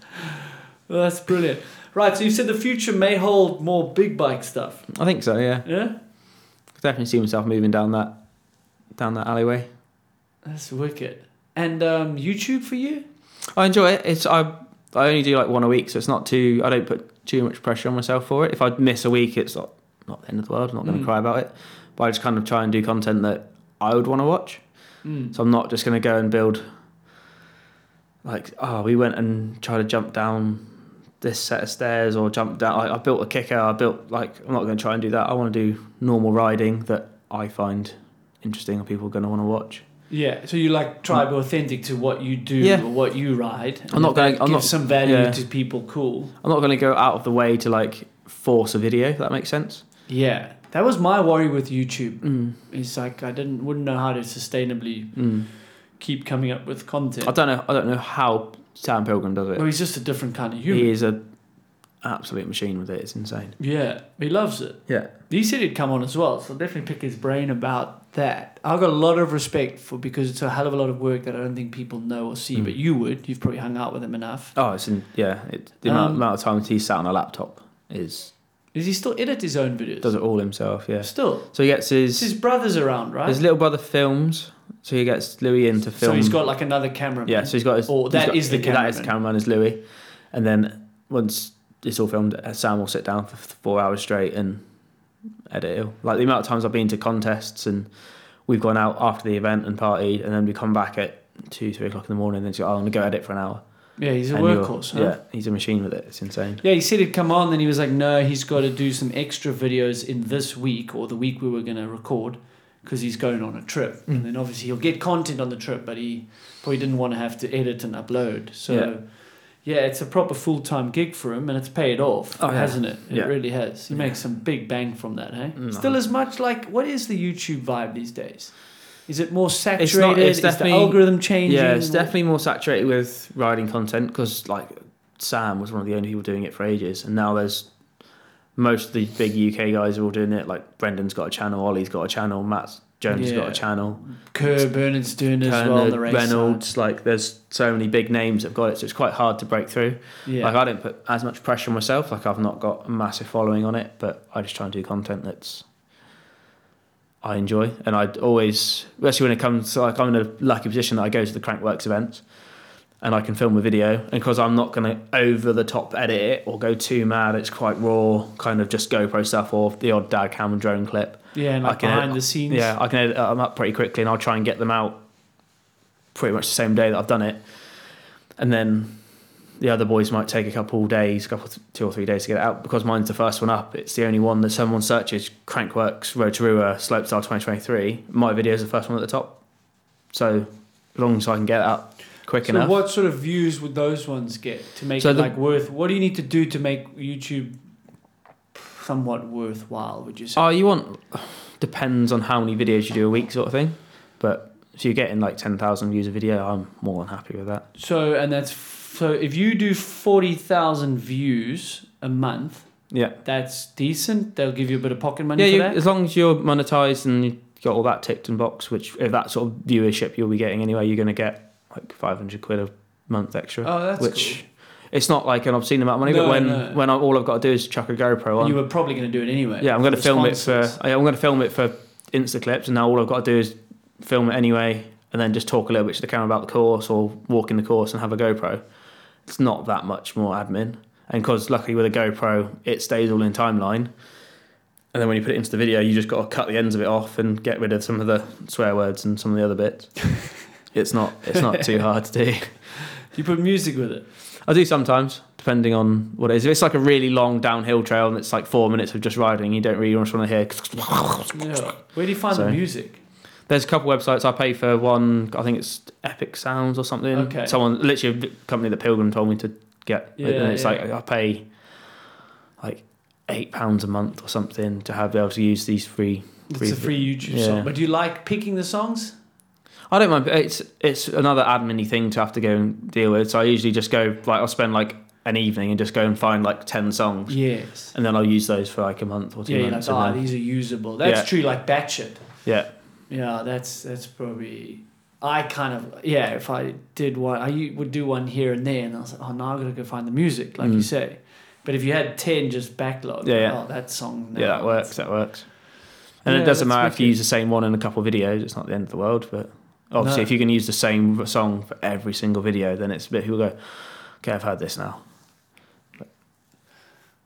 that's brilliant. Right, so you said the future may hold more big bike stuff. I think so. Yeah, Yeah, definitely see myself moving down that down that alleyway. that's wicked. And um, YouTube for you? I enjoy it. It's I I only do like one a week, so it's not too. I don't put too much pressure on myself for it. If I miss a week, it's not not the end of the world. I'm not going to Mm. cry about it. But I just kind of try and do content that I would want to watch. Mm. So I'm not just going to go and build like oh we went and tried to jump down this set of stairs or jump down. Like, I built a kicker. I built like I'm not going to try and do that. I want to do normal riding that I find interesting and people are going to want to watch. Yeah, so you like try to be authentic to what you do Yeah. or what you ride. I'm not gonna- I'm not- some value yeah. to people. Cool. I'm not going to go out of the way to like force a video. If that makes sense. Yeah, that was my worry with YouTube. Mm. It's like I didn't wouldn't know how to sustainably Mm. keep coming up with content. I don't know. I don't know how Sam Pilgrim does it. well, he's just a different kind of human. He is a absolute machine with it. It's insane. Yeah, he loves it. Yeah. He said he'd come on as well, so I'll definitely pick his brain about that. I've got a lot of respect for because it's a hell of a lot of work that I don't think people know or see, Mm. but you would. You've probably hung out with him enough. Oh, it's in, yeah. It, the amount, Um, amount of times he's sat on a laptop is Does he still edit his own videos? does it all himself. Yeah. Still, So he gets it's his his brother's around, right? his little brother films. So he gets Louis in to film. So he's got like another camera. yeah. So he's got his. Or that got- is the That is the cameraman. cameraman is Louis, and then once it's all filmed, Sam will sit down for four hours straight and edit it. Like the amount of times I've been to contests and we've gone out after the event and partied, and then we come back at two, three o'clock in the morning, and then he's like, oh, I'm gonna go edit for an hour. yeah, he's a And workhorse. Huh? Yeah, he's a machine with it. It's insane. Yeah, he said he'd come on, then he was like, no, he's got to do some extra videos in this week or the week we were going to record because he's going on a trip. Mm. And then obviously he'll get content on the trip, but he probably didn't want to have to edit and upload. So, yeah, it's a proper full time gig for him and it's paid off, Oh, hasn't it? It Yeah. really has. He makes some big bang from that, hey? Mm, Still as much like, what is the YouTube vibe these days? Is it more saturated? it's is the algorithm changing? Yeah, it's definitely more saturated with riding content because like Sam was one of the only people doing it for ages, and now there's most of the big UK guys are all doing it. Like Brendan's got a channel, Ollie's got a channel, Matt Jones has got a channel, Kerr Bernard's doing it as well the race Reynolds. Like there's so many big names that have got it, so it's quite hard to break through. Yeah. Like I don't put as much pressure on myself. Like I've not got a massive following on it, but I just try and do content that's I enjoy, and I'd always, especially when it comes to like I'm in a lucky position that I go to the Crankworx events, and I can film a video, and because I'm not going to over the top edit it or go too mad, it's quite raw, kind of just GoPro stuff or the odd dad cam and drone clip. yeah, and I like can behind edit- the scenes. Yeah, I can edit them up pretty quickly, and I'll try and get them out pretty much the same day that I've done it, and then the other boys might take a couple days, a couple two or three days to get it out because mine's the first one up. It's the only one that someone searches Crankworx Rotorua Slopestyle 2023. My video is the first one at the top, so as long as I can get it up quick So enough. what sort of views would those ones get to make So it the- like worth? What do you need to do to make YouTube somewhat worthwhile? Would you say? Oh, you want depends on how many videos you do a week, sort of thing. But if you're getting like ten thousand views a video, I'm more than happy with that. so and that's so if you do forty thousand views a month, Yeah. that's decent. They'll give you a bit of pocket money Yeah, for you, that. as long as you're monetized and you got all that ticked and boxed, which if that sort of viewership you'll be getting anyway, you're going to get like 500 quid a month extra. Oh, that's which cool. it's not like an obscene amount of money, No, but when no. when I, all I've got to do is chuck a GoPro on, You were probably going to do it anyway. yeah, I'm going to film it for. I'm going to film it for Insta clips, and now all I've got to do is film it anyway, and then just talk a little bit to the camera about the course or walk in the course and have a GoPro. It's not that much more admin, and because luckily with a GoPro it stays all in timeline. And then when you put it into the video, you just got to cut the ends of it off and get rid of some of the swear words and some of the other bits. it's not it's not too hard to do. You put music with it. I do sometimes, depending on what it is. If it's like a really long downhill trail and it's like four minutes of just riding, you don't really want to hear. Yeah. Where do you find So- the music? There's a couple websites I pay for. One, I think it's Epic Sounds or something. Okay. Someone, literally, a company that Pilgrim told me to get. Yeah, and it's yeah. like I pay like eight pounds a month or something to have be able to use these free. It's a free YouTube yeah. song. But do you like picking the songs? I don't mind. It's it's another admin thing to have to go and deal with. So I usually just go like I'll spend like an evening and just go and find like ten songs, Yes. and then I'll use those for like a month or two Yeah, you're like, months. oh, these are usable. That's Yeah. true, like batshit. yeah, Yeah, that's that's probably. I kind of yeah. If I did one, I would do one here and there, and I was like, oh, now I gotta go find the music, like you Mm. say. But if you had ten just backlog, Yeah, yeah. oh, that song. yeah, that works. That works. And Yeah, it doesn't matter if you use the same one in a couple of videos. It's not the end of the world. But obviously, No. if you can use the same song for every single video, then it's a bit. People go, okay, I've heard this now.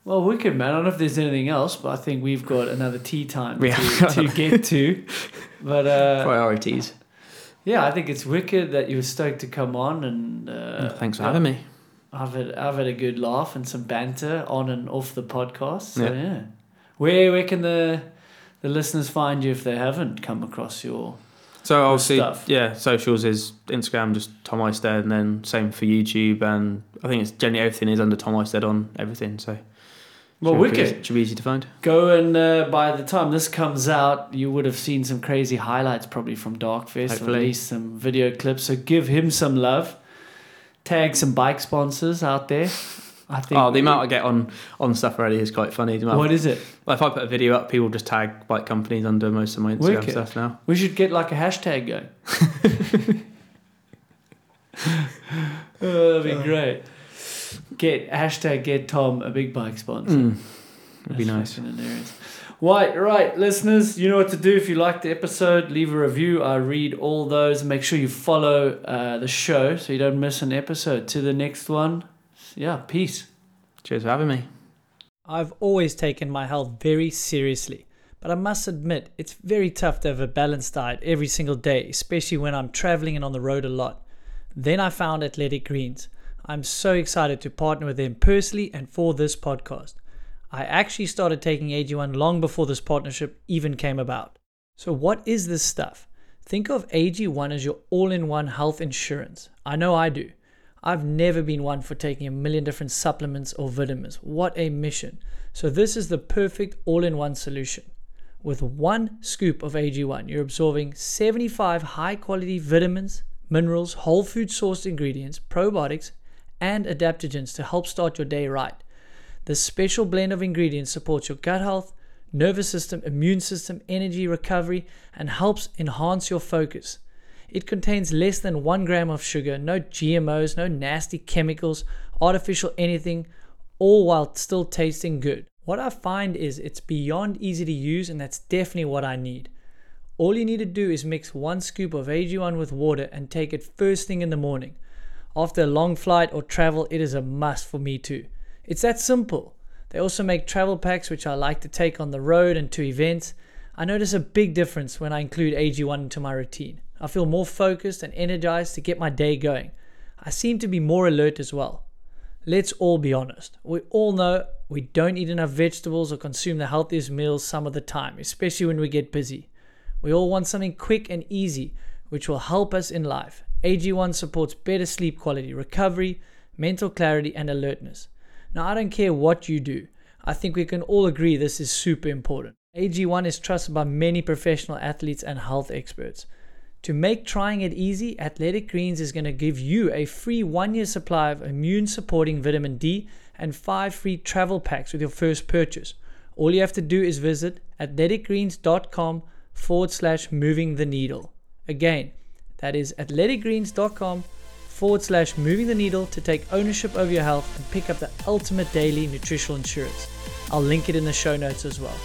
Well, wicked, man. I don't know if there's anything else, but I think we've got another tea time Yeah. to, to get to. But uh, Priorities. yeah, I think it's wicked that you were stoked to come on and uh, Thanks for having me. I've had, I've had a good laugh and some banter on and off the podcast. So yeah, Yeah. where where can the the listeners find you if they haven't come across your? So obviously, stuff. yeah, socials is Instagram, just Tom Isted, and then same for YouTube, and I think it's generally everything is under Tom Isted on everything. So Well, should be wicked. should be easy to find. Go and uh, by the time this comes out, you would have seen some crazy highlights probably from Darkfest, or at least some video clips. So give him some love. Tag some bike sponsors out there. I think. Oh, the amount I get on on stuff already is quite funny. What is it? Like, if I put a video up, people just tag bike companies under most of my Instagram Wicked. stuff now. We should get like a hashtag going. oh, that'd be great. Get hashtag get Tom a big bike sponsor. Mm, it'd be nice. Right, right, listeners, you know what to do. If you like the episode, leave a review. I read all those. Make sure you follow uh, the show so you don't miss an episode. To the next one, yeah, peace. Cheers for having me. I've always taken my health very seriously, but I must admit it's very tough to have a balanced diet every single day, especially when I'm traveling and on the road a lot. Then I found Athletic Greens. I'm so excited to partner with them personally and for this podcast. I actually started taking AG1 long before this partnership even came about. So, what is this stuff? Think of AG1 as your all in one health insurance. I know I do. I've never been one for taking a million different supplements or vitamins. What a mission. So, this is the perfect all in one solution. With one scoop of AG1, you're absorbing 75 high quality vitamins, minerals, whole food sourced ingredients, probiotics, and adaptogens to help start your day right. This special blend of ingredients supports your gut health, nervous system, immune system, energy recovery, and helps enhance your focus. It contains less than one gram of sugar, no GMOs, no nasty chemicals, artificial anything, all while still tasting good. What I find is it's beyond easy to use, and that's definitely what I need. All you need to do is mix one scoop of AG1 with water and take it first thing in the morning. After a long flight or travel, it is a must for me too. It's that simple. They also make travel packs, which I like to take on the road and to events. I notice a big difference when I include AG1 into my routine. I feel more focused and energized to get my day going. I seem to be more alert as well. Let's all be honest. We all know we don't eat enough vegetables or consume the healthiest meals some of the time, especially when we get busy. We all want something quick and easy, which will help us in life. AG1 supports better sleep quality, recovery, mental clarity, and alertness. Now, I don't care what you do, I think we can all agree this is super important. AG1 is trusted by many professional athletes and health experts. To make trying it easy, Athletic Greens is going to give you a free one year supply of immune supporting vitamin D and five free travel packs with your first purchase. All you have to do is visit athleticgreens.com forward slash moving the needle. Again, that is athleticgreens.com forward slash moving the needle to take ownership over your health and pick up the ultimate daily nutritional insurance. I'll link it in the show notes as well.